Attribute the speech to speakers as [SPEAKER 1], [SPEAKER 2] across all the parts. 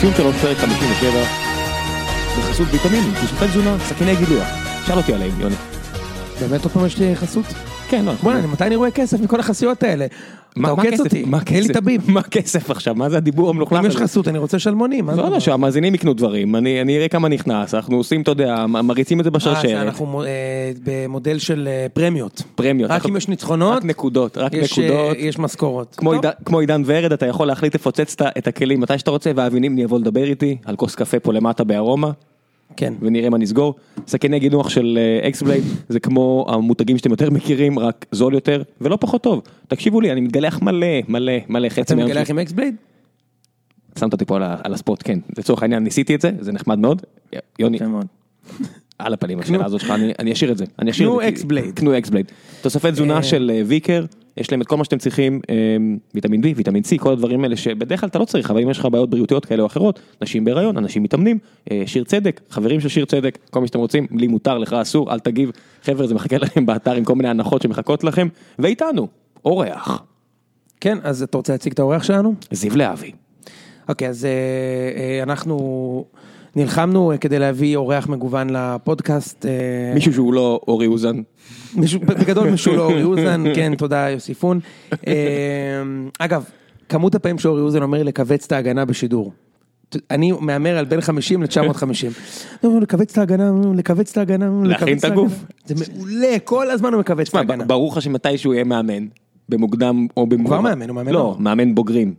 [SPEAKER 1] סיום שלוש, פרק 57, בחסות ויטמינים, תוספי תזונה, סכיני גילוח. שאל אותי עליהם, יוני.
[SPEAKER 2] באמת עוד פעם יש לי חסות?
[SPEAKER 1] כן, לא.
[SPEAKER 2] בוא'נה, מתי אני רואה כסף מכל החסויות האלה? אתה עוקץ? אותי, אין לי
[SPEAKER 1] הכסף?
[SPEAKER 2] טביב.
[SPEAKER 1] מה הכסף עכשיו? מה זה הדיבור המלוכלך
[SPEAKER 2] אם יש? חסות אני רוצה שלמונים.
[SPEAKER 1] לא? יודע, שהמאזינים יקנו דברים, אני אראה כמה נכנס, אנחנו עושים, אתה יודע, מריצים את זה
[SPEAKER 2] אה,
[SPEAKER 1] בשרשרת,
[SPEAKER 2] אנחנו מו- אה, במודל של אה, פרמיות.
[SPEAKER 1] פרמיות.
[SPEAKER 2] רק אם יש ניצחונות,
[SPEAKER 1] רק נקודות, רק
[SPEAKER 2] אה,
[SPEAKER 1] נקודות.
[SPEAKER 2] יש משכורות.
[SPEAKER 1] כמו. עידן- ורד, אתה יכול להחליט לפוצץ את את הכלים מתי שאתה רוצה, ואבי נימני יבוא לדבר איתי על כוס קפה פה למטה בארומה,
[SPEAKER 2] כן.
[SPEAKER 1] ונראה מה נסגור. סכיני גילוח של X-Blade, זה כמו המותגים שאתם יותר מכירים, רק זול יותר, ולא פחות טוב. תקשיבו לי, אני מתגלח מלא, מלא, מלא, חצי
[SPEAKER 2] אתה
[SPEAKER 1] שלי.
[SPEAKER 2] עם X-Blade?
[SPEAKER 1] שמת אותי פה על הספוט, כן. לצורך העניין ניסיתי את זה, זה נחמד מאוד. יוני. על הפנים השאלה הזאת שלך, אני אשאיר את זה.
[SPEAKER 2] קנו
[SPEAKER 1] כי-
[SPEAKER 2] X-Blade.
[SPEAKER 1] קנו X-Blade. תוספי
[SPEAKER 2] אה.
[SPEAKER 1] תזונה של אה, ויקר, יש להם את כל מה שאתם צריכים, אה, ויטמין B, ויטמין C, כל הדברים האלה שבדרך כלל אתה לא צריך, אבל אם יש לך בעיות בריאותיות כאלה או אחרות, נשים בהיריון, אנשים מתאמנים, אה, שיר צדק, חברים של שיר צדק, כל מה שאתם רוצים, לי מותר, לך אסור, אל תגיב. חבר'ה, זה מחכה לכם באתר עם כל מיני הנחות שמחכות לכם, ואיתנו, אורח,
[SPEAKER 2] כן, אז אתה רוצה להציג את האורח שלנו?
[SPEAKER 1] זיו להבי.
[SPEAKER 2] אוקיי, אז אה, אה, אנחנו נלחמנו אה, כדי להביא אורח מגוון לפודקאסט. אה,
[SPEAKER 1] מישהו שהוא לא אורי אוזן.
[SPEAKER 2] בגדול מישהו לא אורי אוזן, כן, תודה יוסי פון. אה, אגב, כמות הפעמים שאורי אוזן אומר לכווץ את ההגנה בשידור. אני מהמר על בין 50 ל-950. לכווץ את ההגנה, לכווץ את ההגנה,
[SPEAKER 1] להכין את הגוף.
[SPEAKER 2] זה מעולה, כל הזמן הוא מכווץ את ההגנה.
[SPEAKER 1] ברור לך שמתישהו יהיה מאמן, במוקדם או במאוחר.
[SPEAKER 2] כבר מאמן, הוא מאמן
[SPEAKER 1] לא. מאמן בוגרים.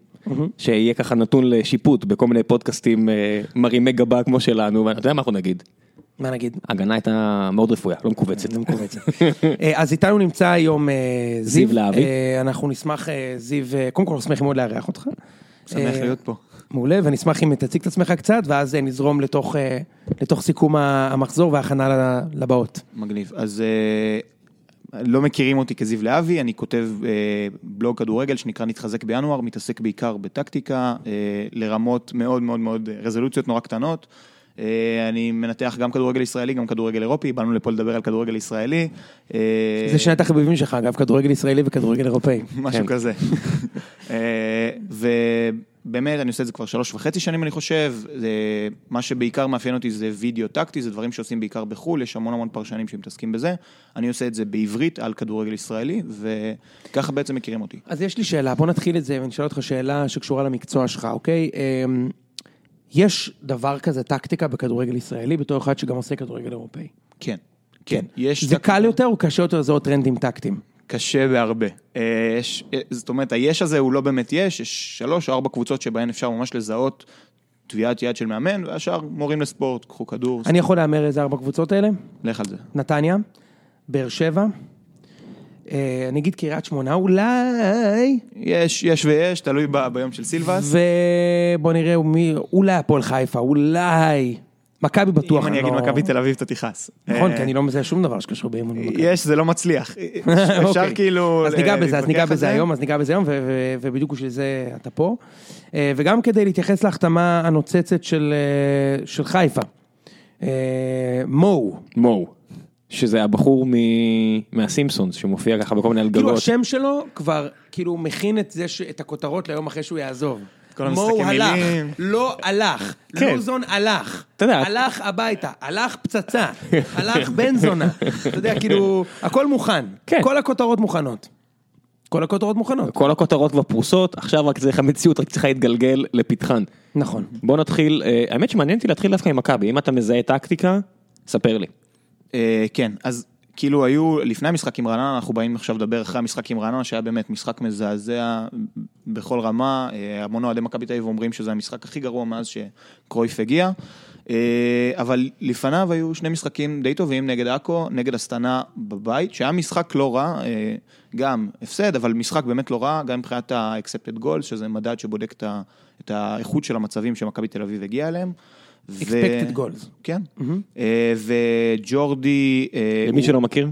[SPEAKER 1] שיהיה ככה נתון לשיפוט בכל מיני פודקאסטים אה, מרימי גבה כמו שלנו, ואתה יודע מה אנחנו נגיד?
[SPEAKER 2] מה נגיד?
[SPEAKER 1] ההגנה הייתה מאוד רפויה, לא מכווצת.
[SPEAKER 2] אה, אז איתנו נמצא היום אה, זיו,
[SPEAKER 1] זיו להבי.
[SPEAKER 2] אנחנו נשמח, זיו, קודם כל שמחים מאוד לארח אותך.
[SPEAKER 3] שמח להיות פה.
[SPEAKER 2] מעולה, ונשמח אם תציג את עצמך קצת, ואז נזרום לתוך, לתוך סיכום המחזור וההכנה לבאות.
[SPEAKER 3] מגניב. אז לא מכירים אותי כזיו להבי, אני כותב אה, בלוג כדורגל שנקרא נתחזק בינואר, מתעסק בעיקר בטקטיקה, אה, לרמות מאוד מאוד מאוד, רזולוציות נורא קטנות. אה, אני מנתח גם כדורגל ישראלי, גם כדורגל אירופי, באנו לפה לדבר על כדורגל ישראלי. אה,
[SPEAKER 2] זה שני התחביבים שלך, אגב, כדורגל ישראלי וכדורגל אירופאי.
[SPEAKER 3] משהו
[SPEAKER 1] כן.
[SPEAKER 3] כזה. ובאמת, אני עושה את זה כבר שלוש וחצי שנים, אני חושב. זה- מה שבעיקר מאפיין אותי זה וידאו טקטי, זה דברים שעושים בעיקר בחו"ל, יש המון המון פרשנים שמתעסקים בזה. אני עושה את זה בעברית על כדורגל ישראלי, וככה בעצם מכירים אותי.
[SPEAKER 2] אז יש לי שאלה, בוא נתחיל את זה ואני אשאל אותך שאלה שקשורה למקצוע שלך, אוקיי? אמ, יש דבר כזה טקטיקה בכדורגל ישראלי, בתור אחד שגם עושה כדורגל אירופאי.
[SPEAKER 3] כן, כן. יש
[SPEAKER 2] זה
[SPEAKER 3] טקטיקה-
[SPEAKER 2] קל יותר או קשה יותר לזהות טרנדים טקטיים?
[SPEAKER 3] קשה בהרבה. אה, יש, אה, זאת אומרת, היש הזה הוא לא באמת יש, יש שלוש או ארבע קבוצות שבהן אפשר ממש לזהות טביעת יד של מאמן, והשאר מורים לספורט, קחו כדור,
[SPEAKER 2] אני יכול להמר איזה ארבע קבוצות האלה?
[SPEAKER 3] לך על זה.
[SPEAKER 2] נתניה, באר שבע, אה, אני אגיד קריית שמונה אולי,
[SPEAKER 3] יש, יש ויש, תלוי ב, ביום של סילבס.
[SPEAKER 2] ובוא נראה מי, אולי הפועל חיפה, אולי, מכבי בטוח.
[SPEAKER 3] אם אני אגיד
[SPEAKER 2] לא-
[SPEAKER 3] מכבי תל אביב, אתה תכעס.
[SPEAKER 2] נכון,
[SPEAKER 3] אה,
[SPEAKER 2] כי אני לא מזהה שום דבר שקשור באימון. במכבי.
[SPEAKER 3] יש, זה לא מצליח. אפשר
[SPEAKER 2] אוקיי.
[SPEAKER 3] כאילו...
[SPEAKER 2] אז ניגע
[SPEAKER 3] ל-
[SPEAKER 2] בזה, אז ניגע בזה
[SPEAKER 3] זה.
[SPEAKER 2] היום, אז ניגע בזה היום, ובדיוק בשביל זה אתה פה. אה, וגם כדי להתייחס להחתמה הנוצצת של אה, של חיפה. אה, מו,
[SPEAKER 1] מו, שזה הבחור מ- מהסימפסונס שמופיע ככה בכל מיני
[SPEAKER 2] כאילו
[SPEAKER 1] אלגלות.
[SPEAKER 2] השם שלו כבר כאילו מכין את זה, ש- את הכותרות ליום אחרי שהוא יעזוב.
[SPEAKER 3] כל
[SPEAKER 2] מו
[SPEAKER 3] המשחקי
[SPEAKER 2] הלך,
[SPEAKER 3] מילים.
[SPEAKER 2] לא הלך,
[SPEAKER 1] כן.
[SPEAKER 2] לוזון הלך,
[SPEAKER 1] אתה יודע.
[SPEAKER 2] הלך הביתה, הלך פצצה, הלך בן זונה, אתה יודע, כאילו, הכל מוכן,
[SPEAKER 1] כן.
[SPEAKER 2] כל הכותרות מוכנות. כל הכותרות מוכנות.
[SPEAKER 1] כל הכותרות כבר פרוסות, עכשיו רק צריך, המציאות רק צריכה להתגלגל לפתחן.
[SPEAKER 2] נכון.
[SPEAKER 1] בוא נתחיל, אה, האמת שמעניין אותי להתחיל דווקא עם מכבי, אם אתה מזהה טקטיקה, ספר לי.
[SPEAKER 3] אה, כן, אז כאילו היו, לפני המשחק עם רעננה, אנחנו באים עכשיו לדבר אחרי המשחק עם רעננה, שהיה באמת משחק מזעזע בכל רמה, אה, המון אוהדי מכבי תל אביב אומרים שזה המשחק הכי גרוע מאז שקרויף הגיע, אה, אבל לפניו היו שני משחקים די טובים נגד עכו, נגד הסטנה בבית, שהיה משחק לא רע, אה, גם הפסד, אבל משחק באמת לא רע, גם מבחינת ה-accepted goals, שזה מדד שבודק את האיכות של המצבים שמכבי תל אביב הגיעה אליהם.
[SPEAKER 2] Expected goals.
[SPEAKER 3] כן, אה, וג'ורדי... אה,
[SPEAKER 1] למי שלא מכיר,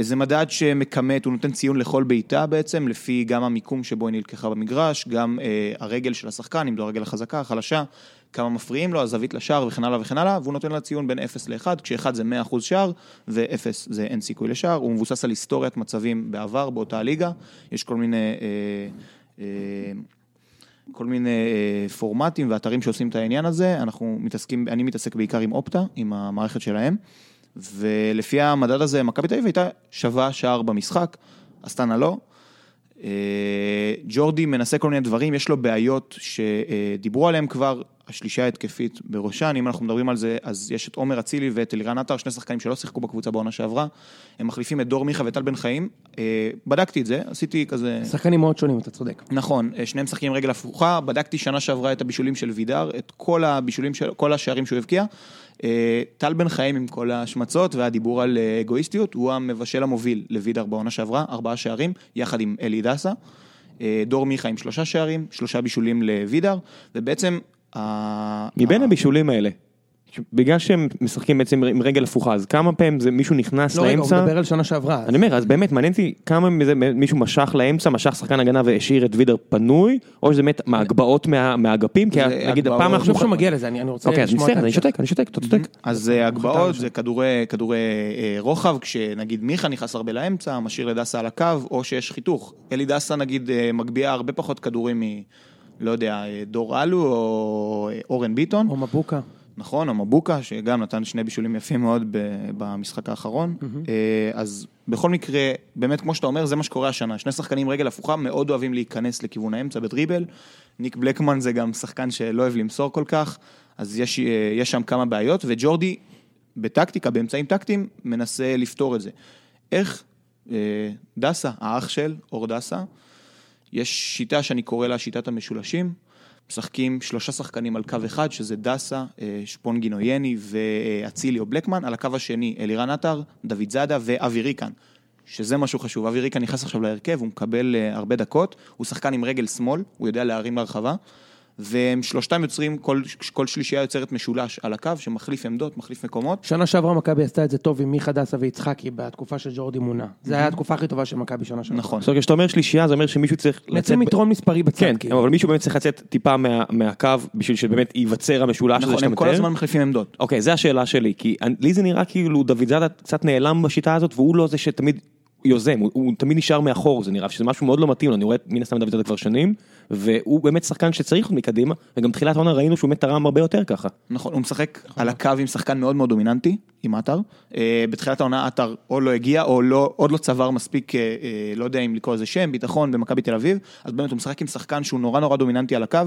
[SPEAKER 3] זה מדד שמכמת, הוא נותן ציון לכל בעיטה בעצם, לפי גם המיקום שבו היא נלקחה במגרש, גם אה, הרגל של השחקן, אם זו הרגל החזקה, החלשה, כמה מפריעים לו, הזווית לשער וכן הלאה וכן הלאה, והוא נותן לה ציון בין 0 ל-1, כש-1 זה 100% שער, ו-0 זה אין סיכוי לשער, הוא מבוסס על היסטוריית מצבים בעבר באותה ליגה, יש כל מיני... אה, אה, כל מיני אה, פורמטים ואתרים שעושים את העניין הזה, אנחנו מתעסקים, אני מתעסק בעיקר עם אופטה, עם המערכת שלהם, ולפי המדד הזה, מכבי תל אביב הייתה שווה שער במשחק, אסטנה לא. אה, ג'ורדי מנסה כל מיני דברים, יש לו בעיות שדיברו עליהם כבר, השלישה ההתקפית בראשן, אם אנחנו מדברים על זה, אז יש את עומר אצילי ואת אלירן עטר, שני שחקנים שלא שיחקו בקבוצה בעונה שעברה, הם מחליפים את דור מיכה וטל בן חיים, אה, בדקתי את זה, עשיתי כזה...
[SPEAKER 2] שחקנים מאוד שונים, אתה צודק.
[SPEAKER 3] נכון, אה, שניהם משחקים רגל הפוכה, בדקתי שנה שעברה את הבישולים של וידר, את כל הבישולים של, כל השערים שהוא הבקיע. אה, טל בן חיים עם כל ההשמצות והדיבור על אגואיסטיות, הוא המבשל המוביל לוידר בעונה שעברה, ארבעה שערים, יחד עם אלי דסה. דור מיכה עם שלושה שערים, שלושה בישולים לוידר, ובעצם...
[SPEAKER 1] מבין הבישולים האלה, בגלל שהם משחקים בעצם עם רגל הפוכה, אז כמה פעם זה מישהו נכנס
[SPEAKER 2] לא, רגע, הוא
[SPEAKER 1] לאמצע?
[SPEAKER 2] מדבר על שנה שעברה.
[SPEAKER 1] אני אומר, אז באמת מעניין אותי כמה מזה מישהו משך לאמצע, משך שחקן הגנה והשאיר את וידר פנוי, או שזה באמת מהגבהות מה- מהאגפים, כי נגיד. הפעם
[SPEAKER 2] אני
[SPEAKER 1] אנחנו...
[SPEAKER 2] חושב שהוא מגיע לזה, אני אני רוצה
[SPEAKER 1] אוקיי, אז
[SPEAKER 2] לשמוע
[SPEAKER 1] מצטער, אני. שותק, אני שותק, אתה צודק.
[SPEAKER 3] אז אה, הגבהות
[SPEAKER 2] חתם
[SPEAKER 3] זה כדורי, כדורי אה, רוחב, כשנגיד מיכה נכנס הרבה לאמצע, משאיר לדסה על הקו, או שיש חיתוך. אלי דסה נגיד אה, מגביה הרבה פחות כדורים מ... לא יודע, דור אלו או אה, אורן ביטון,
[SPEAKER 2] או מבוקה.
[SPEAKER 3] נכון, או מבוקה, שגם נתן שני בישולים יפים מאוד במשחק האחרון. אה, אז בכל מקרה, באמת, כמו שאתה אומר, זה מה שקורה השנה. שני שחקנים רגל הפוכה מאוד אוהבים להיכנס לכיוון האמצע בדריבל. ניק בלקמן זה גם שחקן שלא אוהב למסור כל כך, אז יש, אה, יש שם כמה בעיות, וג'ורדי, בטקטיקה, באמצעים טקטיים, מנסה לפתור את זה. איך דסה, האח של אור דסה, יש שיטה שאני קורא לה שיטת המשולשים. משחקים שלושה שחקנים על קו אחד, שזה דסה, אה, שפונגין או יני ואצילי או בלקמן, על הקו השני אלירן עטר, דוד זאדה ואבי ריקן, שזה משהו חשוב. אבי ריקן נכנס עכשיו להרכב, הוא מקבל אה, הרבה דקות, הוא שחקן עם רגל שמאל, הוא יודע להרים להרחבה, והם שלושתם יוצרים, כל, כל שלישייה יוצרת משולש על הקו, שמחליף עמדות, מחליף מקומות.
[SPEAKER 2] שנה שעברה מכבי עשתה את זה טוב עם מיכה דסה ויצחקי בתקופה של ג'ורדי מונה. זה היה התקופה הכי טובה של מכבי שנה שעברה.
[SPEAKER 3] נכון.
[SPEAKER 1] זאת אומרת, כשאתה אומר שלישייה, זה אומר שמישהו צריך לצאת...
[SPEAKER 2] מייצרים
[SPEAKER 1] ב-
[SPEAKER 2] יתרון מספרי בצד.
[SPEAKER 1] כן,
[SPEAKER 2] כאילו.
[SPEAKER 1] אבל מישהו באמת צריך לצאת טיפה מה- מהקו, בשביל שבאמת ייווצר המשולש הזה
[SPEAKER 3] נכון,
[SPEAKER 1] שאתה
[SPEAKER 3] הם כל
[SPEAKER 1] מתאר.
[SPEAKER 3] הזמן מחליפים עמדות.
[SPEAKER 1] אוקיי, זו השאלה שלי, כי אני- לי זה נראה כאילו דוד זאדה קצת נעלם בשיטה הזאת, והוא לא זה שתמיד יוזם, הוא, הוא תמיד נשאר מאחור, זה נראה שזה משהו מאוד לא מתאים לו, אני רואה מן הסתם את דוד זאדה כבר שנים, והוא באמת שחקן שצריך עוד מקדימה, וגם תחילת העונה ראינו שהוא באמת תרם הרבה יותר ככה.
[SPEAKER 3] נכון, הוא משחק על הקו עם שחקן מאוד מאוד דומיננטי, עם עטר. אה, בתחילת העונה עטר או לא הגיע, או לא, עוד לא צבר מספיק, אה, אה, לא יודע אם לקרוא לזה שם, ביטחון במכבי תל אביב, אז באמת הוא משחק עם שחקן שהוא נורא נורא דומיננטי על הקו.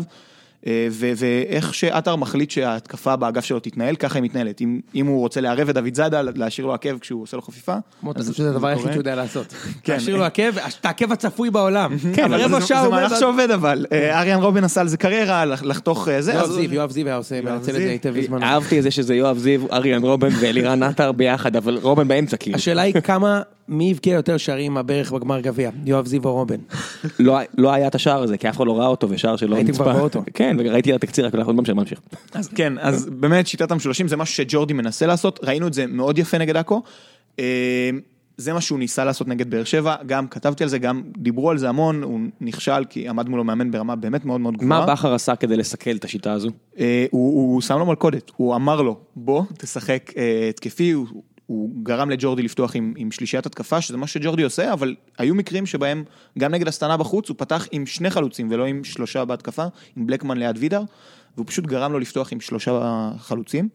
[SPEAKER 3] אה, ואיך שעטר מחליט שההתקפה באגף שלו תתנהל, ככה היא מתנהלת. אם, אם הוא רוצה לערב את דוד זאדה, להשאיר לו עקב כשהוא עושה לו חפיפה.
[SPEAKER 2] כמו אתה שזה הדבר היחיד. שהוא יודע לעשות.
[SPEAKER 3] כן.
[SPEAKER 2] להשאיר לו עקב, את העקב הצפוי בעולם.
[SPEAKER 3] כן,
[SPEAKER 2] אבל
[SPEAKER 3] זה- מהלך
[SPEAKER 2] עובד.
[SPEAKER 3] שעובד אבל. אה, אריאן רובן עשה על זה קריירה, לח- לחתוך אה, זה.
[SPEAKER 2] יואב זיו, יואב זיו היה עושה, מנצל את. זה היטב בזמנו.
[SPEAKER 1] אהבתי את זה שזה יואב זיו, אריאן רובן ואלירן עטר ביחד, אבל רובן באמצע כאילו.
[SPEAKER 2] השאלה היא כמה, מי הבקיע יותר שערים מהברך בגמר גביע? יואב זיו או רובן?
[SPEAKER 1] לא, לא היה את השער הזה, כי אף אחד לא ראה אותו, ושער שלא
[SPEAKER 2] הייתי
[SPEAKER 1] נצפה.
[SPEAKER 2] כבר באוטו.
[SPEAKER 1] כן, וראיתי את התקציר, רק לא ממשיך, ממשיך.
[SPEAKER 3] אז כן, אז באמת שיטת המשולשים זה משהו שג'ורדי מנסה לעשות, ראינו את זה מאוד יפה נגד עכו. אה, זה מה שהוא ניסה לעשות נגד באר שבע, גם כתבתי על זה, גם דיברו על זה המון, הוא נכשל כי עמד מולו מאמן ברמה באמת מאוד מאוד גבוהה.
[SPEAKER 1] מה בכר עשה כדי לסכל את השיטה הזו?
[SPEAKER 3] אה, הוא, הוא שם לו מלכודת, הוא אמר לו, בוא תשחק אה, התקפי, הוא, הוא גרם לג'ורדי לפתוח עם, עם שלישיית התקפה, שזה מה שג'ורדי עושה, אבל היו מקרים שבהם גם נגד הסטנה בחוץ הוא פתח עם שני חלוצים ולא עם שלושה בהתקפה, עם בלקמן ליד וידר, והוא פשוט גרם לו לפתוח עם שלושה חלוצים,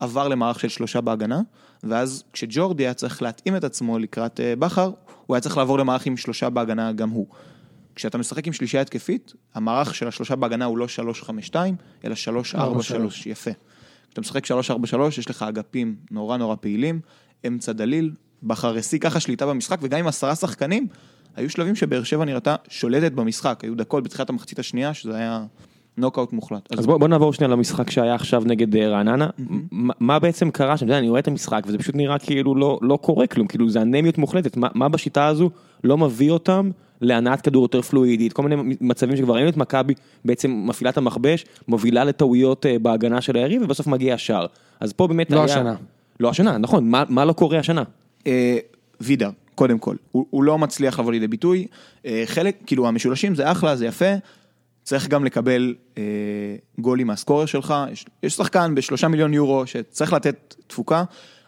[SPEAKER 3] עבר למערך של שלושה בהגנה, ואז כשג'ורדי היה צריך להתאים את עצמו לקראת אה, בכר, הוא היה צריך לעבור למערך עם שלושה בהגנה גם הוא. כשאתה משחק עם שלישייה התקפית, המערך של השלושה בהגנה הוא לא 3-5-2, אלא 3-4-3, יפה. כשאתה משחק 3-4-3, יש לך אגפים נורא נורא פעילים, אמצע דליל, בכר השיא ככה שליטה במשחק, וגם עם עשרה שחקנים, היו שלבים שבאר שבע נראתה שולטת במשחק, היו דקות בתחילת המחצית השנייה, שזה היה נוקאוט מוחלט.
[SPEAKER 1] אז בוא, בוא נעבור שנייה למשחק שהיה עכשיו נגד אה, רעננה. מה, מה בעצם קרה שם? אתה אני רואה את המשחק וזה פשוט נראה כאילו לא, לא קורה כלום, כאילו זה אנמיות מוחלטת. מה, מה בשיטה הזו לא מביא אותם להנעת כדור יותר פלואידית, כל מיני מצבים שכבר ראינו את מכבי בעצם מפעילה את המכבש, מובילה לטעויות אה, בהגנה של היריב ובסוף מגיע השער. אז פה באמת
[SPEAKER 2] לא
[SPEAKER 1] היה...
[SPEAKER 2] השנה.
[SPEAKER 1] לא השנה, נכון, מה, מה לא קורה השנה?
[SPEAKER 3] אה, וידר, קודם כל, הוא, הוא לא מצליח לבוא לידי ביטוי, אה, חלק, כאילו המשולשים זה אחלה, זה יפה, צריך גם לקבל אה, גולים מהסקורר שלך, יש, יש שחקן בשלושה מיליון יורו שצריך לתת תפוקה,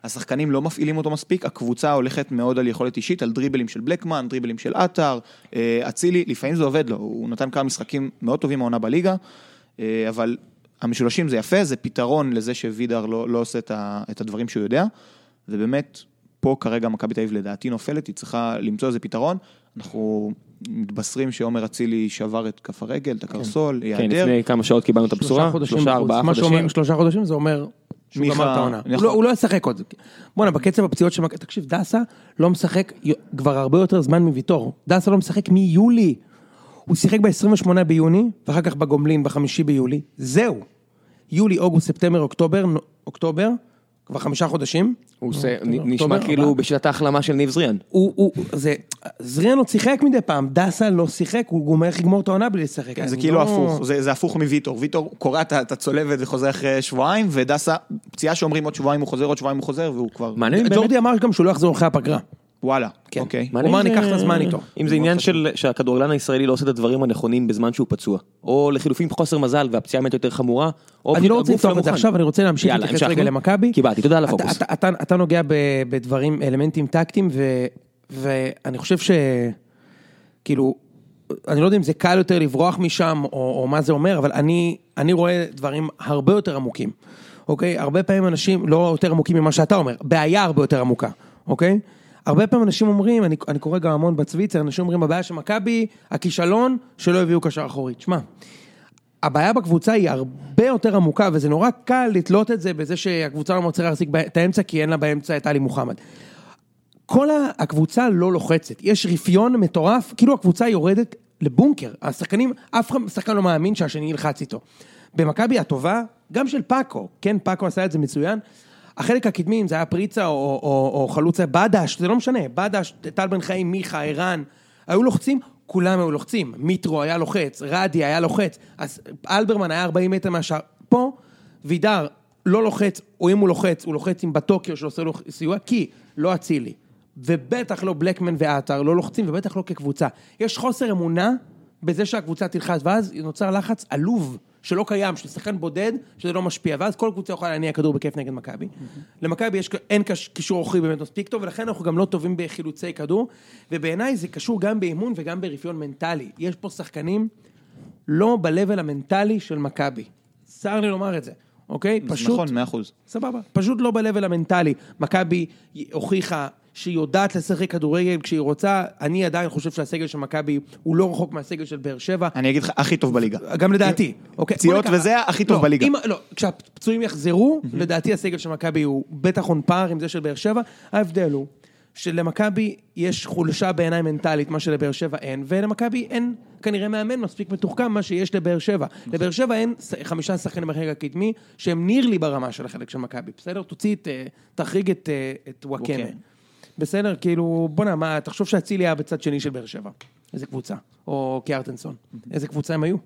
[SPEAKER 3] השחקנים לא מפעילים אותו מספיק, הקבוצה הולכת מאוד על יכולת אישית, על דריבלים של בלקמן, דריבלים של עטר, אה, אצילי, לפעמים זה עובד לו, הוא נתן כמה משחקים מאוד טובים העונה בליגה, אה, אבל המשולשים זה יפה, זה פתרון לזה שווידר לא, לא עושה את, הדברים שהוא יודע, ובאמת, פה כרגע מכבי תל אביב לדעתי נופלת, היא צריכה למצוא איזה פתרון. אנחנו מתבשרים שעומר אצילי שבר את כף הרגל, את הקרסול,
[SPEAKER 1] כן,
[SPEAKER 3] ייעדר.
[SPEAKER 1] לפני כמה שעות קיבלנו את הבשורה, שלושה, ארבעה
[SPEAKER 2] מה שאומר-
[SPEAKER 1] חודשים.
[SPEAKER 2] שלושה חודשים זה אומר שהוא גמר את העונה. הוא. לא- הוא לא ישחק עוד. בואנה, בקצב הפציעות של מכבי, תקשיב, דסה לא משחק כבר הרבה יותר זמן מוויטור. דסה לא משחק מיולי. הוא שיחק ב-28 ביוני, ואחר כך בגומלין ב-5 ביולי. זהו. יולי, אוגוסט, ספטמבר, אוקטובר, אוקטובר, כבר חמישה חודשים.
[SPEAKER 1] הוא עושה,
[SPEAKER 2] אוקטובר,
[SPEAKER 1] נשמע כאילו. בשיטת ההחלמה של ניב זריאן.
[SPEAKER 2] הוא, הוא, זה, זריאן עוד שיחק מדי פעם, דסה לא שיחק, הוא הוא הולך לגמור את העונה בלי לשחק.
[SPEAKER 3] כן, זה כאילו
[SPEAKER 2] לא-
[SPEAKER 3] הפוך, זה, הפוך מוויטור, ויטור קורע את הצולבת וחוזר אחרי שבועיים, ודסה, פציעה שאומרים עוד שבועיים הוא חוזר, עוד שבועיים הוא חוזר, והוא כבר,
[SPEAKER 1] מעניין
[SPEAKER 2] ג'ורדי אמר גם שהוא לא יחזור אחרי הפגרה.
[SPEAKER 3] וואלה,
[SPEAKER 2] כן.
[SPEAKER 3] אוקיי.
[SPEAKER 2] הוא אמר, ניקח את הזמן איתו.
[SPEAKER 1] אם
[SPEAKER 3] זה
[SPEAKER 1] עניין של שהכדורגלן הישראלי לא עושה את הדברים הנכונים בזמן שהוא פצוע, או לחילופין חוסר מזל והפציעה באמת יותר חמורה, או
[SPEAKER 2] אני לא רוצה
[SPEAKER 1] הגוף
[SPEAKER 2] לפתוח את זה. עכשיו, אני רוצה להמשיך להתייחס. רגע למכבי.
[SPEAKER 1] קיבלתי, תודה על הפוקוס.
[SPEAKER 2] אתה- נוגע בדברים, אלמנטים טקטיים, ואני חושב ש... כאילו, אני לא יודע אם זה קל יותר לברוח משם, או, או מה זה אומר, אבל אני, אני רואה דברים הרבה יותר עמוקים, אוקיי? הרבה פעמים אנשים, לא יותר עמוקים ממה שאתה אומר, בעיה הרבה יותר עמוקה, אוקיי? הרבה פעמים אנשים אומרים, אני, אני קורא גם המון בצוויצר, אנשים אומרים, הבעיה של מכבי, הכישלון, שלא הביאו קשר אחורי. תשמע, הבעיה בקבוצה היא הרבה יותר עמוקה, וזה נורא קל לתלות את זה בזה שהקבוצה לא מצליחה להחזיק את האמצע, כי אין לה באמצע את עלי מוחמד. כל הקבוצה לא לוחצת, יש רפיון מטורף, כאילו הקבוצה יורדת לבונקר. השחקנים, אף שחקן לא מאמין שהשני ילחץ איתו. במכבי הטובה, גם של פאקו, כן, פאקו עשה את זה מצוין. החלק הקדמי, אם זה היה פריצה או, או, או חלוצה בדש, זה לא משנה, בדש, טל בן חיים, מיכה, ערן, היו לוחצים, כולם היו לוחצים. מיטרו היה לוחץ, רדי היה לוחץ, אז אלברמן היה 40 מטר מהשאר. פה, וידר לא לוחץ, או אם הוא לוחץ, הוא לוחץ עם בטוקיו שעושה לו סיוע, כי לא אצילי. ובטח לא בלקמן ועטר, לא לוחצים, ובטח לא כקבוצה. יש חוסר אמונה בזה שהקבוצה תלחץ, ואז נוצר לחץ עלוב, שלא קיים, של שחקן בודד, שזה לא משפיע, ואז כל קבוצה יכולה להניע כדור בכיף נגד מכבי. למכבי יש, אין קישור אוכרי באמת מספיק טוב, ולכן אנחנו גם לא טובים בחילוצי כדור, ובעיניי זה קשור גם באימון וגם ברפיון מנטלי. יש פה שחקנים לא ב-level המנטלי של מכבי. צר לי לומר את זה, אוקיי? פשוט...
[SPEAKER 3] נכון, מאה אחוז.
[SPEAKER 2] סבבה, פשוט לא ב-level המנטלי. מכבי הוכיחה שהיא יודעת לשחק כדורגל כשהיא רוצה, אני עדיין חושב שהסגל של מכבי הוא לא רחוק מהסגל של באר שבע.
[SPEAKER 3] אני אגיד לך, הכי טוב בליגה.
[SPEAKER 2] גם לדעתי, אוקיי?
[SPEAKER 3] פציעות וזה הכי טוב
[SPEAKER 2] לא,
[SPEAKER 3] בליגה.
[SPEAKER 2] אם- לא, כשהפצועים יחזרו, לדעתי הסגל של מכבי הוא בטח און פאר עם זה של באר שבע, ההבדל הוא שלמכבי יש חולשה בעיניי מנטלית, מה שלבאר שבע אין, ולמכבי אין כנראה מאמן מספיק מתוחכם, מה שיש לבאר שבע. לבאר שבע אין חמישה שחקנים בחלק הקדמי, שהם נירלי ברמה של החלק של מכבי, בסדר? תוציא את, אה, תחריג את, אה, את וואקמה. בסדר, כאילו, בואנה, מה, תחשוב שאצילי היה בצד שני של באר שבע. איזה קבוצה. או קיארטנסון. איזה קבוצה הם היו.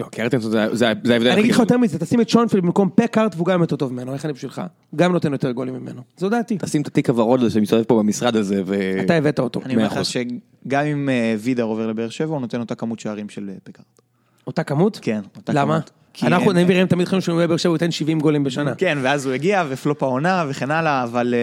[SPEAKER 1] לא, קרטנסון זה ההבדל.
[SPEAKER 2] אני אגיד לך. יותר מזה, תשים את שונפלד במקום פקארט והוא גם יותר טוב ממנו, איך אני בשבילך? גם נותן יותר גולים ממנו. זו דעתי.
[SPEAKER 1] תשים את התיק הוורוד הזה שמסתובב פה במשרד הזה, ו...
[SPEAKER 2] אתה הבאת אותו.
[SPEAKER 3] אני אומר לך. שגם אם אה, וידר עובר לבאר שבע, הוא נותן אותה כמות שערים של אה, פקארט.
[SPEAKER 2] אותה כמות?
[SPEAKER 3] כן, אותה
[SPEAKER 2] למה? אנחנו נביא ראם תמיד חשבנו שהוא בבאר שבע הוא ייתן 70 גולים בשנה.
[SPEAKER 3] כן, ואז הוא הגיע, ופלופ העונה וכן הלאה, אבל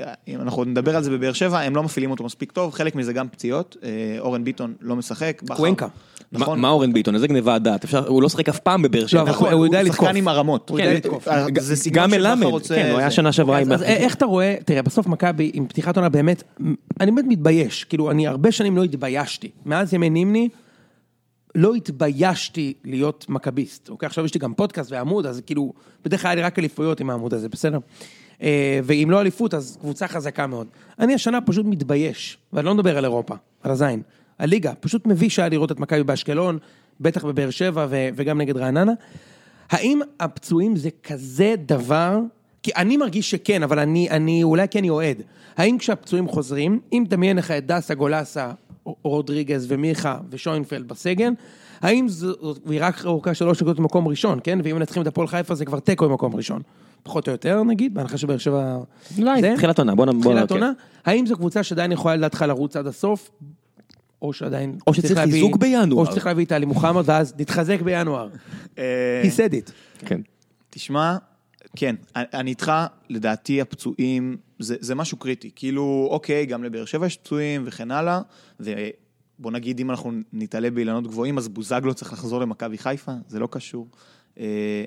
[SPEAKER 3] אה, אם אנחנו נדבר על זה בבאר שבע, הם לא מפעילים אותו מספיק טוב, חלק מזה גם פציעות, אה, אורן ביטון לא משחק.
[SPEAKER 2] קוונקה.
[SPEAKER 1] מה-
[SPEAKER 3] נכון.
[SPEAKER 1] מה אורן ביטון? איזה גנבת דעת? הוא לא שחק אף פעם בבאר שבע.
[SPEAKER 2] אבל
[SPEAKER 3] נכון,
[SPEAKER 2] הוא יודע
[SPEAKER 3] הוא
[SPEAKER 2] לתקוף.
[SPEAKER 3] שחקן עם הרמות.
[SPEAKER 2] הוא
[SPEAKER 1] כן.
[SPEAKER 3] אה, זה סגנון
[SPEAKER 1] גם
[SPEAKER 3] שבכר
[SPEAKER 1] מלמד,
[SPEAKER 3] רוצה-
[SPEAKER 1] כן, הוא היה. שנה שעברה
[SPEAKER 2] אז
[SPEAKER 1] עם...
[SPEAKER 2] אז איך אתה רואה, תראה, בסוף מכבי עם פתיחת עונה באמת, אני באמת מתבייש, כאילו אני הרבה שנים לא התביישתי. מאז ימי נימני, לא התביישתי להיות מכביסט. אוקיי, עכשיו יש לי גם פודקאסט ועמוד, אז כאילו, בדרך כלל היה לי רק אליפויות עם העמוד הזה, בסדר? אה, ואם לא אליפות, אז קבוצה חזקה מאוד. אני השנה פשוט מתבייש, ואני לא מדבר על אירופה, על הזין. הליגה, פשוט מביש היה לראות את מכבי באשקלון, בטח בבאר שבע ו- וגם נגד רעננה. האם הפצועים זה כזה דבר? כי אני מרגיש שכן, אבל אני, אני אולי כן אוהד. האם כשהפצועים חוזרים, אם תמיין לך את דסה, גולסה, רודריגז ומיכה ושוינפלד בסגל, האם זו, והיא רק ארוכה שלוש נקודות במקום ראשון, כן? ואם מנצחים את הפועל חיפה זה כבר תיקו במקום ראשון. פחות או יותר נגיד, בהנחה שבאר שבע...
[SPEAKER 1] אולי,
[SPEAKER 2] זה?
[SPEAKER 1] תחילת עונה, בוא נ-
[SPEAKER 2] תחילת עונה? האם זו קבוצה שעדיין יכולה לדעתך לרוץ עד הסוף? או שעדיין...
[SPEAKER 1] או שצריך
[SPEAKER 2] להביא-
[SPEAKER 1] חיזוק בינואר.
[SPEAKER 2] או שצריך להביא את עלי מוחמד ואז נתחזק בינואר. He said it.
[SPEAKER 1] כן.
[SPEAKER 3] תשמע, כן, אני איתך, לדעתי הפצועים, זה, זה משהו קריטי. כאילו, אוקיי, גם לבאר שבע יש פצועים וכן הלאה, ובוא נגיד, אם אנחנו נתעלה באילנות גבוהים, אז בוזגלו צריך לחזור למכבי חיפה, זה לא קשור. אה,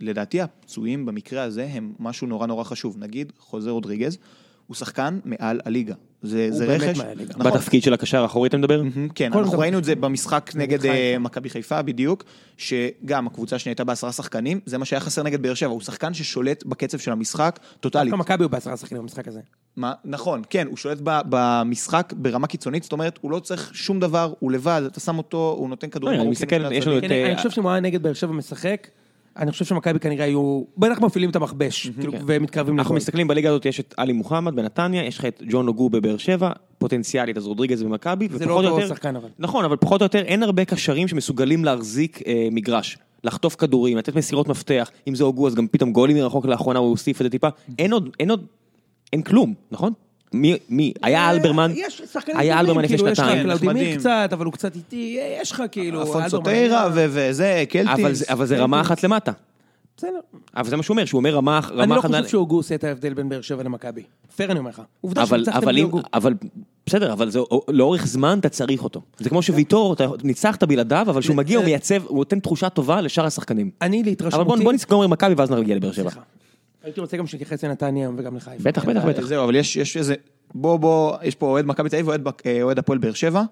[SPEAKER 3] לדעתי הפצועים במקרה הזה הם משהו נורא נורא חשוב. נגיד, חוזה רודריגז, הוא שחקן מעל הליגה. זה, זה רכש. נכון.
[SPEAKER 1] בתפקיד של הקשר האחורי אתה מדבר?
[SPEAKER 3] מהמם, כן,
[SPEAKER 2] כל
[SPEAKER 3] אנחנו
[SPEAKER 2] דבר.
[SPEAKER 3] ראינו את זה במשחק נגד. אה, מכבי חיפה בדיוק, שגם הקבוצה השנייה הייתה בעשרה שחקנים, זה מה שהיה חסר נגד באר שבע, הוא שחקן ששולט בקצב של המשחק טוטאלית.
[SPEAKER 2] דווקא מכבי הוא בעשרה שחקנים במשחק הזה.
[SPEAKER 3] מה, נכון, כן, הוא שולט ב- במשחק ברמה קיצונית, זאת אומרת, הוא לא צריך שום דבר, הוא לבד, אתה שם אותו, הוא נותן כדורים
[SPEAKER 1] לא, אני
[SPEAKER 3] ארוכים
[SPEAKER 1] מסתכל, יש לנו. את-
[SPEAKER 2] כן,
[SPEAKER 1] אה,
[SPEAKER 2] אני חושב שאם הוא היה נגד באר שבע משחק, אני חושב שמכבי כנראה היו, בטח מפעילים את המכבש, כאילו,
[SPEAKER 1] כן.
[SPEAKER 2] ומתקרבים
[SPEAKER 1] אנחנו
[SPEAKER 2] לגול.
[SPEAKER 1] מסתכלים בליגה הזאת, יש את עלי מוחמד בנתניה, יש לך את ג'ון אוגו בבאר שבע, פוטנציאלית, אז רודריגז במכבי,
[SPEAKER 2] זה לא אותו שחקן אבל.
[SPEAKER 1] נכון, אבל פחות או יותר אין הרבה קשרים שמסוגלים להחזיק אה, מגרש. לחטוף כדורים, לתת מסירות מפתח, אם זה הוגו אז גם פתאום גולים מרחוק לאחרונה הוא הוסיף את זה טיפה, אין עוד, אין עוד, אין כלום, נכון? מי, מי, היה אלברמן,
[SPEAKER 2] אה, יש שחקנים
[SPEAKER 1] היה
[SPEAKER 2] טובים,
[SPEAKER 1] אלברמן לפני
[SPEAKER 2] כאילו, יש לך
[SPEAKER 1] שנתיים,
[SPEAKER 2] קלאודימיר. קצת, אבל הוא קצת איטי, יש לך כאילו,
[SPEAKER 3] אלפונסו
[SPEAKER 2] אלברמן
[SPEAKER 3] וזה, קלטיס.
[SPEAKER 1] אבל זה- אבל זה רמה אחת למטה.
[SPEAKER 2] בסדר.
[SPEAKER 1] אבל זה מה שהוא אומר, שהוא אומר רמה רמה
[SPEAKER 2] אני לא
[SPEAKER 1] אחת...
[SPEAKER 2] חושב שהוגו עושה את ההבדל בין באר שבע למכבי. פייר אני אומר לך. עובדה
[SPEAKER 1] אבל,
[SPEAKER 2] שניצחתם
[SPEAKER 1] אבל,
[SPEAKER 2] בלי
[SPEAKER 1] אם,
[SPEAKER 2] הוגו.
[SPEAKER 1] אבל בסדר, אבל זה, לאורך זמן אתה צריך אותו. זה כמו שוויטור, אתה ניצחת בלעדיו, אבל כשהוא מגיע הוא מייצב, הוא נותן תחושה טובה לשאר השחקנים.
[SPEAKER 2] אני
[SPEAKER 1] אבל
[SPEAKER 2] להתרשמותי...
[SPEAKER 1] בוא נסגור עם מכבי ואז נגיע לבאר שבע.
[SPEAKER 2] הייתי רוצה גם שתתייחס לנתניה היום וגם לחיפה.
[SPEAKER 1] בטח, בטח, בטח.
[SPEAKER 3] זהו, אבל יש, יש איזה, בוא, בוא, יש פה אוהד מכבי תל אביב ואוהד אה, הפועל באר שבע.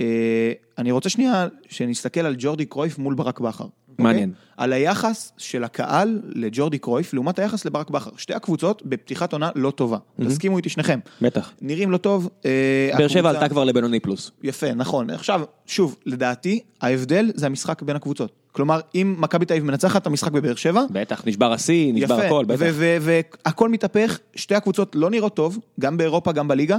[SPEAKER 3] אה, אני רוצה שנייה שנסתכל על ג'ורדי קרויף מול ברק בכר. אוקיי?
[SPEAKER 1] מעניין.
[SPEAKER 3] על היחס של הקהל לג'ורדי קרויף לעומת היחס לברק בכר. שתי הקבוצות בפתיחת עונה לא טובה. תסכימו איתי שניכם.
[SPEAKER 1] בטח.
[SPEAKER 3] נראים לא טוב. אה,
[SPEAKER 1] באר שבע עלתה כבר לבינוני פלוס.
[SPEAKER 3] יפה, נכון. עכשיו, שוב, לדעתי, ההבדל זה המשחק בין הקבוצות. כלומר, אם מכבי תל אביב מנצחת את המשחק בבאר שבע,
[SPEAKER 1] בטח, נשבר השיא, נשבר הכל, בטח.
[SPEAKER 3] והכל מתהפך, שתי הקבוצות לא נראות טוב, גם באירופה, גם בליגה,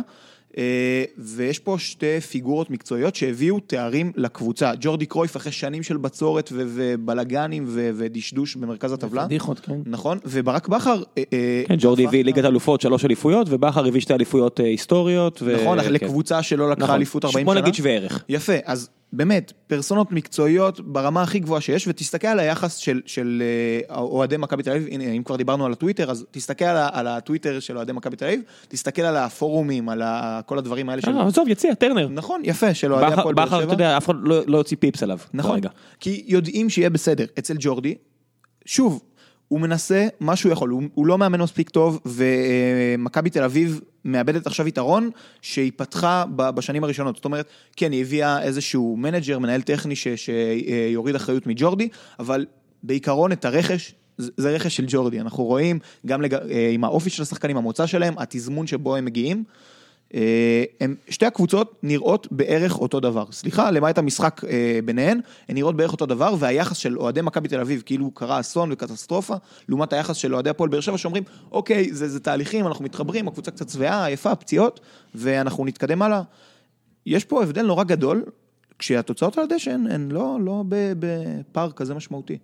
[SPEAKER 3] ויש פה שתי פיגורות מקצועיות שהביאו תארים לקבוצה. ג'ורדי קרויף אחרי שנים של בצורת ובלאגנים ודשדוש במרכז הטבלה.
[SPEAKER 2] פדיחות, כן.
[SPEAKER 3] נכון, וברק בכר... אה, אה,
[SPEAKER 1] כן, ג'ורדי הביא ליגת אלופות, שלוש אליפויות, ובכר הביא שתי אליפויות אה, היסטוריות.
[SPEAKER 3] נכון,
[SPEAKER 1] כן.
[SPEAKER 3] לקבוצה שלא לקחה
[SPEAKER 1] נכון.
[SPEAKER 3] אליפות 40
[SPEAKER 1] בוא
[SPEAKER 3] שנה.
[SPEAKER 1] נגיד שווה ערך.
[SPEAKER 3] יפה, אז באמת, פרסונות מקצועיות ברמה הכי גבוהה שיש, ותסתכל על היחס של, של אה, אוהדי מכבי תל אביב, הנה, אם כבר דיברנו על הטוויטר, אז תסתכל על, הטוויטר של אוהדי מכבי תל אביב, תסתכל על הפורומים, על ה, כל הדברים האלה של...
[SPEAKER 1] אה, עזוב, יציע, טרנר.
[SPEAKER 3] נכון, יפה, של אוהדי
[SPEAKER 1] בכר,
[SPEAKER 3] הפועל באר,
[SPEAKER 1] בכר,
[SPEAKER 3] שבע.
[SPEAKER 1] אתה יודע, אף אחד לא לא יוציא פיפס עליו.
[SPEAKER 3] נכון. כי יודעים שיהיה בסדר. אצל ג'ורדי, שוב, הוא מנסה מה שהוא יכול, הוא, הוא לא מאמן מספיק טוב, ומכבי תל אביב מאבדת עכשיו יתרון שהיא פתחה בשנים הראשונות. זאת אומרת, כן, היא הביאה איזשהו מנג'ר, מנהל טכני ש- שיוריד אחריות מג'ורדי, אבל בעיקרון את הרכש, זה רכש של ג'ורדי. אנחנו רואים גם לג... אה, עם האופי של השחקנים, המוצא שלהם, התזמון שבו הם מגיעים. אה, הם, שתי הקבוצות נראות בערך אותו דבר. סליחה, למעט המשחק אה, ביניהן, הן נראות בערך אותו דבר, והיחס של אוהדי מכבי תל אביב, כאילו קרה אסון וקטסטרופה, לעומת היחס של אוהדי הפועל באר שבע, שאומרים, אוקיי, זה, זה תהליכים, אנחנו מתחברים, הקבוצה קצת שבעה, עייפה, פציעות, ואנחנו נתקדם הלאה. יש פה הבדל נורא גדול, כשהתוצאות על הדשא הן, לא, לא בפער כזה משמעותי.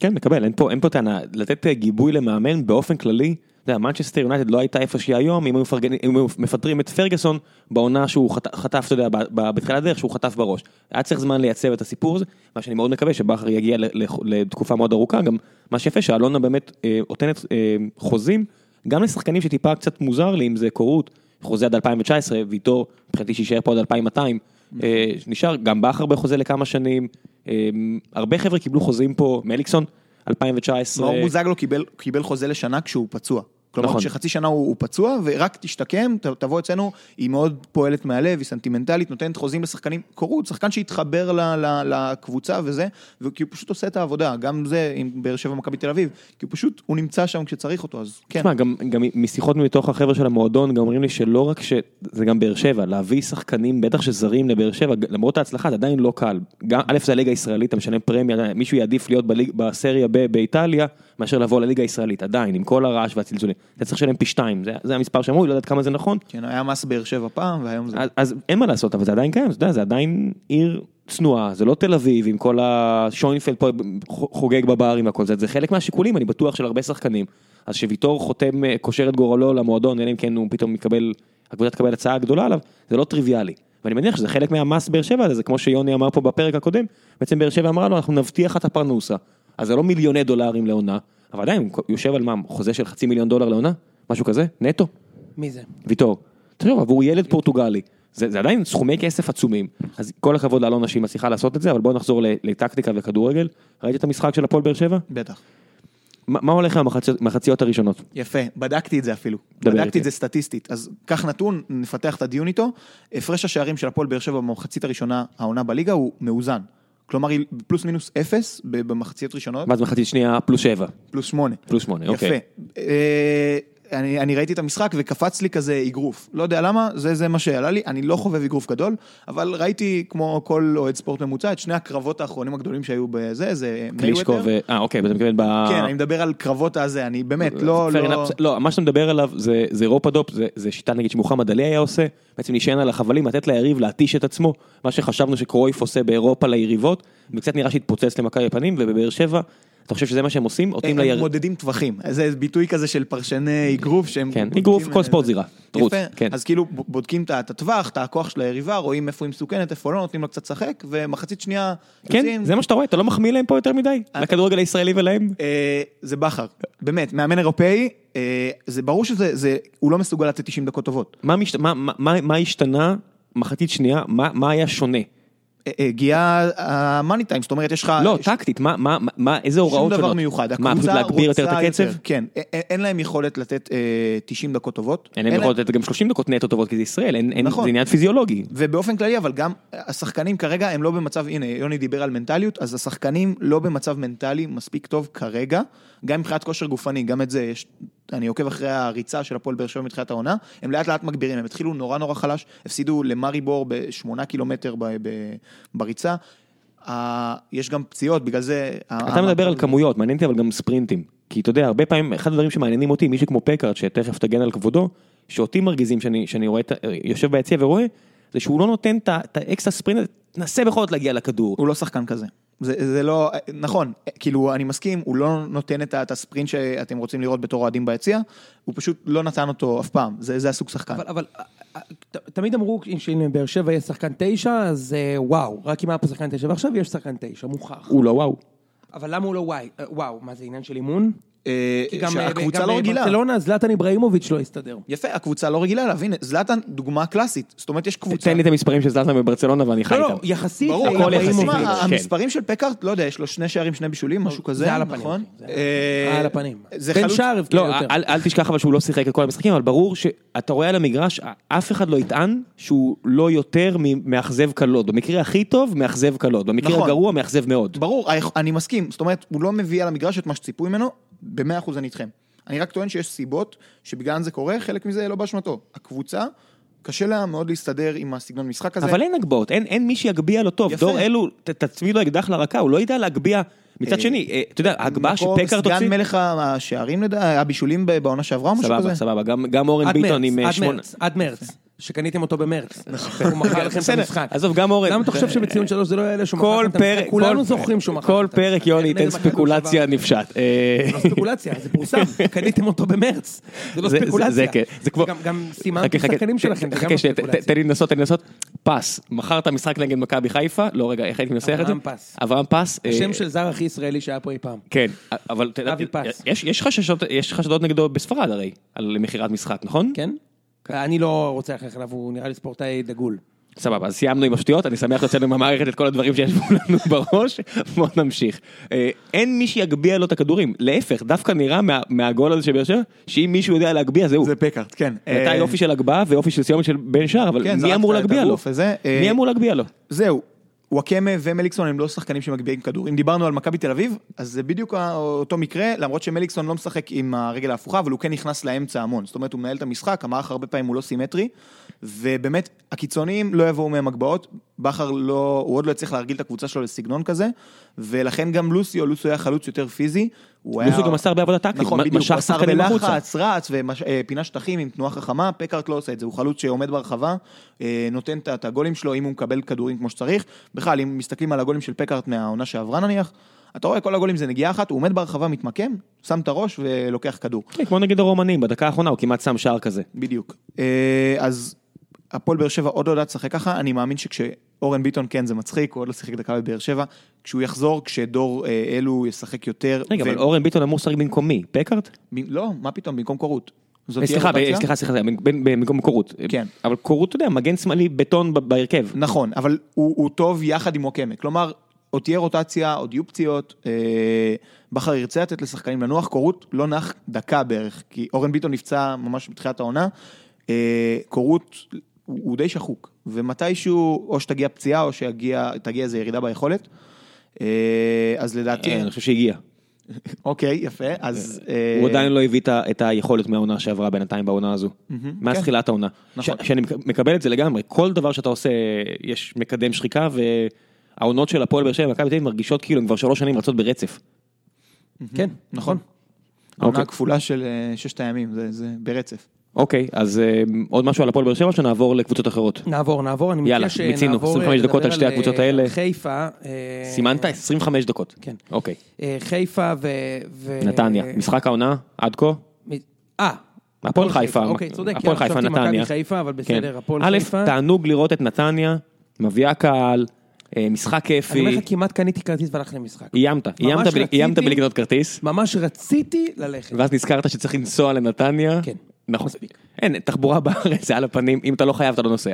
[SPEAKER 1] כן, מקבל, אין פה, אין פה טענה. לתת אה, גיבוי למאמן באופן כללי, מנצ'סטר יונייטד לא הייתה איפה שהיא היום, אם היו, מפטרים את פרגוסון בעונה שהוא חט, חטף, אתה יודע, בתחילת הדרך שהוא חטף בראש. היה צריך זמן לייצב את הסיפור הזה, מה שאני מאוד מקווה שבכר יגיע לתקופה מאוד ארוכה, גם מה שיפה שאלונה באמת אה, נותנת אה, חוזים, גם לשחקנים שטיפה קצת מוזר לי, אם זה קורות, חוזה עד 2019, ויטור, מבחינתי שיישאר פה עד 2200, אה, נשאר גם בכר בחוזה לכמה שנים, אה, הרבה חבר'ה קיבלו חוזים פה, מליקסון, 2019.
[SPEAKER 3] מאור בוזגלו קיבל חוזה לשנה כשהוא פצוע. כלומר,
[SPEAKER 1] נכון.
[SPEAKER 3] שחצי שנה הוא, הוא פצוע, ורק תשתקם, ת, תבוא אצלנו, היא מאוד פועלת מהלב, היא סנטימנטלית, נותנת חוזים לשחקנים, קורות, שחקן שהתחבר ל, ל, לקבוצה וזה, וכי הוא פשוט עושה את העבודה, גם זה עם באר שבע מכבי תל אביב, כי הוא פשוט, הוא נמצא שם כשצריך אותו, אז כן.
[SPEAKER 1] תשמע, גם, גם משיחות מתוך החבר'ה של המועדון, גם אומרים לי שלא רק שזה גם באר שבע, להביא שחקנים, בטח שזרים לבאר שבע, למרות ההצלחה זה עדיין לא קל. גם, א' זה הליגה הישראלית, אתה משלם פרמיה, מישהו יעדיף להיות בליג, בסריה ב, באיטליה, מאשר לבוא לליגה הישראלית, עדיין, עם כל הרעש והצלצולים. אתה צריך לשלם פי שתיים, זה, זה המספר שאמרו, לא יודעת כמה זה נכון.
[SPEAKER 3] כן, היה מס באר שבע פעם, והיום זה...
[SPEAKER 1] אז, אז אין מה לעשות, אבל זה עדיין קיים, יודע, זה עדיין עיר צנועה, זה לא תל אביב עם כל השוינפלד פה חוגג בברים והכל זה, זה חלק מהשיקולים, אני בטוח של הרבה שחקנים. אז שוויטור חותם, אה, קושר את גורלו למועדון, אלא אם כן הוא פתאום מקבל, הקבוצה תקבל הצעה גדולה עליו, זה לא טריוויאלי. ואני מניח שזה חלק מהמס באר שבע הזה, זה כמו שיוני אמר פה בפרק הקודם, בעצם באר שבע אמרה לו, אנחנו נבטיח את הפרנוסה. אז זה לא מיליוני דולרים לעונה, אבל עדיין, הוא יושב על מה, חוזה של חצי מיליון דולר לעונה? משהו כזה? נטו?
[SPEAKER 2] מי זה?
[SPEAKER 1] ויטור. תחשוב, עבור ילד פורטוגלי, זה, זה עדיין סכומי כסף עצומים, אז כל הכבוד לאלונה שהיא מצליחה לעשות את זה, אבל בואו נחזור ל- לטקטיקה וכדורגל. ראית את המשחק של הפועל באר שבע?
[SPEAKER 3] בטח.
[SPEAKER 1] מה מה הולך עם המחציות- הראשונות?
[SPEAKER 3] יפה, בדקתי את זה אפילו. בדקתי
[SPEAKER 1] איתי.
[SPEAKER 3] את זה סטטיסטית. אז קח נתון, נפתח את הדיון איתו. הפרש השערים של הפועל באר שבע במחצית הראשונה, העונה בליגה, הוא מאוזן. כלומר, היא פלוס מינוס אפס במחציות ראשונות,
[SPEAKER 1] מה זה מחצית שנייה פלוס שבע,
[SPEAKER 3] פלוס שמונה.
[SPEAKER 1] פלוס שמונה, אוקיי.
[SPEAKER 3] יפה. אני, אני ראיתי את המשחק וקפץ לי כזה אגרוף. לא יודע למה, זה, זה מה שעלה לי. אני לא חובב אגרוף גדול, אבל ראיתי, כמו כל אוהד ספורט ממוצע, את שני הקרבות האחרונים הגדולים שהיו בזה, זה מייווטר.
[SPEAKER 1] ו... אה, אוקיי, אתה מתכוון ב...
[SPEAKER 3] כן, אני מדבר על קרבות הזה, אני באמת, לא, לא...
[SPEAKER 1] enough. לא, מה שאתה מדבר עליו זה, זה רופדופ, זה, זה שיטה נגיד שמוחמד עלי היה עושה, בעצם נשען על החבלים, לתת ליריב להתיש את עצמו, מה שחשבנו שקרויף עושה באירופה ליריבות, וקצת נראה שהתפוצץ למכבי הפנים, ובבאר שבע, אתה חושב שזה מה שהם עושים?
[SPEAKER 3] הם
[SPEAKER 1] ליריב...
[SPEAKER 3] מודדים טווחים, זה ביטוי כזה של פרשני אגרוף שהם...
[SPEAKER 1] כן, אגרוף כל
[SPEAKER 3] אה,
[SPEAKER 1] ספורט. זירה, רוץ,
[SPEAKER 3] יפה,
[SPEAKER 1] כן.
[SPEAKER 3] אז כאילו בודקים את הטווח, את הכוח של היריבה, רואים איפה היא מסוכנת, איפה לא, נותנים לה קצת לשחק, ומחצית שנייה
[SPEAKER 1] כן. זה מה שאתה רואה, אתה לא מחמיא להם פה יותר מדי? לכדורגל הישראלי ולהם?
[SPEAKER 3] אה, זה בכר, באמת, מאמן אירופאי, אה, זה ברור שזה, זה- הוא לא מסוגל לתת 90 דקות טובות.
[SPEAKER 1] מה השתנה מחצית שנייה, מה מה היה שונה?
[SPEAKER 3] אה, אה, הגיע המאני טיים, זאת אומרת, יש לך...
[SPEAKER 1] לא, טקטית, מה- מה- מה- איזה הוראות
[SPEAKER 3] שום
[SPEAKER 1] שונות?
[SPEAKER 3] דבר מיוחד,
[SPEAKER 1] מה, פשוט להגביר יותר את הקצב?
[SPEAKER 3] כן, אין להם יכולת לתת אה, 90 דקות טובות.
[SPEAKER 1] אין להם יכולת לתת גם 30 דקות נטו טובות, כי זה ישראל,
[SPEAKER 3] נכון.
[SPEAKER 1] זה עניין פיזיולוגי.
[SPEAKER 3] ובאופן כללי, אבל גם השחקנים כרגע הם לא במצב, הנה, יוני דיבר על מנטליות, אז השחקנים לא במצב מנטלי מספיק טוב כרגע, גם מבחינת כושר גופני, גם את זה יש, אני עוקב אחרי הריצה של הפועל באר שבע מתחילת העונה, הם לאט לאט מגבירים, הם התחילו נורא נורא חלש, הפסידו למאריבור בשמונה קילומטר ב, ב, בריצה, יש גם פציעות, בגלל זה...
[SPEAKER 1] אתה מדבר על כמויות, מעניין אותי אבל גם ספרינטים. כי אתה יודע, הרבה פעמים, אחד הדברים שמעניינים אותי, מישהו כמו פקארט, שתכף תגן על כבודו, שאותי מרגיזים שאני, שאני רואה, יושב ביציע ורואה, זה שהוא לא נותן את ה- את האקסטרה ספרינט, תנסה בכל זאת להגיע לכדור.
[SPEAKER 3] הוא לא שחקן כזה. זה, זה לא, נכון, כאילו, אני מסכים, הוא לא נותן את, הספרינט שאתם רוצים לראות בתור אוהדים ביציע, הוא פשוט לא נתן אותו אף פעם, זה, זה הסוג שחקן.
[SPEAKER 2] אבל, אבל ת- תמיד אמרו שאם באר שבע יהיה שחקן תשע, אז אה, וואו, רק אם היה פה שחקן תשע, ועכשיו יש שחקן תשע, מוכח.
[SPEAKER 1] הוא לא וואו.
[SPEAKER 2] אבל למה הוא לא וואי? אה, וואו, מה זה עניין של אימון?
[SPEAKER 3] אה,
[SPEAKER 2] כי גם,
[SPEAKER 3] שהקבוצה
[SPEAKER 2] גם
[SPEAKER 3] לא רגילה.
[SPEAKER 2] בברצלונה זלטן איברהימוביץ' לא הסתדר.
[SPEAKER 3] יפה, הקבוצה לא רגילה להבין, זלאטן דוגמה קלאסית, זאת אומרת יש קבוצה.
[SPEAKER 1] תן לי את המספרים של זלטן בברצלונה ואני חי
[SPEAKER 2] לא,
[SPEAKER 1] איתם.
[SPEAKER 2] לא, יחסית
[SPEAKER 3] ברור,
[SPEAKER 1] הכל יחסי.
[SPEAKER 2] לאיברהימוביץ'.
[SPEAKER 1] כן.
[SPEAKER 3] המספרים של פקארט, לא יודע, יש לו שני שערים, שני בישולים, משהו כזה,
[SPEAKER 2] זה על הפנים,
[SPEAKER 3] נכון?
[SPEAKER 2] זה
[SPEAKER 3] אה,
[SPEAKER 2] על הפנים.
[SPEAKER 3] זה
[SPEAKER 2] בן שער הבקיע
[SPEAKER 1] לא,
[SPEAKER 2] יותר.
[SPEAKER 1] אל, אל תשכח אבל שהוא לא שיחק את כל המשחקים, אבל ברור שאתה רואה על המגרש, אף אחד לא יטען שהוא לא יותר ממאכזב קלות. במקרה הכי טוב, מאכזב קלות. במקרה
[SPEAKER 3] נכון.
[SPEAKER 1] הגרוע, מאכזב מאוד.
[SPEAKER 3] ברור, אני מסכים, זאת אומרת, הוא לא מביא על המגרש את מה שציפו ממנו, במאה אחוז אני איתכם. אני רק טוען שיש סיבות שבגללן זה קורה, חלק מזה לא באשמתו. הקבוצה, קשה לה מאוד להסתדר עם הסגנון משחק הזה.
[SPEAKER 1] אבל אין הגבהות, אין, אין מי שיגביה לו טוב.
[SPEAKER 3] יפה.
[SPEAKER 1] דור אלו, ת- תצמיד לו אקדח לרקה, הוא לא ידע להגביה. מצד שני, אה, אתה יודע, ההגבהה שפקארט הוציא...
[SPEAKER 3] סגן מלך השערים, לדע- הבישולים ב- בעונה שעברה או משהו כזה?
[SPEAKER 1] סבבה, סבבה, גם, גם אורן
[SPEAKER 2] עד
[SPEAKER 1] ביטון עם אה,
[SPEAKER 2] עד
[SPEAKER 1] שמונה...
[SPEAKER 2] מרץ, עד מרץ. שקניתם אותו במרץ. הוא מכר לכם את המשחק.
[SPEAKER 1] עזוב, גם אורן...
[SPEAKER 2] למה אתה חושב שבציון שלוש זה לא יעלה שהוא מכר
[SPEAKER 1] כל
[SPEAKER 2] את המשחק? כולנו
[SPEAKER 1] כל-
[SPEAKER 2] זוכרים שהוא מכר
[SPEAKER 1] כל
[SPEAKER 2] את המשחק.
[SPEAKER 1] פרק יוני ייתן ספקולציה. נפשט. אה,
[SPEAKER 2] לא ספקולציה, זה פורסם, קניתם אותו במרץ. זה לא
[SPEAKER 1] זה- זה-
[SPEAKER 2] ספקולציה.
[SPEAKER 1] זה כן, זה כמו...
[SPEAKER 2] גם- גם סימנתם
[SPEAKER 1] חכה, חכה,
[SPEAKER 2] שחקנים
[SPEAKER 1] ת-
[SPEAKER 2] שלכם, זה גם
[SPEAKER 1] חכה
[SPEAKER 2] לא ספקולציה.
[SPEAKER 1] תן לי לנסות, תן לי לנסות. פס, מכרת משחק נגד מכבי חיפה, לא רגע, איך הייתי מנסח את זה?
[SPEAKER 2] אברהם פס.
[SPEAKER 1] אברהם פס. אה,
[SPEAKER 2] השם של זר הכי ישראלי שהיה פה אי פעם.
[SPEAKER 1] כן, אבל
[SPEAKER 2] אבי פס.
[SPEAKER 1] יש חשדות נגדו בספרד הרי, על מכירת משחק, נכון?
[SPEAKER 2] כן? אני לא רוצה ללכת עליו, הוא נראה לי ספורטאי דגול.
[SPEAKER 1] סבבה, אז סיימנו עם השטויות, אני שמח לצאת מהמערכת את כל הדברים שישבו לנו בראש, בואו נמשיך. אה, אין מי שיגביה לו את הכדורים, להפך, דווקא נראה מה- מהגול הזה של באר שבע, שאם מישהו יודע להגביה זהו.
[SPEAKER 3] זה פקארט, כן.
[SPEAKER 1] הייתה
[SPEAKER 3] אה,
[SPEAKER 1] יופי של הגבהה ויופי של סיומת של בן שער, אבל
[SPEAKER 3] כן,
[SPEAKER 1] מי אמור להגביה לו?
[SPEAKER 3] וזה, אה,
[SPEAKER 1] מי אמור להגביה לו?
[SPEAKER 3] זהו, וואקמה ומליקסון הם לא שחקנים שמגביהים כדור. אם דיברנו על מכבי תל אביב, אז זה בדיוק אותו מקרה, למרות שמליקסון לא משחק עם הרגל ההפוכה, אבל הוא כן נכנס לאמצע המון. זאת אומרת, הוא מנהל את המשחק, המערך הרבה פעמים הוא לא סימטרי, ובאמת, הקיצוניים לא יבואו מהם הגבהות, בכר לא, הוא עוד לא הצליח להרגיל את הקבוצה שלו לסגנון כזה, ולכן גם לוסיו, לוסיו היה חלוץ יותר פיזי.
[SPEAKER 1] לוסו
[SPEAKER 3] היה-
[SPEAKER 1] גם עשה הרבה עבודה טקטית,
[SPEAKER 3] נכון, בדיוק,
[SPEAKER 1] משך
[SPEAKER 3] הוא עשה הרבה
[SPEAKER 1] שחקנים החוצה.
[SPEAKER 3] לחץ, רץ ופינה שטחים עם תנועה חכמה, פקארט לא עושה את זה, הוא חלוץ שעומד ברחבה, אה, נותן את- הגולים שלו אם הוא מקבל כדורים כמו שצריך. בכלל, אם מסתכלים על הגולים של פקארט מהעונה שעברה נניח, אתה רואה כל הגולים זה נגיעה אחת, הוא עומד ברחבה, מתמקם, שם את הראש ולוקח כדור.
[SPEAKER 1] כן, כמו נגד הרומנים, בדקה האחרונה הוא כמעט שם שער כזה.
[SPEAKER 3] בדיוק. אה, אז הפועל באר שבע עוד לא יודעת לשחק ככה, אני מאמין שכשאורן ביטון, כן, זה מצחיק, הוא עוד לא שיחק דקה בבאר שבע, כשהוא יחזור, כשדור אה, אלו ישחק יותר.
[SPEAKER 1] רגע,
[SPEAKER 3] ו-
[SPEAKER 1] אבל אורן ביטון אמור לשחק במקום מי? פקארט?
[SPEAKER 3] ב- לא, מה פתאום, במקום קורות.
[SPEAKER 1] סליחה, ב-? סליחה, סליחה, במקום קורות.
[SPEAKER 3] כן.
[SPEAKER 1] אבל קורות, אתה יודע, מגן שמאלי בטון בהרכב.
[SPEAKER 3] נכון, אבל הוא, הוא טוב יחד עם וואקמה. כלומר, עוד תהיה רוטציה, עוד יהיו פציעות, אה, בכר ירצה לתת לשחקנים לנוח, קורות לא נח דקה בערך, כי אורן ביטון נפצע ממש בתחילת העונה, אה, קורות הוא, הוא די שחוק, ומתישהו, או שתגיע פציעה, או שתגיע איזו ירידה ביכולת. אה, אז לדעתי,
[SPEAKER 1] אה, אני חושב שהגיע.
[SPEAKER 3] אוקיי, יפה, אז... אה,
[SPEAKER 1] הוא עדיין לא הביא את היכולת מהעונה שעברה בינתיים בעונה הזו. מאז
[SPEAKER 3] כן.
[SPEAKER 1] תחילת העונה.
[SPEAKER 3] נכון.
[SPEAKER 1] שאני מק- מקבל את זה לגמרי, כל דבר שאתה עושה, יש מקדם שחיקה, והעונות של הפועל באר שבע ומכבי תל אביב מרגישות כאילו הם כבר שלוש שנים רצות ברצף.
[SPEAKER 2] כן,
[SPEAKER 3] נכון. העונה
[SPEAKER 1] אוקיי.
[SPEAKER 3] הכפולה של אה, ששת הימים, זה ברצף.
[SPEAKER 1] אוקיי, אז אה, עוד משהו על הפועל באר שבע, שנעבור לקבוצות אחרות?
[SPEAKER 2] נעבור, נעבור, אני
[SPEAKER 1] יאללה,
[SPEAKER 2] מציע
[SPEAKER 1] מיצינו,
[SPEAKER 2] שנעבור
[SPEAKER 1] 25 דקות על שתי
[SPEAKER 2] אה,
[SPEAKER 1] הקבוצות האלה.
[SPEAKER 2] חיפה. אה,
[SPEAKER 1] סימנת 25 דקות.
[SPEAKER 2] כן.
[SPEAKER 1] אוקיי.
[SPEAKER 2] אה, חיפה ו...
[SPEAKER 1] נתניה, משחק העונה, עד כה?
[SPEAKER 2] אה.
[SPEAKER 1] הפועל חיפה.
[SPEAKER 2] אוקיי, צודק.
[SPEAKER 1] הפועל חיפה,
[SPEAKER 2] חשבתי מכבי
[SPEAKER 1] נתניה.
[SPEAKER 2] חיפה, אבל
[SPEAKER 1] כן.
[SPEAKER 2] בסדר, הפועל
[SPEAKER 1] א',
[SPEAKER 2] חיפה.
[SPEAKER 1] תענוג לראות את נתניה, מביאה קהל, אה, משחק
[SPEAKER 2] אני אומר
[SPEAKER 1] כיפי.
[SPEAKER 2] לך, כמעט קניתי כרטיס והלכתי למשחק.
[SPEAKER 1] איימת, איימת בלי לקנות כרטיס,
[SPEAKER 2] ממש רציתי ללכת.
[SPEAKER 1] ואז נזכרת שצריך לנסוע לנתניה.
[SPEAKER 2] כן.
[SPEAKER 1] נכון. אין, תחבורה בארץ זה על הפנים, אם אתה לא חייב אתה לא נוסע.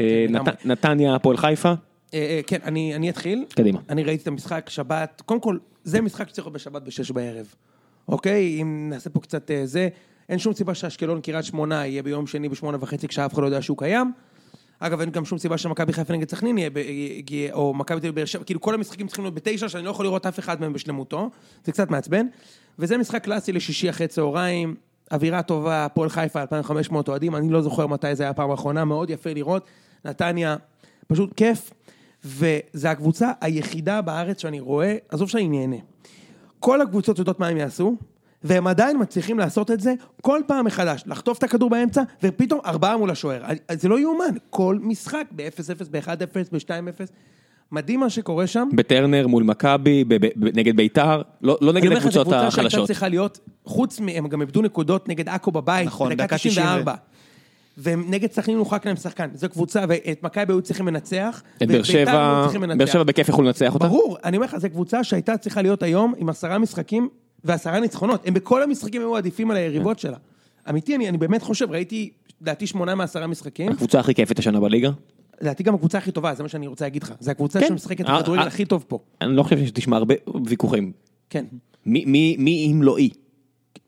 [SPEAKER 1] אה,
[SPEAKER 2] לגמרי.
[SPEAKER 1] נת- נתניה, הפועל חיפה,
[SPEAKER 2] אה, אה, כן, אני אתחיל.
[SPEAKER 1] קדימה.
[SPEAKER 2] אני ראיתי את המשחק שבת, קודם כל, זה משחק שצריך להיות בשבת בשש בערב. אוקיי? אם נעשה פה קצת אה, זה, אין שום סיבה שאשקלון קריית שמונה יהיה ביום שני בשמונה וחצי כשאף אחד לא יודע שהוא קיים. אגב, אין גם שום סיבה שמכבי חיפה נגד סכנין יהיה- או מכבי תל אביב באר שבע, כאילו כל המשחקים צריכים להיות בתשע, שאני לא יכול לראות אף אחד מהם בשלמותו, זה קצת מעצבן. וזה משחק קלאסי לשישי אחרי צהריים, אווירה טובה, הפועל חיפה, 2,500 אוהדים, אני לא זוכר מתי זה היה הפעם האחרונה, מאוד יפה לראות. נתניה, פשוט כיף. וזו הקבוצה היחידה בארץ שאני רואה, עזוב שאני נהנה. כל הקבוצות יודעות מה הם יעשו, והם עדיין מצליחים לעשות את זה כל פעם מחדש, לחטוף את הכדור באמצע, ופתאום ארבעה מול השוער. זה לא יאומן, כל משחק ב-0-0, ב-1-0, ב-2-0. מדהים מה שקורה שם.
[SPEAKER 1] בטרנר מול מכבי, נגד ביתר, לא לא
[SPEAKER 2] אני
[SPEAKER 1] נגד
[SPEAKER 2] אומר לך, זו
[SPEAKER 1] הקבוצות
[SPEAKER 2] קבוצה שהייתה
[SPEAKER 1] החלשות.
[SPEAKER 2] צריכה להיות, חוץ מהם גם איבדו נקודות נגד עכו בבית,
[SPEAKER 3] נכון, דקה
[SPEAKER 2] 94. ונגד סכנין הורחק להם שחקן, זו קבוצה, ואת מכבי היו צריכים לנצח.
[SPEAKER 1] את באר שבע. באר שבע בכיף יכולו לנצח אותה.
[SPEAKER 2] ברור, אני אומר לך, זו קבוצה שהייתה צריכה להיות היום עם עשרה משחקים ועשרה ניצחונות. הם בכל המשחקים היו עדיפים על היריבות שלה. אמיתי, אני, אני באמת חושב, ראיתי, לדעתי שמונה מעשרה משחקים,
[SPEAKER 1] הקבוצה הכי כיפית השנה בליגה.
[SPEAKER 2] לדעתי גם הקבוצה הכי טובה, זה מה שאני רוצה להגיד לך. זו הקבוצה
[SPEAKER 1] כן.
[SPEAKER 2] שמשחקת את
[SPEAKER 1] אה,
[SPEAKER 2] הכדורגל
[SPEAKER 1] אה.
[SPEAKER 2] הכי טוב פה.
[SPEAKER 1] אני לא חושב שתשמע הרבה ויכוחים.
[SPEAKER 2] כן,
[SPEAKER 1] מי- מי מי אם לא אי?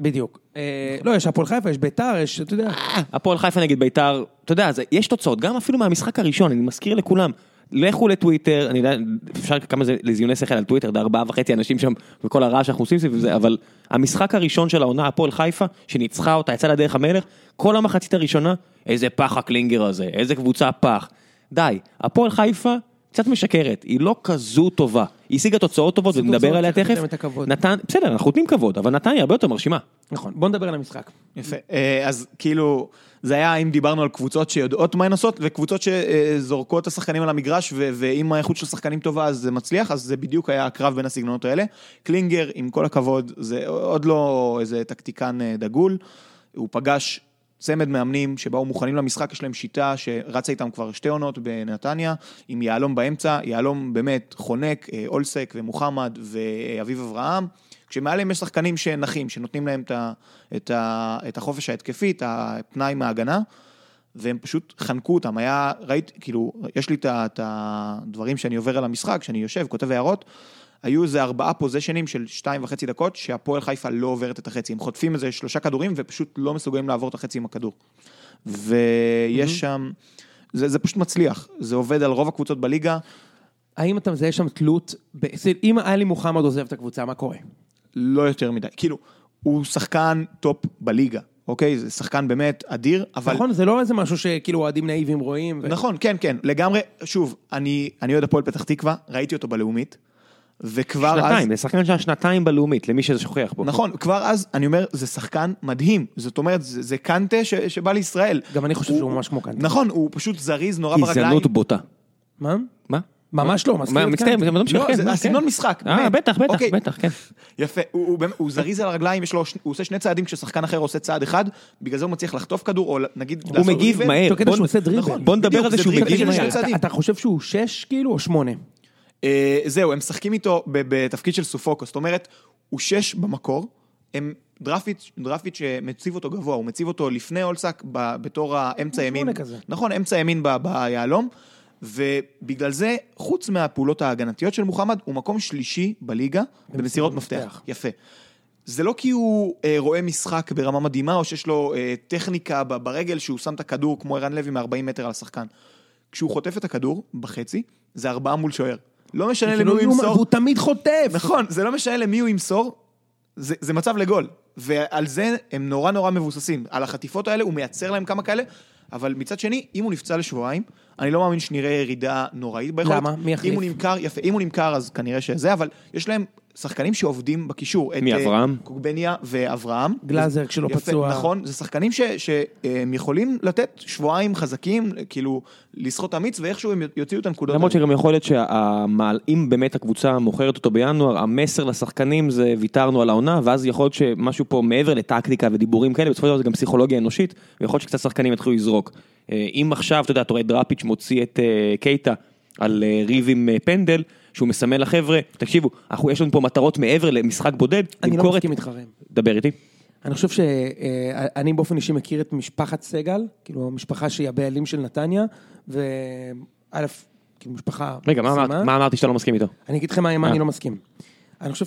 [SPEAKER 2] בדיוק. אה, לא, יש הפועל חיפה, יש ביתר, יש, אתה יודע.
[SPEAKER 1] הפועל חיפה נגד ביתר, אתה יודע, זה- יש תוצאות, גם אפילו מהמשחק הראשון, אני מזכיר לכולם. לכו לטוויטר, אני יודע, אפשר כמה זה לזיוני שכל על טוויטר, זה ארבעה וחצי אנשים שם, וכל הרעש שאנחנו עושים סביב זה, אבל המשחק הראשון של העונה, הפועל חיפה, שניצחה אותה, יצאה לדרך המלך, כל המחצית הראשונה, איזה פח הקלינגר הזה, איזה קבוצה פח. די, הפועל חיפה קצת משקרת, היא לא כזו טובה. היא השיגה תוצאות טובות, ונדבר עליה תכף. נתן, בסדר, אנחנו נותנים כבוד, אבל נתניה הרבה יותר מרשימה.
[SPEAKER 2] נכון, בוא נדבר על המשחק.
[SPEAKER 3] יפה. אה, אז כאילו, זה היה אם דיברנו על קבוצות שיודעות מה הן עושות, וקבוצות שזורקות את השחקנים על המגרש, ו- ואם האיכות של השחקנים טובה אז זה מצליח, אז זה בדיוק היה הקרב בין הסגנונות האלה. קלינגר, עם כל הכבוד, זה עוד לא איזה טקטיקן אה, דגול, הוא פגש צמד מאמנים שבאו מוכנים למשחק, יש להם שיטה שרצה איתם כבר שתי עונות בנתניה, עם יהלום באמצע, יהלום באמת חונק, אה, אולסק ומוחמד ואביב אברהם. כשמעליהם יש שחקנים שנחים, שנותנים להם את, ה, את, ה, את החופש ההתקפי, את הפנאי מההגנה, והם פשוט חנקו אותם. היה, ראיתי, כאילו, יש לי את הדברים שאני עובר על המשחק, שאני יושב, כותב הערות, היו איזה ארבעה פוזיישנים של שתיים וחצי דקות, שהפועל חיפה לא עוברת את החצי. הם חוטפים איזה שלושה כדורים ופשוט לא מסוגלים לעבור את החצי עם הכדור. ויש שם, זה, זה פשוט מצליח, זה עובד על רוב הקבוצות בליגה.
[SPEAKER 2] האם אתה מזהה שם תלות, ב- אם עלי מוחמד עוזב את הקבוצה, מה קורה?
[SPEAKER 3] לא יותר מדי. כאילו, הוא שחקן טופ בליגה, אוקיי? זה שחקן באמת אדיר, אבל...
[SPEAKER 2] נכון, זה לא איזה משהו שכאילו אוהדים נאיבים רואים. ו-
[SPEAKER 3] נכון, כן, כן, לגמרי. שוב, אני, אני אוהד הפועל פתח תקווה, ראיתי אותו בלאומית, וכבר אז...
[SPEAKER 1] שנתיים, זה שחקן שהיה שנתיים בלאומית, למי שזה שוכח פה.
[SPEAKER 3] נכון, כבר אז, אני אומר, זה שחקן מדהים. זאת אומרת, זה, זה קנטה ש, שבא לישראל.
[SPEAKER 2] גם אני חושב שהוא ממש כמו קנטה.
[SPEAKER 3] נכון, הוא פשוט זריז, נורא ברגליים.
[SPEAKER 1] גזענות בוטה.
[SPEAKER 2] מה?
[SPEAKER 1] מה?
[SPEAKER 2] ממש לא, מזכיר
[SPEAKER 1] מה,
[SPEAKER 2] את
[SPEAKER 1] מצטער,
[SPEAKER 2] קאנט.
[SPEAKER 1] זה לא
[SPEAKER 3] לא, הסגנון
[SPEAKER 1] כן.
[SPEAKER 3] משחק,
[SPEAKER 1] אה. בטח, בטח,
[SPEAKER 3] אוקיי.
[SPEAKER 1] בטח, כן.
[SPEAKER 3] יפה, הוא, הוא, הוא זריז על הרגליים, הוא עושה שני צעדים כששחקן אחר עושה צעד אחד, בגלל זה הוא מצליח לחטוף כדור, או נגיד...
[SPEAKER 1] הוא מגיב. מהר. בוא- נדבר על זה שהוא מגיב מהר.
[SPEAKER 2] אתה חושב שהוא שש כאילו או שמונה?
[SPEAKER 3] אה, זהו, הם משחקים איתו בתפקיד של סופוקו, זאת אומרת, הוא שש במקור, הם דרפיץ', דרפיץ' שמציב אותו גבוה, הוא מציב אותו לפני אולסק ב- בתור האמצע ימין.
[SPEAKER 2] כזה.
[SPEAKER 3] נכון, אמצע ימין ביהלום, ובגלל זה, חוץ מהפעולות ההגנתיות של מוחמד, הוא מקום שלישי בליגה במסירות מפתח.
[SPEAKER 2] מפתח.
[SPEAKER 3] יפה. זה לא כי הוא אה, רואה משחק ברמה מדהימה, או שיש לו אה, טכניקה ברגל שהוא שם את הכדור כמו ערן לוי מ-40 מטר על השחקן. כשהוא חוטף את הכדור בחצי, זה ארבעה מול שוער. לא משנה
[SPEAKER 2] זה
[SPEAKER 3] למי הוא ימסור.
[SPEAKER 2] והוא תמיד חוטף.
[SPEAKER 3] נכון, זה לא משנה למי הוא ימסור, זה, זה מצב לגול. ועל זה הם נורא נורא מבוססים. על החטיפות האלה הוא מייצר להם כמה כאלה, אבל מצד שני, אם הוא נפצע לשבועיים, אני לא מאמין שנראה ירידה נוראית ביכולת.
[SPEAKER 2] למה? מי יחליף?
[SPEAKER 3] אם הוא נמכר, יפה, אם הוא נמכר אז כנראה שזה, אבל יש להם שחקנים שעובדים בקישור. את,
[SPEAKER 1] מי,
[SPEAKER 3] אה,
[SPEAKER 1] אברהם?
[SPEAKER 3] קוגבניה ואברהם.
[SPEAKER 2] גלאזר כשלא פצוע.
[SPEAKER 3] נכון, זה שחקנים ש- שהם יכולים לתת שבועיים חזקים, כאילו, לסחוט אמיץ, ואיכשהו הם יוציאו את הנקודות.
[SPEAKER 1] למרות. שגם יכול להיות שאם באמת הקבוצה מוכרת אותו בינואר, המסר לשחקנים זה ויתרנו על העונה, ואז יכול להיות שמשהו פה מעבר לטקטיקה ודיבורים כאלה, בסופו של דבר זה גם פסיכולוגיה אנושית, ויכול להיות שקצת שחקנים יתחילו לזרוק. אה, אם עכשיו, אתה יודע, אתה רואה דראפיץ' מוציא את אה, קייטה על אה, ריב עם פנדל, שהוא מסמן לחבר'ה, תקשיבו, אנחנו, יש לנו פה מטרות מעבר למשחק בודד,
[SPEAKER 2] אני לא מסכים איתך ראם.
[SPEAKER 1] דבר איתי.
[SPEAKER 2] אני חושב שאני באופן אישי מכיר את משפחת סגל, כאילו המשפחה שהיא הבעלים של נתניה, וא', כאילו משפחה
[SPEAKER 1] רגע, מה מה אמרתי שאתה לא מסכים איתו?
[SPEAKER 2] אני אגיד לכם מה, מה. אני לא מסכים. אני חושב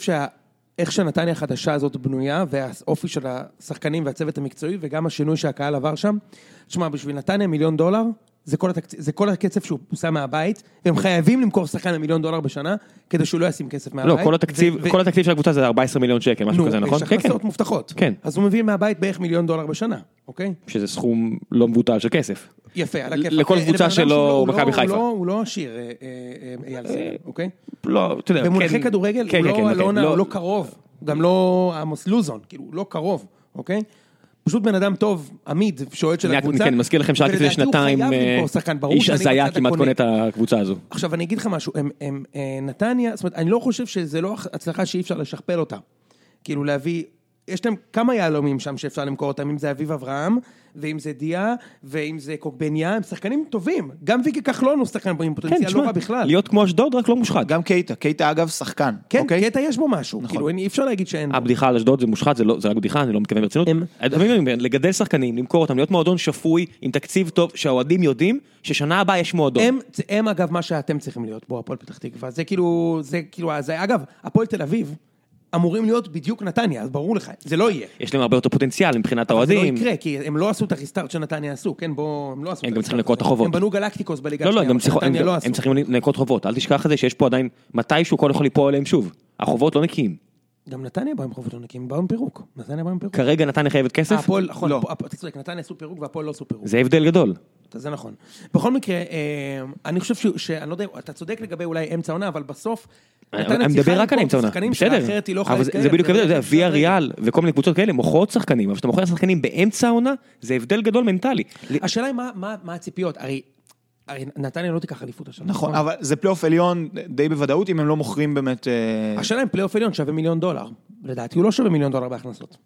[SPEAKER 2] שאיך שהנתניה החדשה הזאת בנויה, והאופי של השחקנים והצוות המקצועי, וגם השינוי שהקהל עבר שם, תשמע, בשביל נתניה מיליון דולר, זה כל, התקצ... זה כל הקצב שהוא שם מהבית, והם חייבים למכור שחקן במיליון דולר בשנה, כדי שהוא לא ישים כסף מהבית.
[SPEAKER 1] לא, כל התקציב,
[SPEAKER 2] ו-
[SPEAKER 1] כל התקציב של הקבוצה זה 14 מיליון שקל, משהו כזה, נכון?
[SPEAKER 2] נו, יש הכנסות מובטחות.
[SPEAKER 1] כן.
[SPEAKER 2] אז הוא מביא מהבית בערך מיליון דולר בשנה, אוקיי?
[SPEAKER 1] שזה סכום לא מבוטל של כסף.
[SPEAKER 2] יפה, על הכיפאק.
[SPEAKER 1] לכל קבוצה שלו,
[SPEAKER 2] לא- הוא
[SPEAKER 1] מכבי
[SPEAKER 2] לא-
[SPEAKER 1] חיפה.
[SPEAKER 2] הוא לא- לא עשיר, אה, אה, אה, אייל סגל, אוקיי?
[SPEAKER 1] לא, אתה יודע,
[SPEAKER 2] במונחי
[SPEAKER 1] כן.
[SPEAKER 2] כדורגל
[SPEAKER 1] כן,
[SPEAKER 2] הוא
[SPEAKER 1] כן, כן,
[SPEAKER 2] לא
[SPEAKER 1] כן,
[SPEAKER 2] אלונה, הוא לא קרוב, גם לא עמוס לוזון, כאילו, הוא לא קרוב, אוקיי? פשוט בן אדם טוב, עמיד, שועט של הקבוצה.
[SPEAKER 1] כן, מזכיר לכם שרק לפני שנתיים, אה, איש הזיה כמעט. קונה את הקבוצה הזו.
[SPEAKER 2] עכשיו אני אגיד לך משהו, אה, נתניה, זאת אומרת, אני לא חושב שזה לא הצלחה שאי אפשר לשכפל אותה. כאילו להביא, יש להם כמה יהלומים שם שאפשר למכור אותם, אם זה אביב אברהם, ואם זה דיה, ואם זה קוקבניה, הם שחקנים טובים. גם ויקי כחלון הוא שחקן עם
[SPEAKER 1] כן,
[SPEAKER 2] פוטנציאל לא
[SPEAKER 1] תשמע,
[SPEAKER 2] רע בכלל.
[SPEAKER 1] להיות כמו אשדוד רק לא מושחת.
[SPEAKER 3] גם קייטה, קייטה אגב שחקן,
[SPEAKER 2] כן,
[SPEAKER 3] אוקיי?
[SPEAKER 2] קטע יש בו משהו,
[SPEAKER 3] נכון.
[SPEAKER 2] כאילו אי אפשר להגיד שאין בו.
[SPEAKER 1] הבדיחה על אשדוד זה מושחת, זה לא- זה רק בדיחה, אני לא מתכוון ברצינות.
[SPEAKER 2] הם-
[SPEAKER 1] לגדל שחקנים, למכור אותם, להיות מועדון שפוי, עם תקציב טוב, שהאוהדים יודעים ששנה הבאה יש מועדון.
[SPEAKER 2] הם, הם אגב מה שאתם צריכים להיות בו, הפועל פתח תקווה, זה כאילו, זה כאילו, זה אגב, הפועל תל אביב אמורים להיות בדיוק נתניה, אז ברור לך, זה לא יהיה.
[SPEAKER 1] יש להם הרבה יותר פוטנציאל מבחינת
[SPEAKER 2] אבל זה
[SPEAKER 1] האוהדים.
[SPEAKER 2] לא יקרה, כי הם לא עשו את הריסטארט שנתניה עשו, כן, בוא, הם לא עשו
[SPEAKER 1] הם
[SPEAKER 2] את
[SPEAKER 1] גם צריכים לנקות את. החובות.
[SPEAKER 2] הם בנו גלקטיקוס בליגה
[SPEAKER 1] לא, לא,
[SPEAKER 2] השנייה,
[SPEAKER 1] הם הם-
[SPEAKER 2] לא.
[SPEAKER 1] הם צריכים לנקות חובות, אל תשכח את זה שיש פה עדיין, מתישהו הכל יכול ליפול עליהם שוב. החובות לא נקיים.
[SPEAKER 2] גם נתניה באו עם חובות עונקים, באו עם פירוק. נתניה באו עם פירוק.
[SPEAKER 1] כרגע נתניה חייבת כסף,
[SPEAKER 2] הפועל, נכון,
[SPEAKER 3] לא.
[SPEAKER 2] אתה צודק, נתניה עשו פירוק והפועל לא עשו פירוק.
[SPEAKER 1] זה הבדל גדול.
[SPEAKER 2] זה נכון. בכל מקרה, אה, אני חושב ש- שאני לא יודע, אתה צודק לגבי אולי אמצע עונה, אבל בסוף...
[SPEAKER 1] אני
[SPEAKER 2] נתניה
[SPEAKER 1] אני מדבר רק על אמצע עונה, בסדר,
[SPEAKER 2] לא
[SPEAKER 1] אבל זה- בדיוק ההבדל, יודע,
[SPEAKER 2] זה
[SPEAKER 1] ויה. ריאל וכל מיני קבוצות כאלה מוכרות שחקנים, אבל כשאתה מוכר שחקנים באמצע העונה, זה הבדל גדול מנטלי.
[SPEAKER 2] השאלה היא מה הציפיות, הרי הרי נתניה לא תיקח אליפות השנה.
[SPEAKER 3] נכון, אבל זה פלייאוף עליון די בוודאות אם הם לא מוכרים באמת... אה,
[SPEAKER 2] השאלה אם פלייאוף עליון שווה מיליון דולר. לדעתי הוא לא שווה מיליון דולר בהכנסות.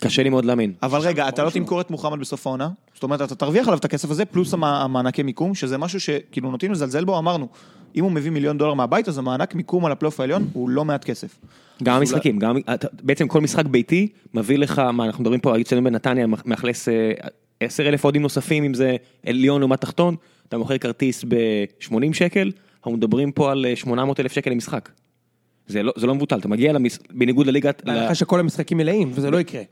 [SPEAKER 1] קשה לי מאוד להאמין.
[SPEAKER 3] אבל רגע, אתה לא תמכור את מוחמד בסוף העונה? זאת אומרת, אתה תרוויח עליו את הכסף הזה, פלוס המ- המענקי מיקום, שזה משהו שכאילו נוטים לזלזל בו, אמרנו, אם הוא מביא מיליון דולר מהבית, אז המענק מיקום על הפלייאוף העליון הוא לא מעט כסף.
[SPEAKER 1] גם המשחקים, גם, בעצם כל משחק ביתי מביא לך, מה אנחנו מדברים פה, אצלנו בנתניה מאכלס אה, עשר אלף אוהדים נוספים, אם זה עליון לעומת תחתון, אתה מוכר כרטיס ב-80 שקל, אנחנו מדברים פה על אה, 800 אלף שקל למשחק. זה לא, זה לא מבוטל, אתה מגיע למש... בניגוד לליגת... ל-
[SPEAKER 2] בהנחה שכל המשחקים מלאים, וזה לא יקרה.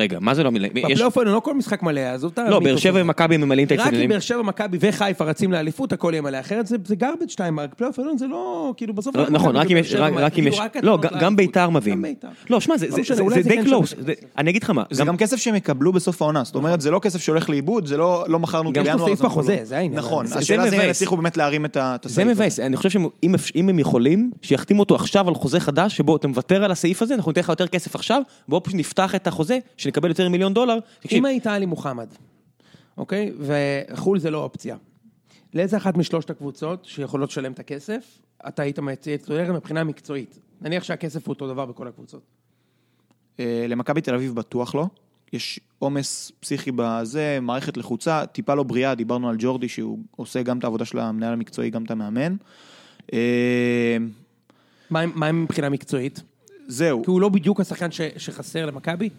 [SPEAKER 1] רגע, מה זה לא מלא? יש...
[SPEAKER 2] בפלייאוף העליון לא כל משחק מלא, עזוב את
[SPEAKER 1] לא,
[SPEAKER 2] המיתוס
[SPEAKER 1] באר שבע. ומכבי ממלאים את
[SPEAKER 2] רק אם
[SPEAKER 1] האצטדיונים.
[SPEAKER 2] באר שבע, מכבי וחיפה רצים לאליפות, הכל יהיה מלא. אחרת זה- זה time, רק פלייאוף עליון זה לא, כאילו בסוף...
[SPEAKER 1] לא, נכון, רק אם
[SPEAKER 2] ובאר
[SPEAKER 1] יש, רק- רק אם
[SPEAKER 2] כאילו,
[SPEAKER 1] יש, לא, גם-. ביתר מביאים. לא, שמע, זה-
[SPEAKER 2] לא
[SPEAKER 1] זה-
[SPEAKER 2] משנה,
[SPEAKER 1] זה
[SPEAKER 2] אולי
[SPEAKER 1] זה
[SPEAKER 2] זה
[SPEAKER 1] די
[SPEAKER 2] כן close,
[SPEAKER 1] אני אגיד לך מה,
[SPEAKER 3] זה גם כסף שהם יקבלו בסוף העונה, זאת אומרת, זה לא כסף שהולך לאיבוד, זה לא לא מכרנו
[SPEAKER 2] גם יש לו
[SPEAKER 3] בינואר,
[SPEAKER 2] סעיף בחוזה,
[SPEAKER 3] לא-
[SPEAKER 2] זה העניין.
[SPEAKER 3] נכון,
[SPEAKER 2] זה-
[SPEAKER 3] השאלה
[SPEAKER 1] זה
[SPEAKER 3] זה אם הם
[SPEAKER 1] מבאס.
[SPEAKER 3] יצליחו באמת להרים את ה-
[SPEAKER 1] זה
[SPEAKER 3] הסעיף הזה.
[SPEAKER 1] מבאס, אני חושב שאם אפ- אם הם יכולים, שיחתימו אותו עכשיו על חוזה חדש, שבו אתה מוותר על הסעיף הזה, אנחנו ניתן לך יותר כסף עכשיו, בואו פשוט נפתח את החוזה, שנקבל יותר מיליון דולר. תקשיב,
[SPEAKER 2] אם היית עלי מוחמד, אוקיי? וחו"ל זה לא אופציה. לאיזה אחת משלושת הקבוצות שיכולות לשלם את הכסף, אתה היית מציע את סולר מבחינה מקצועית? נניח שהכסף הוא אותו דבר בכל הקבוצות.
[SPEAKER 3] אה, למכבי תל אביב בטוח לא. יש עומס פסיכי בזה, מערכת לחוצה, טיפה לא בריאה, דיברנו על ג'ורדי שהוא עושה גם את העבודה של המנהל המקצועי, גם את המאמן. אה,
[SPEAKER 2] מה עם- מה מבחינה מקצועית?
[SPEAKER 3] זהו,
[SPEAKER 2] כי הוא לא בדיוק השחקן ש- שחסר למכבי?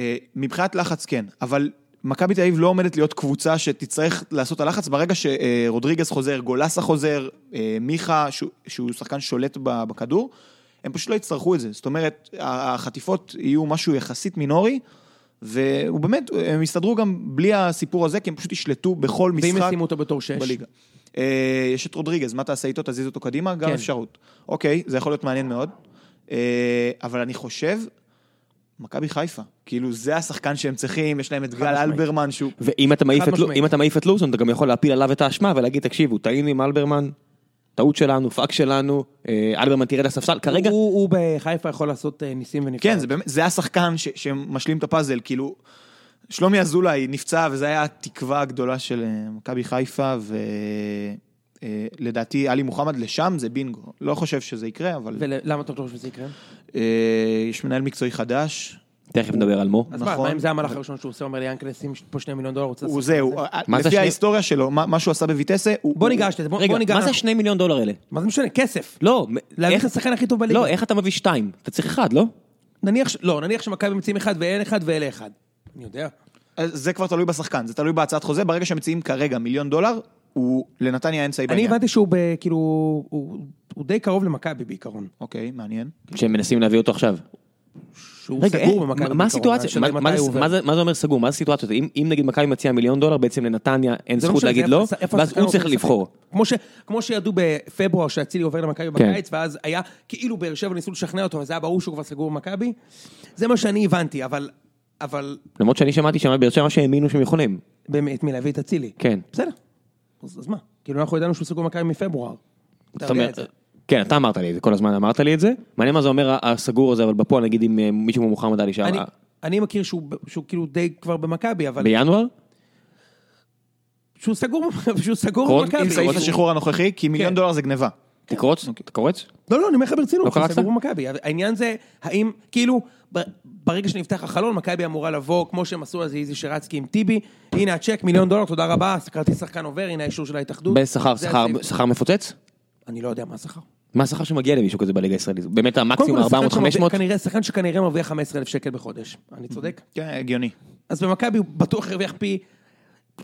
[SPEAKER 3] אה, מבחינת לחץ כן, אבל מכבי תל אביב לא עומדת להיות קבוצה שתצטרך לעשות את הלחץ ברגע שרודריגז חוזר, גולסה חוזר, אה, מיכה, שהוא- שחקן שולט בכדור, הם פשוט לא יצטרכו את זה. זאת אומרת, החטיפות יהיו משהו יחסית מינורי, והוא באמת, הם יסתדרו גם בלי הסיפור הזה, כי הם פשוט ישלטו בכל
[SPEAKER 2] ואם
[SPEAKER 3] משחק
[SPEAKER 2] ישימו אותו בתור שש?
[SPEAKER 3] בליגה. אה, יש את רודריגז, מה תעשה איתו? תזיז אותו קדימה? גם
[SPEAKER 2] כן.
[SPEAKER 3] אפשרות. אוקיי, זה יכול להיות מעניין מאוד. אה, אבל אני חושב, מכבי חיפה, כאילו זה השחקן שהם צריכים, יש להם את גל. אלברמן שהוא...
[SPEAKER 1] ואם אתה מעיף את לו-
[SPEAKER 2] משמעית.
[SPEAKER 1] אם אתה מעיף את לוזון, אתה גם יכול להפיל עליו את האשמה ולהגיד, תקשיבו, טעינו עם אלברמן, טעות שלנו, פאק שלנו, אה, אלברמן תרד לספסל, כרגע,
[SPEAKER 2] הוא הוא בחיפה יכול לעשות אה, ניסים ונפלאות.
[SPEAKER 3] כן, זה באמת, זה השחקן ש- שמשלים את הפאזל, כאילו... שלומי אזולאי נפצע, וזו הייתה התקווה הגדולה של אה, מכבי חיפה, ולדעתי עלי מוחמד לשם זה בינגו. לא חושב שזה יקרה, אבל
[SPEAKER 2] ולמה אתה חושב שזה יקרה?
[SPEAKER 3] אה, יש מנהל מקצועי חדש,
[SPEAKER 1] תכף נדבר על מו.
[SPEAKER 2] אז מה,
[SPEAKER 3] נכון.
[SPEAKER 2] אם זה המהלך הראשון שהוא עושה, אומר לי ינקלה, שים פה שני מיליון דולר, רוצה
[SPEAKER 3] הוא זהו,
[SPEAKER 2] בזה?"
[SPEAKER 1] מה זה
[SPEAKER 3] לפי
[SPEAKER 1] שני-
[SPEAKER 3] ההיסטוריה שלו, מה שהוא עשה בויטסה, הוא...
[SPEAKER 2] בוא ניגש לזה, בוא ניגע.
[SPEAKER 1] מה זה השני מיליון דולר האלה?
[SPEAKER 2] מה זה משנה? כסף.
[SPEAKER 1] לא,
[SPEAKER 2] להביא את השחקן הכי טוב בליגה.
[SPEAKER 1] לא, איך אתה מביא שתיים? אתה צריך אחד, לא?
[SPEAKER 2] נניח, לא, נניח שמכבי מציעים אחד ואין אחד ואלה אחד. אני יודע.
[SPEAKER 3] זה כבר תלוי בשחקן, זה תלוי בהצעת חוזה, ברגע שמציעים כרגע מיליון דולר, הוא לנתניה אין סי
[SPEAKER 2] אני
[SPEAKER 3] בעניין.
[SPEAKER 2] הבנתי שהוא ב- כאילו, הוא הוא די קרוב למכבי בעיקרון.
[SPEAKER 3] אוקיי, מעניין.
[SPEAKER 1] שהם מנסים להביא אותו עכשיו.
[SPEAKER 2] שהוא
[SPEAKER 1] רגע,
[SPEAKER 2] סגור במכבי
[SPEAKER 1] מה- הסיטואציה?
[SPEAKER 2] השאלה
[SPEAKER 1] מה- מה. מה זה מה זה אומר סגור? מה הסיטואציות? אם אם נגיד מכבי מציעה מיליון דולר, בעצם לנתניה אין
[SPEAKER 2] לא
[SPEAKER 1] זכות
[SPEAKER 2] משנה,
[SPEAKER 1] להגיד לא, ואז הוא צריך. לבחור.
[SPEAKER 2] כמו ש- כמו שידעו בפברואר שאצילי עובר למכבי
[SPEAKER 1] כן.
[SPEAKER 2] בקיץ, ואז היה כאילו באר שבע ניסו לשכנע אותו, אז היה ברור שהוא כבר סגור במכבי. זה מה שאני הבנתי, אבל, אבל
[SPEAKER 1] למרות שאני שמעתי שם באר שבע שהאמינו שהם יכולים.
[SPEAKER 2] באמת, מי להביא את אצילי?
[SPEAKER 1] כן.
[SPEAKER 2] בסדר. אז אז מה? כאילו אנחנו ידענו שהוא סגור במכבי מפברואר. אתה יודע
[SPEAKER 1] אומרת,
[SPEAKER 2] את זה.
[SPEAKER 1] כן, אתה אמרת לי את זה, כל הזמן אמרת לי את זה. מעניין מה זה אומר הסגור הזה, אבל בפועל נגיד עם אה, מישהו מוחמד עלי,
[SPEAKER 2] אני-
[SPEAKER 1] שהיה
[SPEAKER 2] אני מכיר שהוא שהוא כאילו די כבר במכבי, אבל...
[SPEAKER 1] בינואר,
[SPEAKER 2] שהוא סגור שהוא סגור במכבי.
[SPEAKER 3] עם סעיף השחרור הנוכחי, כי מיליון
[SPEAKER 2] כן.
[SPEAKER 3] דולר זה גניבה.
[SPEAKER 1] תקרוץ, אתה קורץ?
[SPEAKER 2] לא, לא, אני אומר לך
[SPEAKER 1] לא
[SPEAKER 2] ברצינות, שהוא
[SPEAKER 1] קרצת?
[SPEAKER 2] סגור במכבי. העניין זה, האם, כאילו, ברגע שנפתח החלון, מכבי אמורה לבוא, כמו שהם עשו אז איזי שרצקי עם טיבי, הנה הצ'ק, מיליון דולר, תודה רבה, כרטיס שחקן עובר, הנה האישור של ההתאחדות.
[SPEAKER 1] בשכר, שכר. שכר מפוצץ?
[SPEAKER 2] אני לא יודע מה השכר.
[SPEAKER 1] מה השכר שמגיע למישהו כזה בליגה הישראלית? באמת המקסימום
[SPEAKER 2] כל, שחקן
[SPEAKER 1] 400-500?
[SPEAKER 2] שמרוויח- כנראה, שחקן שכנראה מרוויח 15,000 שקל בחודש. אני צודק?
[SPEAKER 3] כן, הגיוני.
[SPEAKER 2] אז במכבי הוא בטוח הרוויח פי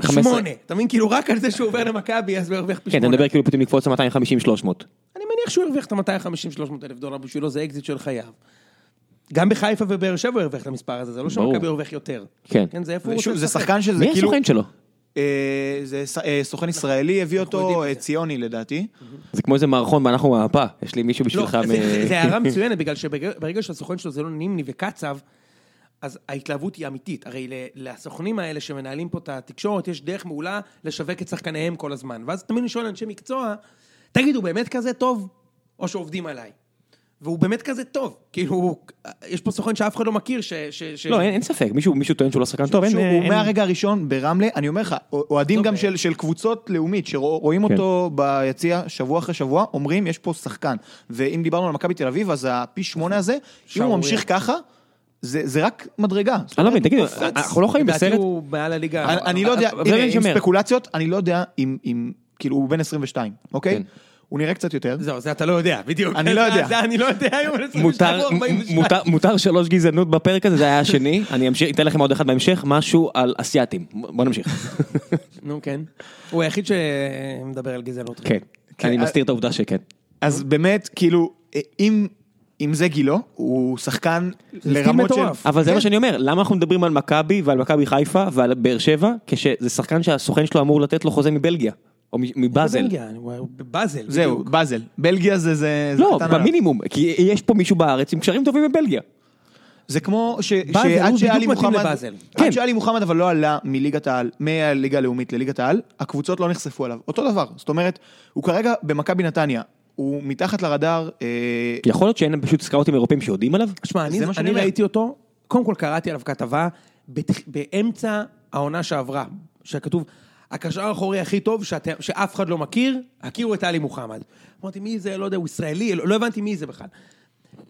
[SPEAKER 1] 15.
[SPEAKER 2] שמונה. אתה מבין? כאילו, רק על זה שהוא עובר למכבי, אז הוא הרוויח פי
[SPEAKER 1] כן, אתה
[SPEAKER 2] שמונה.
[SPEAKER 1] מדבר כאילו פתאום לקפוץ ל-250-300.
[SPEAKER 2] אני מניח שהוא הרוויח את ה-250-300 אלף דולר בשבילו, זה אקזיט של חייו. גם בחיפה ובאר שבע הוא הרוויח את המספר הזה, זה לא. שמכבי הרוויח יותר.
[SPEAKER 1] כן.
[SPEAKER 2] כן, זה איפה הוא רוצה
[SPEAKER 3] ושוב, זה
[SPEAKER 2] לשחק.
[SPEAKER 3] שחקן שזה
[SPEAKER 1] מי
[SPEAKER 3] כאילו...
[SPEAKER 1] הסוכן שלו?
[SPEAKER 3] אה, זה ס- אה, סוכן ישראלי הביא אותו, אה,
[SPEAKER 2] זה.
[SPEAKER 3] ציוני לדעתי.
[SPEAKER 1] זה כמו איזה מערכון ואנחנו מהפה. יש לי מישהו
[SPEAKER 2] לא,
[SPEAKER 1] בשבילך.
[SPEAKER 2] זה-
[SPEAKER 1] מ-
[SPEAKER 2] זה הערה מצוינת, בגלל שברגע שהסוכן שלו זה לא נימני וקצב, אז ההתלהבות היא אמיתית. הרי לסוכנים האלה שמנהלים פה את התקשורת, יש דרך מעולה לשווק את שחקניהם כל הזמן. ואז תמיד אני שואל אנשי מקצוע, תגיד, הוא באמת כזה טוב? או שעובדים עליי? והוא באמת כזה טוב. כאילו, יש פה סוכן שאף אחד לא מכיר, ש... ש, ש...
[SPEAKER 1] לא, אין אין ספק, מישהו מישהו טוען שהוא לא שחקן טוב, אין...
[SPEAKER 3] שהוא
[SPEAKER 1] אין-
[SPEAKER 3] מהרגע הראשון ברמלה, אני אומר לך, אוהדים גם
[SPEAKER 2] אה.
[SPEAKER 3] של של קבוצות לאומית, שרואים
[SPEAKER 1] כן.
[SPEAKER 3] אותו ביציע שבוע אחרי שבוע, אומרים, יש פה שחקן. ואם דיברנו על מכבי תל אביב, אז הפי שמונה הזה, אם הוא. ממשיך ככה, זה זה רק מדרגה.
[SPEAKER 1] אני לא מבין,
[SPEAKER 3] קופץ.
[SPEAKER 1] אנחנו לא חיים
[SPEAKER 2] לדעתי
[SPEAKER 1] בסרט?
[SPEAKER 2] הוא מעל הליגה.
[SPEAKER 3] אני- אני לא יודע, עם. ספקולציות, אני לא יודע אם, אם- כאילו, הוא בן 22, אוקיי?
[SPEAKER 1] כן.
[SPEAKER 3] הוא נראה קצת יותר.
[SPEAKER 2] זהו, זה אתה לא יודע, בדיוק.
[SPEAKER 3] אני לא יודע.
[SPEAKER 2] זה אני לא יודע, היום
[SPEAKER 1] מותר, שלוש גזענות בפרק הזה, זה היה השני, אני אמשיך, אתן לכם עוד אחד בהמשך, משהו על אסייתים, בוא נמשיך.
[SPEAKER 2] נו, כן. הוא היחיד שמדבר על גזענות.
[SPEAKER 1] כן,
[SPEAKER 3] כן,
[SPEAKER 1] אני
[SPEAKER 3] אה,
[SPEAKER 1] מסתיר את העובדה שכן.
[SPEAKER 3] אז באמת, כאילו, אם, אם זה גילו, הוא שחקן לרמות של...
[SPEAKER 1] אבל זה
[SPEAKER 3] כן.
[SPEAKER 1] מה שאני אומר, למה אנחנו מדברים על מכבי ועל מכבי חיפה ועל באר שבע, כשזה שחקן שהסוכן שלו אמור לתת לו חוזה מבלגיה, או מ- מבאזל.
[SPEAKER 2] בבאזל.
[SPEAKER 3] זהו. באזל. בלגיה זה... זה זה
[SPEAKER 1] לא,
[SPEAKER 3] עליו.
[SPEAKER 1] במינימום, כי יש פה מישהו בארץ עם קשרים טובים בבלגיה.
[SPEAKER 3] זה כמו ש-
[SPEAKER 2] באזל,
[SPEAKER 3] שעד
[SPEAKER 2] הוא
[SPEAKER 3] שאלי
[SPEAKER 2] בדיוק מתאים
[SPEAKER 3] מוחמד,
[SPEAKER 2] לבאזל.
[SPEAKER 1] כן.
[SPEAKER 3] עד שאלי מוחמד אבל לא עלה מליגת העל, מהליגה הלאומית לליגת העל, הקבוצות לא נחשפו עליו. אותו דבר, זאת אומרת, הוא כרגע במכבי נתניה, הוא מתחת לרדאר, אה,
[SPEAKER 1] יכול להיות שאין פשוט סקאוטים אירופאים שיודעים עליו?
[SPEAKER 2] שמע, אני,
[SPEAKER 3] זה
[SPEAKER 2] אני. ראיתי אותו, קודם כל קראתי עליו כתבה בתח... באמצע העונה שעברה, שכתוב, הקשר האחורי הכי טוב שאת, שאף אחד לא מכיר, הכירו את עלי מוחמד. אמרתי, מי זה, לא יודע, הוא ישראלי, לא, לא הבנתי מי זה בכלל.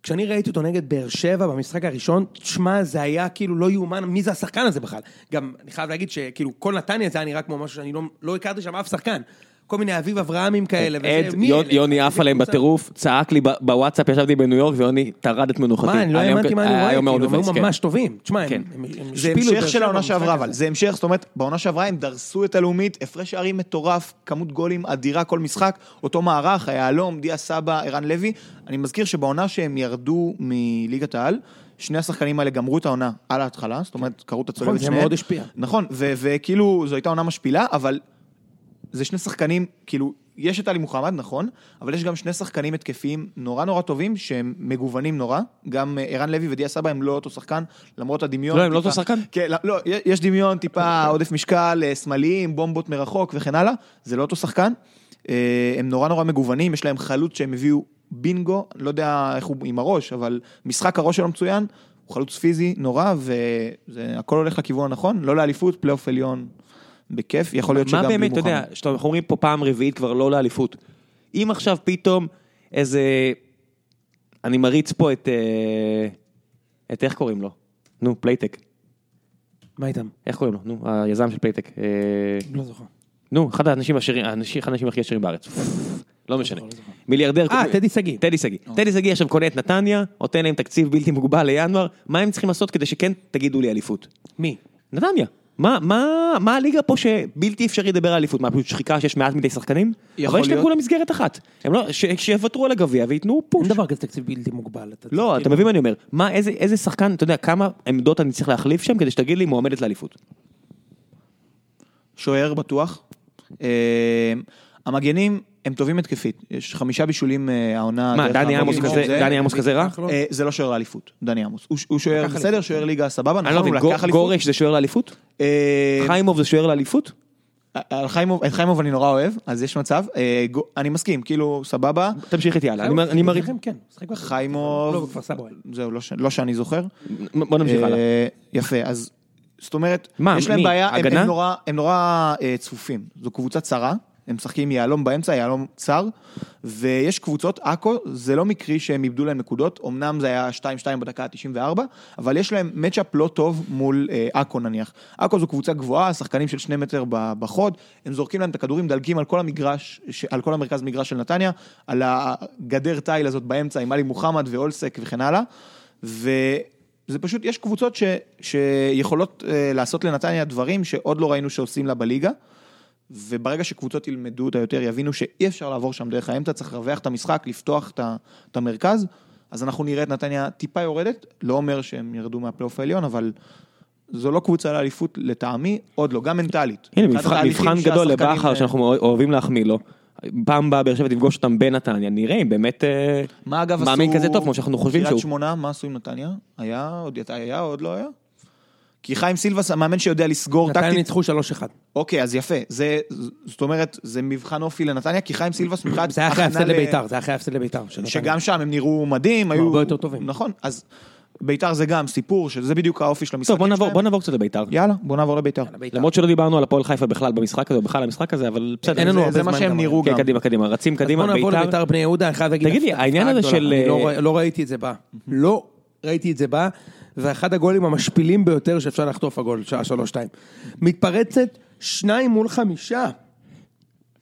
[SPEAKER 2] כשאני ראיתי אותו נגד באר שבע במשחק הראשון, תשמע, זה היה כאילו לא יאומן, מי זה השחקן הזה בכלל? גם, אני חייב להגיד שכאילו כל נתניה זה היה נראה כמו משהו שאני לא, לא הכרתי שם אף שחקן. כל מיני אביב אברהמים כאלה,
[SPEAKER 1] עד,
[SPEAKER 2] וזה, מי
[SPEAKER 1] יוני- עף עליהם? בטירוף, צעק לי בוואטסאפ, ישבתי בניו יורק ויוני טרד את מנוחתי.
[SPEAKER 2] מה, אני לא האמנתי מה אני
[SPEAKER 1] היה
[SPEAKER 2] רואה, כאילו, הם היו
[SPEAKER 1] כן.
[SPEAKER 2] ממש טובים. תשמע, הם
[SPEAKER 1] כן.
[SPEAKER 3] זה המשך של העונה שעברה. אבל זה המשך, זאת אומרת, בעונה שעברה הם דרסו את הלאומית, הפרש שערים מטורף, כמות גולים אדירה כל משחק, אותו מערך, היהלום, דיה סבא, ערן לוי. אני מזכיר שבעונה שהם ירדו מליגת העל, שני השחקנים האלה גמרו את העונה על ההתחלה, זאת אומרת, קראו את הצולבת
[SPEAKER 2] נכון, זה
[SPEAKER 3] שניהם.
[SPEAKER 2] מאוד השפיע.
[SPEAKER 3] נכון, ו- וכאילו, זו הייתה עונה משפילה, אבל זה שני שחקנים, כאילו, יש את עלי מוחמד, נכון, אבל יש גם שני שחקנים התקפיים נורא נורא טובים, שהם מגוונים נורא, גם אה, ערן לוי ודיה סבא הם לא אותו שחקן, למרות הדמיון.
[SPEAKER 1] לא, הם לא אותו שחקן?
[SPEAKER 3] כן, לא, לא, יש דמיון, טיפה עודף משקל, אה, שמאליים, בומבות מרחוק וכן הלאה, זה לא אותו שחקן. אה, הם נורא נורא מגוונים, יש להם חלוץ שהם הביאו בינגו, לא יודע איך הוא עם הראש, אבל משחק הראש שלו מצוין, הוא חלוץ פיזי נורא, והכל הולך לכיוון הנכון, לא לאליפות, פלייאוף עליון בכיף, יכול להיות שגם
[SPEAKER 1] מה
[SPEAKER 3] בלי
[SPEAKER 1] באמת, אתה יודע,
[SPEAKER 3] מוחמד.
[SPEAKER 1] שאנחנו אומרים פה פעם רביעית כבר לא לאליפות. אם עכשיו פתאום איזה... אני מריץ פה את... אה, את איך קוראים לו? נו, Playtech.
[SPEAKER 2] מה איתם?
[SPEAKER 1] איך קוראים לו? נו, היזם של Playtech. אה,
[SPEAKER 2] לא זוכר.
[SPEAKER 1] נו, אחד האנשים העשירים, האנשים- אחד האנשים הכי עשירים בארץ. לא משנה. מיליארדר.
[SPEAKER 2] אה, טדי שגיא.
[SPEAKER 1] טדי שגיא. טדי שגיא עכשיו קונה את נתניה, נותן להם תקציב בלתי מוגבל לינואר, מה הם צריכים לעשות כדי שכן תגידו לי אליפות?
[SPEAKER 2] מי?
[SPEAKER 1] נתניה. מה, מה, מה הליגה פה שבלתי אפשרי לדבר על אליפות? מה, פשוט שחיקה שיש מעט מדי שחקנים? אבל יש להם. כולה מסגרת אחת. הם לא, ש, שיוותרו על הגביע וייתנו פוש.
[SPEAKER 2] אין דבר כזה תקציב בלתי מוגבל. אתה
[SPEAKER 1] לא, אתה מבין מה אני אומר? מה, איזה, איזה שחקן, אתה יודע, כמה עמדות אני צריך להחליף שם כדי שתגיד לי מועמדת לאליפות?
[SPEAKER 3] שוער בטוח. אה, המגנים הם טובים התקפית, יש חמישה בישולים אה, העונה.
[SPEAKER 1] מה, דני עמוס כזה, דני עמוס כזה רע?
[SPEAKER 2] כחלון.
[SPEAKER 3] אה, זה לא שוער לאליפות, דני עמוס. הוא- שוער בסדר. שוער ליגה סבבה,
[SPEAKER 1] אני לא
[SPEAKER 3] נכון, הוא לקח אליפות.
[SPEAKER 1] גורש זה שוער לאליפות?
[SPEAKER 3] אה,
[SPEAKER 1] חיימוב זה שוער לאליפות?
[SPEAKER 3] על חיימוב, את חיימוב אני נורא אוהב, אז יש מצב. אני מסכים, כאילו, סבבה.
[SPEAKER 1] תמשיך איתי הלאה, אני מר- אני מריץ,
[SPEAKER 2] אצלכם, כן. בכפר-
[SPEAKER 3] חיימוב,
[SPEAKER 2] לא.
[SPEAKER 3] זהו, לא לא שאני זוכר.
[SPEAKER 1] בוא נמשיך הלאה.
[SPEAKER 3] אה, יפה, אז זאת אומרת, יש להם? בעיה, הם- נורא, הם נורא צפופים. זו קבוצה צרה, הם משחקים יהלום באמצע, יהלום צר, ויש קבוצות, עכו, זה לא מקרי שהם איבדו להם נקודות, אמנם זה היה 2-2 בדקה ה-94, אבל יש להם מצ'אפ לא טוב מול אה, עכו נניח. עכו זו קבוצה גבוהה, שחקנים של שני מטר בחוד, הם זורקים להם את הכדורים, מדלגים על כל המגרש, על כל המרכז מגרש של נתניה, על הגדר תיל הזאת באמצע עם עלי מוחמד ואולסק וכן הלאה, ו... זה פשוט, יש קבוצות ש, שיכולות אה, לעשות לנתניה דברים שעוד לא ראינו שעושים לה בליגה, וברגע שקבוצות ילמדו אותה יותר, יבינו שאי אפשר לעבור שם דרך האמצע, צריך לרווח את המשחק, לפתוח את, המרכז, אז אנחנו נראה את נתניה טיפה יורדת, לא אומר שהם ירדו מהפלייאוף העליון, אבל זו לא קבוצה לאליפות לטעמי, עוד לא, גם מנטלית.
[SPEAKER 1] הנה, מבחן, מבחן גדול לבכר
[SPEAKER 3] אה,
[SPEAKER 1] שאנחנו אוהבים להחמיא לו. פעם באה באר שבע תפגוש אותם בנתניה, נראה אם באמת אה,
[SPEAKER 3] מה אגב.
[SPEAKER 1] מאמין כזה טוב כמו שאנחנו חושבים שהוא.
[SPEAKER 3] קריית שמונה, מה עשו עם נתניה? היה, עוד היה, עוד לא היה? כי חיים סילבס, המאמן שיודע לסגור
[SPEAKER 2] נתניה
[SPEAKER 3] טקטית,
[SPEAKER 2] ניצחו 3-1.
[SPEAKER 3] אוקיי, אז יפה. זה, זאת אומרת, זה מבחן אופי לנתניה, כי חיים סילבס מבחינת
[SPEAKER 2] זה היה אחרי ההפסד
[SPEAKER 3] ל-
[SPEAKER 2] לביתר, זה היה אחרי ההפסד לביתר. נתניה.
[SPEAKER 3] שגם שם הם נראו מדהים, היו...
[SPEAKER 2] הרבה יותר טובים.
[SPEAKER 3] נכון, אז ביתר זה גם סיפור, שזה בדיוק האופי של המשחקים
[SPEAKER 1] טוב בוא נעבור. בוא נעבור קצת לביתר.
[SPEAKER 3] יאללה, בוא נעבור לביתר.
[SPEAKER 2] ביתר.
[SPEAKER 1] למרות שלא דיברנו על הפועל חיפה בכלל במשחק הזה, או בכלל המשחק הזה, אבל בסדר.
[SPEAKER 2] אין לנו
[SPEAKER 3] זה-
[SPEAKER 2] הרבה
[SPEAKER 3] זה מה
[SPEAKER 2] זמן
[SPEAKER 3] שהם
[SPEAKER 2] גם,
[SPEAKER 3] נראו
[SPEAKER 1] כן,
[SPEAKER 3] גם.
[SPEAKER 1] קדימה, קדימה, רצים
[SPEAKER 2] אז
[SPEAKER 1] קדימה,
[SPEAKER 2] בוא נעבור
[SPEAKER 1] ביתר.
[SPEAKER 2] לביתר בני יהודה, אני חייב להגיד...
[SPEAKER 1] תגיד לי, העניין הזה. של-
[SPEAKER 2] לא לא ראיתי את זה בא. לא ראיתי את זה בא, ואחד הגולים המשפילים ביותר שאפשר לחטוף הגול, שעה שלוש שתיים. מתפרצת שניים מול חמישה.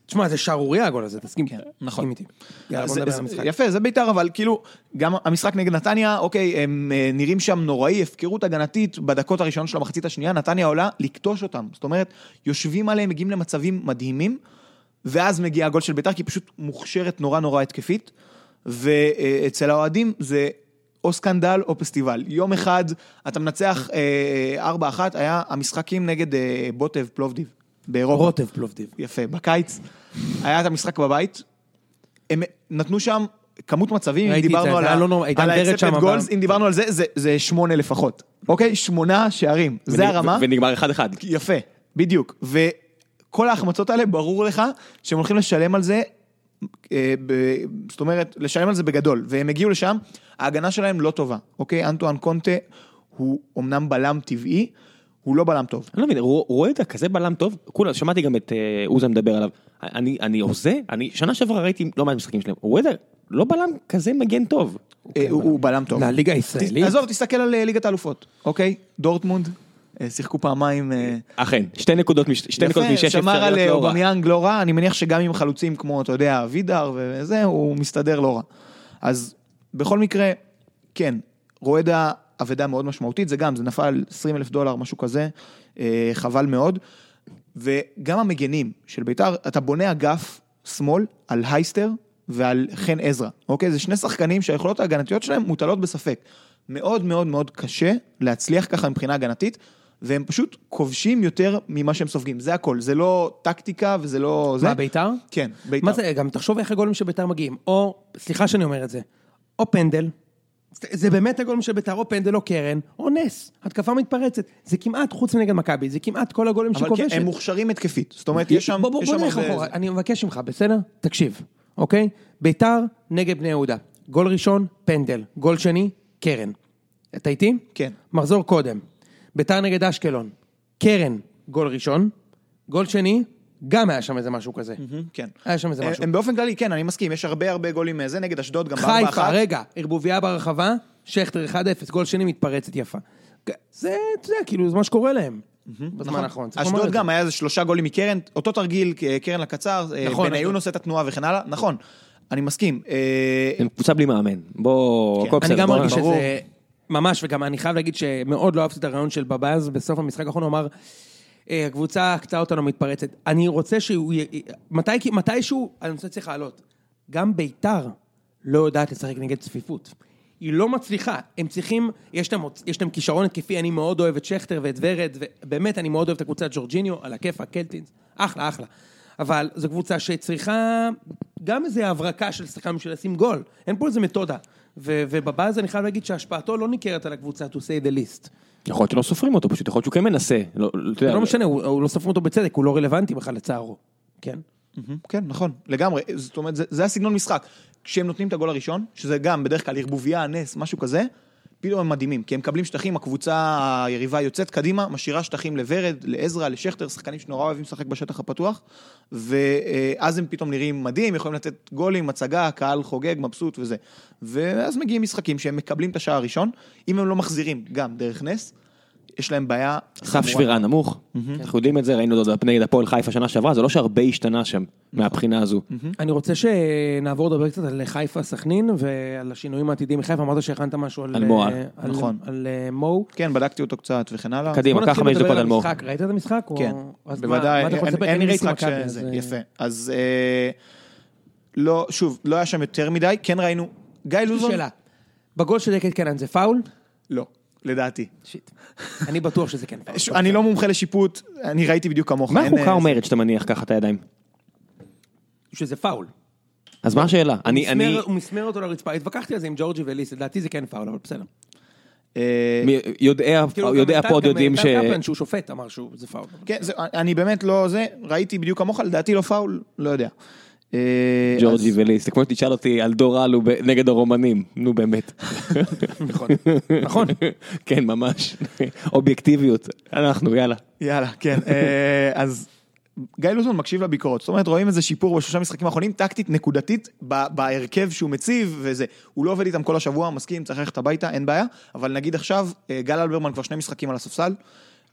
[SPEAKER 2] תשמע, זה שערורייה הגול הזה, תסכים
[SPEAKER 3] נכון.
[SPEAKER 2] תסכים איתי. יאללה, בוא
[SPEAKER 3] זה-
[SPEAKER 2] נדבר
[SPEAKER 3] זה-
[SPEAKER 2] על המשחק.
[SPEAKER 3] יפה, זה ביתר, אבל כאילו, גם המשחק נגד נתניה, אוקיי, הם אה, נראים שם נוראי, הפקרות הגנתית בדקות הראשונות של המחצית השנייה, נתניה עולה לקטוש אותם. זאת אומרת, יושבים עליהם, מגיעים למצבים מדהימים, ואז מגיע הגול של ביתר, כי היא פשוט מוכשרת נורא נורא התקפית, ואצל האוהדים זה או סקנדל או פסטיבל. יום אחד אתה מנצח אה, 4-1, היה המשחקים נגד אה, בוטב פלובדיב באירופה.
[SPEAKER 2] רוטב פלובדיב.
[SPEAKER 3] יפה, בקיץ, היה את המשחק בבית, הם נתנו שם כמות מצבים, אם דיברנו על
[SPEAKER 2] לא
[SPEAKER 3] ה-accepted goals, אם דיברנו על זה, זה- זה שמונה לפחות, אוקיי? שמונה שערים, זה הרמה,
[SPEAKER 1] ונגמר אחד אחד.
[SPEAKER 3] יפה, בדיוק, וכל ההחמצות האלה, ברור לך שהם הולכים לשלם על זה, אה, זאת אומרת, לשלם על זה בגדול, והם הגיעו לשם, ההגנה שלהם לא טובה, אוקיי? אנטואן קונטה הוא אמנם בלם טבעי, הוא לא בלם טוב.
[SPEAKER 1] אני לא מבין, רו- רואדה כזה בלם טוב, כולה, שמעתי גם את אה, אוזן מדבר עליו, אני, אני הוזה, אני שנה שעברה ראיתי לא מעט משחקים שלהם, רואדה לא בלם כזה מגן טוב.
[SPEAKER 3] אה, הוא בלם טוב.
[SPEAKER 2] לליגה הישראלית.
[SPEAKER 3] עזוב, תסתכל על אה, ליגת האלופות, אוקיי? דורטמונד, אה, שיחקו פעמיים. אה,
[SPEAKER 1] אכן, שתי נקודות, מש- שתי נקודות
[SPEAKER 3] יפה,
[SPEAKER 1] משש
[SPEAKER 3] שמר על
[SPEAKER 1] אפשריות
[SPEAKER 3] אה,
[SPEAKER 1] לא רע.
[SPEAKER 3] אובמיאנג לא רע, אני מניח שגם עם חלוצים כמו, אתה יודע, אבידר וזה, הוא מסתדר לא רע. אז בכל מקרה, כן, רואדה אבדה מאוד משמעותית, זה גם, זה נפל 20 אלף דולר, משהו כזה, אה, חבל מאוד. וגם המגנים של בית"ר, אתה בונה אגף שמאל על הייסטר ועל חן עזרא, אוקיי? זה שני שחקנים שהיכולות ההגנתיות שלהם מוטלות בספק. מאוד מאוד מאוד קשה להצליח ככה מבחינה הגנתית, והם פשוט כובשים יותר ממה שהם סופגים, זה הכל, זה לא טקטיקה וזה לא... זה.
[SPEAKER 2] מה, בית"ר?
[SPEAKER 3] כן, בית"ר.
[SPEAKER 2] מה זה, גם תחשוב איך הגולים של בית"ר מגיעים, או, סליחה שאני אומר את זה, או פנדל, זה- באמת הגולים של בית"ר, או פנדל או קרן, או נס, התקפה מתפרצת, זה כמעט, חוץ מנגד מכבי, זה כמעט כל הגולים
[SPEAKER 3] אבל
[SPEAKER 2] שכובשת.
[SPEAKER 3] כן, הם מוכשרים התקפית, זאת אומרת, יש שם...
[SPEAKER 2] בוא, בוא, בוא נלך
[SPEAKER 3] הרבה-
[SPEAKER 2] אחורה, אני מבקש ממך, בסדר? תקשיב, אוקיי? ביתר נגד בני יהודה. גול ראשון, פנדל. גול שני, קרן. אתה איתי?
[SPEAKER 3] כן.
[SPEAKER 2] מחזור קודם. ביתר נגד אשקלון. קרן, גול ראשון. גול שני, גם היה שם איזה משהו כזה.
[SPEAKER 3] כן.
[SPEAKER 2] היה שם איזה
[SPEAKER 3] אה,
[SPEAKER 2] משהו.
[SPEAKER 3] הם באופן כללי, כן, אני מסכים, יש הרבה הרבה גולים מזה, נגד אשדוד, גם בארבע
[SPEAKER 2] חיפה,
[SPEAKER 3] אחת.
[SPEAKER 2] רגע, ערבוביה ברחבה, שכטר 1-0, גול שני מתפרצת יפה. זה, אתה יודע, כאילו, זה מה שקורה להם. בזמן
[SPEAKER 3] נכון.
[SPEAKER 2] האחרון.
[SPEAKER 3] אשדוד. גם היה איזה שלושה גולים מקרן, אותו תרגיל, אה, קרן לקצר, אה,
[SPEAKER 2] נכון,
[SPEAKER 3] בניון
[SPEAKER 2] אשדוד.
[SPEAKER 3] עושה את התנועה וכן הלאה, נכון, אני מסכים. אה,
[SPEAKER 1] הם קבוצה בלי מאמן, בוא,
[SPEAKER 3] כן.
[SPEAKER 1] הכל
[SPEAKER 2] אני
[SPEAKER 1] בסדר.
[SPEAKER 2] גם
[SPEAKER 1] בוא-
[SPEAKER 2] מרגיש. שזה ממש, וגם אני חייב להגיד שמאוד לא אהבתי את הרעיון של בבאז בסוף המשחק האחרון, הוא אמר, "אה, הקבוצה קצה אותנו מתפרצת. אני רוצה שהוא, י- מתי, מתישהו, אני רוצה צריך לעלות. גם ביתר לא יודעת לשחק נגד צפיפות. היא לא מצליחה, הם צריכים, יש להם, יש להם כישרון התקפי, אני מאוד אוהב את שכטר ואת ורד, ובאמת אני מאוד אוהב את הקבוצת ג'ורג'יניו, על הכיפאק, קלטינס, אחלה, אחלה. אבל זו קבוצה שצריכה גם איזה הברקה של שחקן בשביל לשים גול, אין פה איזה מתודה. ובבאז אני חייב להגיד שהשפעתו לא ניכרת על הקבוצה, to say the least.
[SPEAKER 1] יכול להיות שלא סופרים אותו פשוט, יכול להיות שהוא כן מנסה. לא,
[SPEAKER 2] זה לא משנה, הוא, הוא לא סופרים אותו בצדק, הוא לא רלוונטי בכלל לצערו. כן?
[SPEAKER 3] כן, נכון, לגמרי, זאת אומרת, זה, זה הסגנון משחק. כשהם נותנים את הגול הראשון, שזה גם בדרך כלל ערבוביה, נס, משהו כזה, פתאום הם מדהימים, כי הם מקבלים שטחים, הקבוצה היריבה יוצאת קדימה, משאירה שטחים לוורד, לעזרא, לשכטר, שחקנים שנורא אוהבים לשחק בשטח הפתוח, ואז הם פתאום נראים מדהים, יכולים לתת גולים, הצגה, קהל חוגג, מבסוט וזה. ואז מגיעים משחקים שהם מקבלים את השער הראשון, אם הם לא מחזירים, גם דרך נס, יש להם בעיה
[SPEAKER 1] סף שבירה נמוך, אנחנו יודעים את זה, ראינו את זה נגד הפועל חיפה שנה שעברה, זה לא שהרבה השתנה שם מהבחינה הזו.
[SPEAKER 2] אני רוצה שנעבור לדבר קצת על חיפה סכנין ועל השינויים העתידיים מחיפה, אמרת שהכנת משהו על...
[SPEAKER 1] מועל.
[SPEAKER 2] אה,
[SPEAKER 3] נכון.
[SPEAKER 2] על אה, מו.
[SPEAKER 3] כן, בדקתי אותו קצת וכן הלאה.
[SPEAKER 1] קדימה, קח חמש דקות על מו.
[SPEAKER 2] ראית את המשחק?
[SPEAKER 3] כן, בוודאי, אין-
[SPEAKER 2] ראיתי
[SPEAKER 3] משחק שזה, יפה. אז אה, לא, שוב, לא היה שם יותר מדי, כן ראינו, גיא לוזון,
[SPEAKER 2] שאלה. בגול של דקל קנן זה פאול?
[SPEAKER 3] לא, לדעתי.
[SPEAKER 2] שיט. אני בטוח שזה כן פאול.
[SPEAKER 3] אני לא מומחה לשיפוט, אני ראיתי בדיוק כמוך.
[SPEAKER 1] מה החוקה
[SPEAKER 3] אה,
[SPEAKER 1] אומרת שאתה מניח ככה את הידיים?
[SPEAKER 2] שזה פאול.
[SPEAKER 1] אז מה השאלה? אני,
[SPEAKER 2] הוא
[SPEAKER 1] אני,
[SPEAKER 2] מסמר- הוא מסמר אותו לרצפה, התווכחתי על זה עם ג'ורג'י וליס, לדעתי זה כן פאול, אבל בסדר.
[SPEAKER 3] אה,
[SPEAKER 1] יודעי
[SPEAKER 2] כאילו,
[SPEAKER 1] הפוד יודעים ש...
[SPEAKER 2] שהוא שופט אמר שזה פאול.
[SPEAKER 3] כן, זה- אני באמת לא זה, ראיתי בדיוק כמוך, לדעתי לא פאול, לא יודע. אה,
[SPEAKER 1] ג'ורג'י וליס, זה כמו שתשאל אותי על דור אלו נגד הרומנים, נו באמת.
[SPEAKER 2] נכון. נכון.
[SPEAKER 1] כן, ממש. אובייקטיביות, אנחנו, יאללה.
[SPEAKER 3] יאללה, כן. אה, אז גיא לוזון מקשיב לביקורות, זאת אומרת, רואים איזה שיפור בשלושה משחקים האחרונים, טקטית, נקודתית, בהרכב שהוא מציב, וזה. הוא לא עובד איתם כל השבוע, מסכים, צריך ללכת הביתה, אין בעיה, אבל נגיד עכשיו, אה, גל אלברמן כבר שני משחקים על הספסל,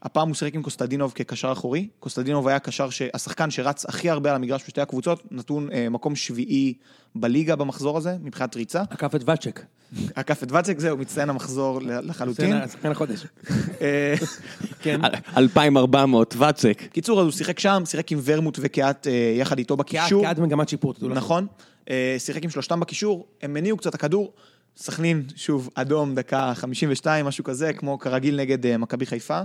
[SPEAKER 3] הפעם הוא שיחק עם קוסטדינוב כקשר אחורי, קוסטדינוב היה קשר, ש- השחקן שרץ הכי הרבה על המגרש בשתי הקבוצות, נתון אה, מקום שביעי בליגה במחזור הזה, מבחינת ריצה.
[SPEAKER 2] עקף את ואצ'ק.
[SPEAKER 3] עקף את ואצק, זהו, מצטיין המחזור לחלוטין.
[SPEAKER 2] שחקן החודש.
[SPEAKER 3] אה,
[SPEAKER 2] כן.
[SPEAKER 1] 2400, ואצק.
[SPEAKER 3] קיצור, אז הוא שיחק שם, שיחק עם ורמוט וקהת אה, יחד איתו בקישור.
[SPEAKER 2] כעד מגמת שיפור, תדעו לכם.
[SPEAKER 3] נכון. אה, שיחק עם שלושתם בקישור, הם הניעו קצת הכדור. סכנין, שוב, אדום, דקה 52, משהו כזה, כמו כרגיל נגד אה, מכבי חיפה.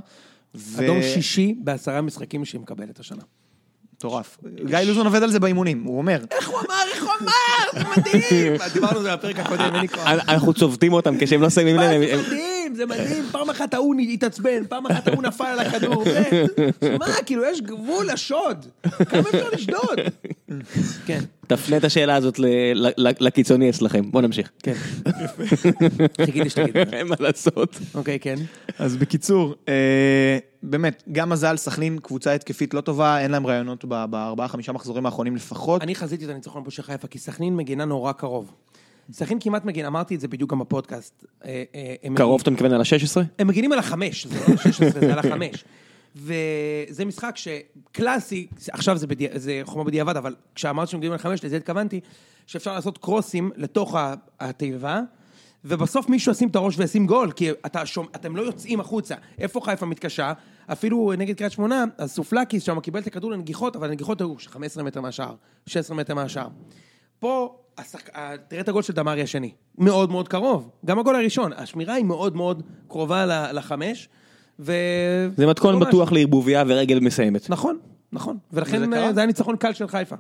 [SPEAKER 3] ו-
[SPEAKER 2] אדום שישי בעשרה משחקים שהיא מקבלת השנה.
[SPEAKER 3] מטורף. גיא לוזון עובד על זה באימונים, הוא אומר.
[SPEAKER 2] איך הוא אמר, איך הוא אמר, זה מדהים. דיברנו על זה בפרק הקודם, אין לי כוח.
[SPEAKER 1] אנחנו צובטים אותם כשהם לא שמים
[SPEAKER 2] מה,
[SPEAKER 1] לב.
[SPEAKER 2] זה
[SPEAKER 1] הם-
[SPEAKER 2] מדהים, זה מדהים, פעם אחת ההוא התעצבן, פעם אחת ההוא נפל על הכדור, זה, מה, כאילו, יש גבול לשוד, כמה אפשר לשדוד? כן,
[SPEAKER 1] תפנה את השאלה הזאת לקיצוני אצלכם, בוא נמשיך.
[SPEAKER 2] כן. חיכיתי שתגיד.
[SPEAKER 1] אין מה לעשות.
[SPEAKER 2] אוקיי, כן.
[SPEAKER 3] אז בקיצור, אה, באמת, גם מזל, סכנין קבוצה התקפית לא טובה, אין להם רעיונות בארבעה, חמישה מחזורים האחרונים לפחות.
[SPEAKER 2] אני חזיתי את הניצחון פה של חיפה, כי סכנין מגינה נורא קרוב. סכנין כמעט מגינה, אמרתי את זה בדיוק גם בפודקאסט. אה, אה,
[SPEAKER 1] קרוב אתה מתכוון על ה-16?
[SPEAKER 2] הם מגינים על החמש, זה לא על ה-16, זה על החמש. וזה משחק שקלאסי, עכשיו זה, בדיע, זה חומה בדיעבד, אבל כשאמרתי שהם מגינים על חמש, לזה התכוונתי, שאפשר לעשות קרוסים לתוך התיבה, ובסוף מישהו ישים את הראש וישים גול, כי אתה שומע, אתם לא יוצאים החוצה. איפה חיפה מתקשה? אפילו נגד קריית שמונה, אז סופלקיס שם קיבל את הכדור לנגיחות, אבל הנגיחות היו 15 מטר מהשער, 16 מטר מהשער. פה, תראה את הגול של דמרי השני, מאוד מאוד קרוב, גם הגול הראשון, השמירה היא מאוד מאוד קרובה ל- לחמש, ו...
[SPEAKER 1] זה מתכון בטוח. לערבוביה ורגל מסיימת.
[SPEAKER 2] נכון, נכון, ולכן? אה, זה היה ניצחון קל של חיפה.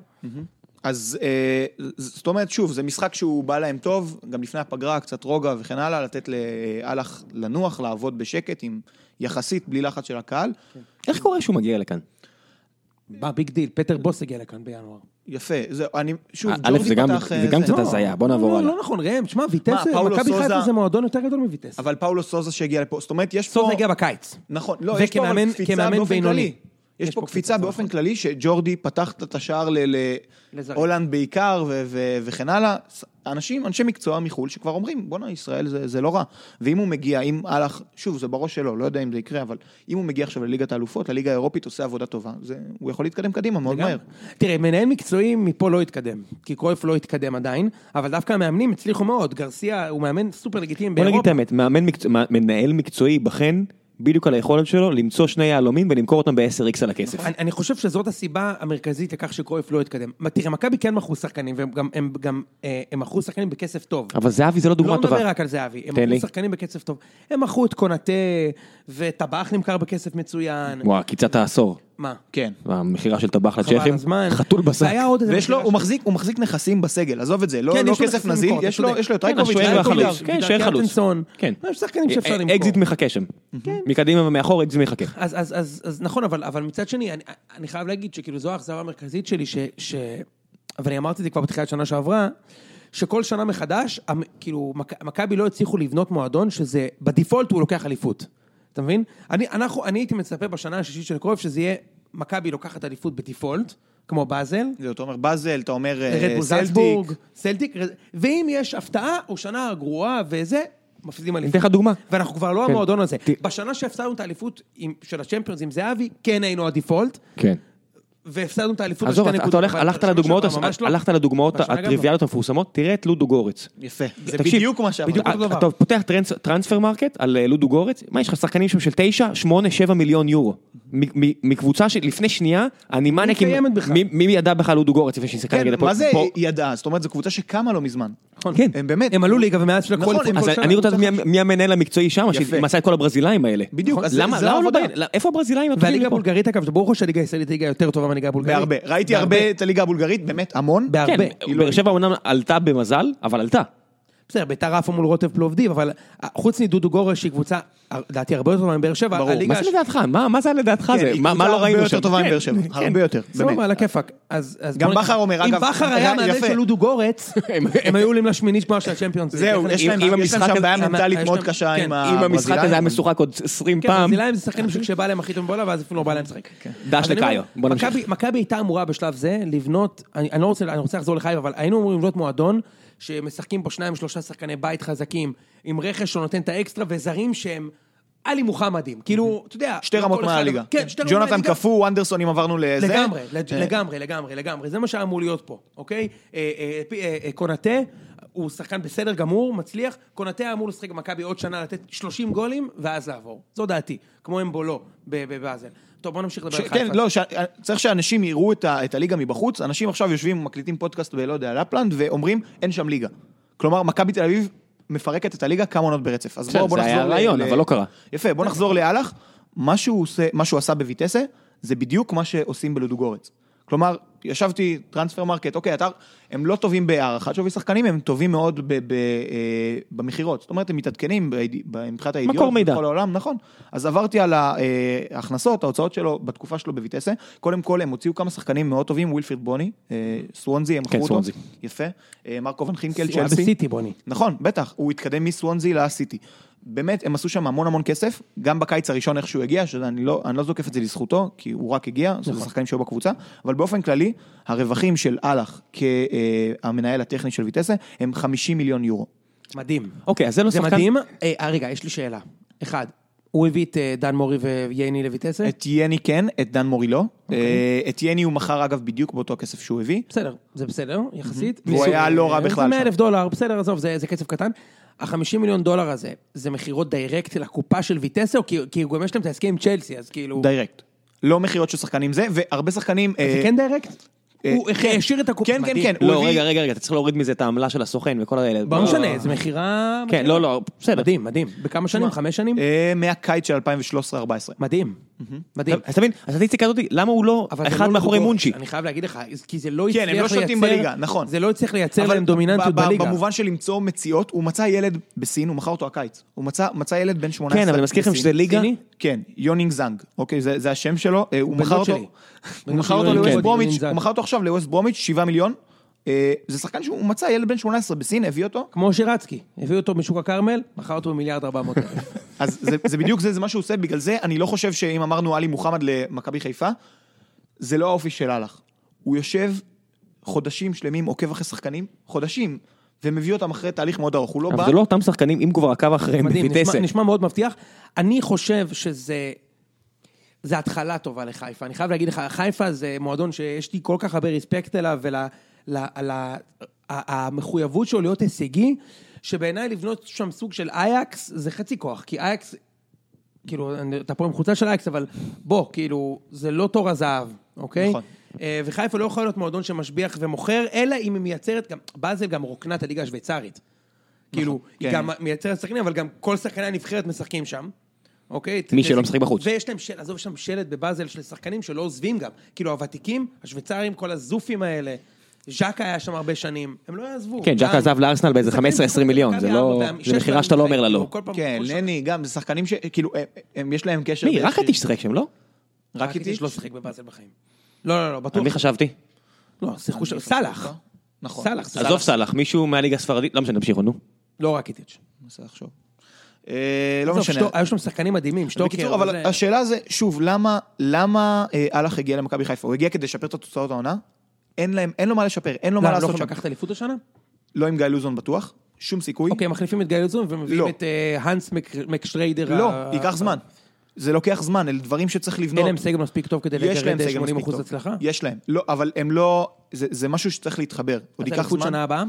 [SPEAKER 3] אז אה, זאת אומרת, שוב, זה משחק שהוא בא להם טוב, גם לפני הפגרה, קצת רוגע וכן הלאה, לתת לאלח לנוח, לעבוד בשקט, עם יחסית בלי לחץ של הקהל.
[SPEAKER 1] איך קורה שהוא מגיע לכאן?
[SPEAKER 2] מה, ביג דיל, פטר בוס הגיע לכאן בינואר.
[SPEAKER 3] יפה, זהו, אני, שוב,
[SPEAKER 1] א',
[SPEAKER 3] ג'ורדי
[SPEAKER 1] זה גם-
[SPEAKER 3] פתח...
[SPEAKER 1] זה
[SPEAKER 3] אה,
[SPEAKER 1] גם קצת
[SPEAKER 2] לא,
[SPEAKER 1] הזיה, בוא נעבור
[SPEAKER 2] לא,
[SPEAKER 1] הלאה.
[SPEAKER 2] לא נכון, ראם, שמע, ויטס, מכבי
[SPEAKER 3] סוזה-
[SPEAKER 2] חיפה זה מועדון יותר גדול מויטס.
[SPEAKER 3] אבל פאולו סוזה שהגיע לפה, זאת אומרת, יש פה...
[SPEAKER 2] סוזה הגיע בקיץ.
[SPEAKER 3] נכון, לא, יש פה קפיצה באופן. כללי. יש פה קפיצה באופן. כללי, שג'ורדי פתח את השער. להולנד בעיקר וכן הלאה. אנשים, אנשי מקצוע מחו"ל שכבר אומרים, בואנה, ישראל זה, זה לא רע. ואם הוא מגיע, אם הלך, שוב, זה בראש שלו, לא יודע אם זה יקרה, אבל אם הוא מגיע עכשיו לליגת האלופות, לליגה האירופית עושה עבודה טובה, זה, הוא יכול להתקדם קדימה מאוד מהר.
[SPEAKER 2] תראה, מנהל מקצועי מפה לא התקדם, כי קרויף לא התקדם עדיין, אבל דווקא המאמנים הצליחו מאוד, גרסיה הוא מאמן סופר לגיטימי
[SPEAKER 1] בוא נגיד את
[SPEAKER 2] באירופה.
[SPEAKER 1] האמת, מאמן מקצוע- מנהל מקצועי ייבחן בדיוק על היכולת שלו למצוא שני יהלומים ולמכור אותם ב-10x על הכסף.
[SPEAKER 2] אני, אני חושב שזאת הסיבה המרכזית לכך שקרויף לא התקדם. תראה, מכבי כן מכרו שחקנים, והם גם, הם גם, אה, הם מכרו שחקנים בכסף טוב.
[SPEAKER 1] אבל זהבי זה לא דוגמה
[SPEAKER 2] לא
[SPEAKER 1] טובה.
[SPEAKER 2] מדבר רק על זהבי, הם. מכרו שחקנים בכסף טוב. הם מכרו את קונאטה, וטבח נמכר בכסף מצוין.
[SPEAKER 1] וואו, קיצת העשור.
[SPEAKER 2] מה?
[SPEAKER 3] כן.
[SPEAKER 1] המכירה של טבח לצ'כים. חתול בשק.
[SPEAKER 3] ויש לו, הוא מחזיק, נכסים בסגל, עזוב את זה, לא,
[SPEAKER 2] כן,
[SPEAKER 3] לא
[SPEAKER 2] יש לו
[SPEAKER 3] כסף נזיל, יש לו,
[SPEAKER 2] צודק.
[SPEAKER 3] יש לו את
[SPEAKER 1] כן,
[SPEAKER 3] רייקוביץ',
[SPEAKER 1] והחלוץ.
[SPEAKER 3] וידר.
[SPEAKER 1] כן, שוער חלוץ. כן.
[SPEAKER 2] יש שחקנים שאפשר למכור.
[SPEAKER 1] אקזיט מחכה שם. מקדימה ומאחור אקזיט מחכה.
[SPEAKER 2] אז, אז, אז, אז נכון, אבל, אבל מצד שני, אני, אני חייב להגיד שכאילו זו האכזבה המרכזית שלי, ש, ש... ואני אמרתי את זה כבר בתחילת שנה שעברה, שכל שנה מחדש, כאילו, מכ- מכבי לא הצליחו לבנות מועדון שזה, בדיפולט הוא לוקח אליפות. אתה מבין? אני, אנחנו, אני הייתי מצפה בשנה השישית של קרויף שזה יהיה, מכבי לוקחת אליפות בדיפולט, כמו באזל,
[SPEAKER 3] זה, אתה אומר באזל, אתה אומר אה, סלטיק.
[SPEAKER 2] סלטיק, ואם יש הפתעה, או שנה גרועה וזה, מפסידים
[SPEAKER 1] אני
[SPEAKER 2] אליפות.
[SPEAKER 1] אתן לך דוגמה.
[SPEAKER 2] ואנחנו כבר לא
[SPEAKER 1] כן.
[SPEAKER 2] המועדון הזה.
[SPEAKER 1] ת-
[SPEAKER 2] בשנה שהפסדנו את האליפות עם- של הצ'מפיונס עם זהבי, כן היינו הדיפולט,
[SPEAKER 1] כן.
[SPEAKER 2] והפסדנו את האליפות
[SPEAKER 1] עזוב,
[SPEAKER 2] בשתי
[SPEAKER 1] אתה
[SPEAKER 2] נקודות.
[SPEAKER 1] אתה הולך,
[SPEAKER 2] אבל
[SPEAKER 1] הלכת לדוגמאות,
[SPEAKER 2] לא.
[SPEAKER 1] הלכת לדוגמאות
[SPEAKER 2] גם לא.
[SPEAKER 1] הטריוויאליות המפורסמות, תראה את לודו גורץ.
[SPEAKER 3] יפה, זה בדיוק מה שאמרת.
[SPEAKER 2] בדיוק אותו דבר.
[SPEAKER 1] אתה פותח טרנס- Transfermarkt על אה, לודוגורץ, מה יש לך שחקנים שם של 9, 8, 7 מיליון יורו. מ- מ- מקבוצה שלפני שנייה, אני
[SPEAKER 2] קיימת בכלל?
[SPEAKER 1] מי- ידע בכלל לודוגורץ לפני שהיא שיחקה נגד
[SPEAKER 3] כן,
[SPEAKER 1] הפועל?
[SPEAKER 3] מה זה ידעה? זאת אומרת, זו קבוצה שקמה לא מזמן.
[SPEAKER 2] נכון.
[SPEAKER 1] כן.
[SPEAKER 3] הם באמת...
[SPEAKER 2] הם עלו ליגה ומאז שלקחו
[SPEAKER 3] נכון,
[SPEAKER 2] אליפות
[SPEAKER 3] הם-
[SPEAKER 2] כל
[SPEAKER 1] אז. אני רוצה לדעת מי- המנהל המקצועי שם. שעשה את כל הברזילאים האלה.
[SPEAKER 3] בדיוק, אז זה-
[SPEAKER 1] לא
[SPEAKER 3] העבודה.
[SPEAKER 1] איפה הברזילאים
[SPEAKER 2] והליגה? הבולגרית אגב, ברור שהליגה הישראלית היא ליגה יותר טובה מהליגה הבולגרית.
[SPEAKER 3] בהרבה. ראיתי הרבה את הליגה הבולגרית, באמת המון.
[SPEAKER 2] בהרבה.
[SPEAKER 1] כן, באר שבע אומנם עלתה במזל, אבל עלתה.
[SPEAKER 2] בסדר, ביתר עפה מול רוטב פלובדיב, אבל אה, חוץ מדודו גורש שהיא קבוצה, לדעתי הרבה יותר טובה מבאר שבע,
[SPEAKER 3] ברור.
[SPEAKER 1] מה זה לדעתך? מה מה זה לדעתך?
[SPEAKER 3] כן,
[SPEAKER 1] זה?
[SPEAKER 3] היא
[SPEAKER 1] מה
[SPEAKER 3] קבוצה
[SPEAKER 1] מה לא
[SPEAKER 3] הרבה
[SPEAKER 1] ראינו
[SPEAKER 3] יותר
[SPEAKER 1] שם?
[SPEAKER 3] טובה
[SPEAKER 1] כן,
[SPEAKER 3] מבאר שבע,
[SPEAKER 1] כן.
[SPEAKER 3] הרבה יותר, באמת.
[SPEAKER 2] סבבה, על הכיפאק.
[SPEAKER 3] גם בכר אומר, אגב,
[SPEAKER 2] אם בכר היה
[SPEAKER 3] יפה.
[SPEAKER 2] של לודו גורץ, הם היו עולים לשמינית גמר של הצ'מפיונס.
[SPEAKER 3] זהו. יש להם שם בעיה מנטלית
[SPEAKER 2] יש
[SPEAKER 3] מאוד קשה
[SPEAKER 2] כן,
[SPEAKER 3] עם
[SPEAKER 2] אם
[SPEAKER 1] אם המשחק
[SPEAKER 3] הברזילאים.
[SPEAKER 1] הזה היה משוחק עוד 20
[SPEAKER 2] כן,
[SPEAKER 1] פעם,
[SPEAKER 2] ברזילאים זה שחקנים שכשבא להם הכי טוב בעולם, ואז אפילו לא בא להם לשחק.
[SPEAKER 1] דש לקאיו, בוא נמשיך.
[SPEAKER 2] מכבי- הייתה אמורה בשלב זה לבנות, אני אני לא רוצה, אני רוצה לחזור לחיפה, אבל היינו אמורים לבנות מועדון, שמשחקים בו שניים שלושה שחקני בית חזקים, עם רכש שנותן את האקסטרה, וזרים שהם עלי מוחמדים, כאילו, אתה יודע,
[SPEAKER 3] שתי רמות מהליגה.
[SPEAKER 2] כן, שתי רמות
[SPEAKER 3] ג'ונתן
[SPEAKER 2] מהליגה.
[SPEAKER 3] קפוא, וונדרסון אם עברנו לזה.
[SPEAKER 2] לגמרי, לג-
[SPEAKER 3] אה,
[SPEAKER 2] לגמרי, לגמרי, לגמרי, זה מה שהיה אמור להיות פה, אוקיי? אה, אה, קונאטה, הוא שחקן בסדר גמור, מצליח, קונאטה היה אמור לשחק במכבי עוד שנה, לתת 30 גולים, ואז לעבור. זו דעתי, כמו אמבולו בבאזל. טוב, בוא נמשיך לדבר
[SPEAKER 3] ש-
[SPEAKER 2] על חיפה.
[SPEAKER 3] כן, לא, ש- צריך שאנשים יראו את ה- את הליגה מבחוץ, אנשים עכשיו יושבים, מקליטים פודקאסט בלא יודע, לפלנד, ואומרים, אין שם ליגה. כלומר, מכבי תל אביב מפרקת את הליגה כמה עונות ברצף. אז בואו בוא
[SPEAKER 1] זה
[SPEAKER 3] נחזור
[SPEAKER 1] היה
[SPEAKER 3] ל-
[SPEAKER 1] רעיון,
[SPEAKER 3] ל-
[SPEAKER 1] אבל לא קרה.
[SPEAKER 3] יפה, בוא נחזור לאלח. מה שהוא עושה- מה שהוא עשה בויטסה, זה בדיוק מה שעושים בלודוגורץ. כלומר, ישבתי Transfermarkt, אוקיי, אתר, הם לא טובים בהערכת שווי שחקנים, הם טובים מאוד ב- ב- אה, במכירות. זאת אומרת, הם מתעדכנים מבחינת הידיעות.
[SPEAKER 1] מקור מידע.
[SPEAKER 3] בכל העולם, נכון. אז עברתי על ההכנסות, ההוצאות שלו בתקופה שלו בויטסה. קודם כל, הם הוציאו כמה שחקנים מאוד טובים, ווילפריד בוני, אה, סוונזי, הם מכרו אותו.
[SPEAKER 1] סוונזי.
[SPEAKER 3] יפה. אה, מרקו ונחינקל,
[SPEAKER 2] הוא היה
[SPEAKER 3] צ'לסי.
[SPEAKER 2] בסיטי בוני.
[SPEAKER 3] נכון, בטח, הוא התקדם מסוונזי לסיטי. באמת, הם עשו שם המון המון כסף, גם בקיץ הראשון איך שהוא הגיע, שאני לא, אני לא זוקף את זה לזכותו, כי הוא רק הגיע, זה
[SPEAKER 2] נכון.
[SPEAKER 3] שחקנים שהיו בקבוצה, אבל באופן כללי, הרווחים של אהלך כהמנהל הטכני של ויטסה, הם 50 מיליון יורו.
[SPEAKER 2] מדהים.
[SPEAKER 1] אוקיי, אז זה לא
[SPEAKER 2] זה
[SPEAKER 1] שחקן...
[SPEAKER 2] מדהים. אה, אה, רגע, יש לי שאלה. אחד, הוא הביא את אה, דן מורי וייני לויטסה?
[SPEAKER 3] את יני כן, את דן מורי לא.
[SPEAKER 2] אוקיי.
[SPEAKER 3] אה, את יני הוא מכר אגב בדיוק באותו הכסף שהוא הביא.
[SPEAKER 2] בסדר, זה בסדר, יחסית.
[SPEAKER 3] והוא
[SPEAKER 2] מסוג-
[SPEAKER 3] היה לא רע בכלל
[SPEAKER 2] זה 100
[SPEAKER 3] שם.
[SPEAKER 2] אלף דולר, בסדר, עזוב, זה זה כסף קטן. ה-50 מיליון דולר הזה, זה מכירות direct לקופה של ויטסה, או כי כי גם יש להם את ההסכם עם צ'לסי, אז כאילו...
[SPEAKER 3] direct. לא מכירות של שחקנים זה, והרבה שחקנים...
[SPEAKER 2] זה
[SPEAKER 3] אה,
[SPEAKER 2] כן direct?
[SPEAKER 3] אה,
[SPEAKER 2] הוא
[SPEAKER 3] כן.
[SPEAKER 2] השאיר את הקופה.
[SPEAKER 3] כן, כן. כן.
[SPEAKER 1] לא, רגע, רגע, רגע, אתה צריך להוריד מזה את העמלה של הסוכן וכל האלה.
[SPEAKER 2] לא משנה, זו מכירה...
[SPEAKER 1] כן, לא, לא, בסדר.
[SPEAKER 2] מדהים, מדהים. בכמה שנים? חמש שנים?
[SPEAKER 3] אה, מהקיץ של 2013-2014.
[SPEAKER 2] מדהים. מדהים.
[SPEAKER 1] אז תבין, הסטטיסטיקה הזאת, למה הוא לא אחד
[SPEAKER 2] לא
[SPEAKER 1] מאחורי. מונצ'י?
[SPEAKER 2] אני חייב להגיד לך, כי זה לא
[SPEAKER 3] כן,
[SPEAKER 2] הצליח
[SPEAKER 3] הם
[SPEAKER 2] לייצר...
[SPEAKER 3] לא שולטים בליגה, נכון.
[SPEAKER 2] זה לא הצליח לייצר להם דומיננטיות בליגה.
[SPEAKER 3] במובן של למצוא מציאות, הוא מצא ילד בסין, הוא מכר אותו הקיץ. הוא מצא, ילד בן 18
[SPEAKER 1] כן, אבל אני מזכיר לכם. שזה ליגה...
[SPEAKER 3] כן, יונינג זנג, אוקיי, זה, השם שלו, אה, הוא מכר אותו. הוא מכר אותו עכשיו לווסט ברומיץ', 7 מיליון. אה, זה שחקן שהוא מצא ילד בן 18 בסין, הביא אותו,
[SPEAKER 2] כמו שירצקי, הביא אותו משוק הכרמל, מכר אותו במיליארד ארבע מאות אלף.
[SPEAKER 3] אז זה, זה בדיוק זה, זה מה שהוא עושה, בגלל זה אני לא חושב שאם אמרנו עלי מוחמד למכבי חיפה, זה לא האופי של אהלך. הוא יושב חודשים שלמים, עוקב אחרי שחקנים, חודשים, ומביא אותם אחרי תהליך מאוד ארוך, הוא לא
[SPEAKER 1] אבל
[SPEAKER 3] בא...
[SPEAKER 1] זה לא אותם שחקנים, אם כבר עקב אחריהם
[SPEAKER 2] מדהים, נשמע. נשמע מאוד מבטיח. אני חושב שזה... זה התחלה טובה לחיפה. אני חייב להגיד לך, חיפה זה מועדון שיש לי כל כך הרבה רספקט אליו על המחויבות שלו להיות הישגי, שבעיניי לבנות שם סוג של אייקס זה חצי כוח, כי אייקס, כאילו, אתה פה עם חולצה של אייקס, אבל בוא, כאילו, זה לא תור הזהב, אוקיי?
[SPEAKER 3] נכון.
[SPEAKER 2] אה, וחיפה לא יכול להיות מועדון שמשביח ומוכר, אלא אם היא מייצרת, גם, באזל גם רוקנה את הליגה השוויצרית. כאילו, היא
[SPEAKER 3] כן.
[SPEAKER 2] גם מייצרת שחקנים, אבל גם כל שחקני הנבחרת משחקים שם. אוקיי?
[SPEAKER 1] מי שלא משחק בחוץ.
[SPEAKER 2] ויש להם שלט, עזוב, יש שם שלט בבאזל של שחקנים שלא עוזבים גם. כאילו, הוותיקים, השוויצרים, כל הזופים האלה, ז'קה היה שם הרבה שנים, הם לא יעזבו.
[SPEAKER 1] כן, ג'קה
[SPEAKER 2] גם-
[SPEAKER 1] עזב לארסנל באיזה
[SPEAKER 2] שחקנים
[SPEAKER 1] 15-20 מיליון, זה לא... זה מכירה שאתה לא אומר לה לא.
[SPEAKER 2] כאילו,
[SPEAKER 3] כן. לני, גם, זה שחקנים שכאילו, הם, הם, יש להם קשר...
[SPEAKER 1] מי, רק איטיש שיחק שם, לא?
[SPEAKER 3] רק איטיץ'?
[SPEAKER 2] לא שיחק בבאזל בחיים. לא, לא, לא,
[SPEAKER 1] על
[SPEAKER 2] בטוח.
[SPEAKER 1] מי חשבתי?
[SPEAKER 2] לא, שיחקו שם, סאלח.
[SPEAKER 3] נכון.
[SPEAKER 2] סאלח,
[SPEAKER 1] עזוב סאלח, מישהו מהליגה הספרדית, לא משנה, תמשיכו, נו.
[SPEAKER 2] לא רק איטיץ'.
[SPEAKER 3] מנסה לחשוב. אה, לא משנה.
[SPEAKER 2] היו שם שחקנים מדהימים, שטוקר.
[SPEAKER 3] בקיצור, אבל השאלה זה, שוב, למה, למה אה, אהלך הגיע למכבי חיפה? הוא הגיע כדי לשפר את התוצאות העונה? אין להם, אין לו מה לשפר, אין לו
[SPEAKER 2] לא,
[SPEAKER 3] מה
[SPEAKER 2] לא
[SPEAKER 3] לעשות
[SPEAKER 2] יכולים
[SPEAKER 3] שם.
[SPEAKER 2] לקחת אליפות השנה?
[SPEAKER 3] לא עם גיא לוזון בטוח, שום סיכוי.
[SPEAKER 2] אוקיי, מחליפים את גיא לוזון ומביאים
[SPEAKER 3] לא.
[SPEAKER 2] את אה, האנס מק- מקשטריידר.
[SPEAKER 3] לא,
[SPEAKER 2] ה-
[SPEAKER 3] ייקח זמן. זה לוקח זמן, אלה דברים שצריך לבנות.
[SPEAKER 2] אין להם סגל מספיק טוב כדי
[SPEAKER 3] יש
[SPEAKER 2] לגרד
[SPEAKER 3] סגל
[SPEAKER 2] 80
[SPEAKER 3] מספיק
[SPEAKER 2] אחוז
[SPEAKER 3] טוב.
[SPEAKER 2] הצלחה?
[SPEAKER 3] יש להם. לא, אבל הם לא, זה זה משהו שצריך להתחבר. עוד ייקח זמן.
[SPEAKER 2] שנה הבאה?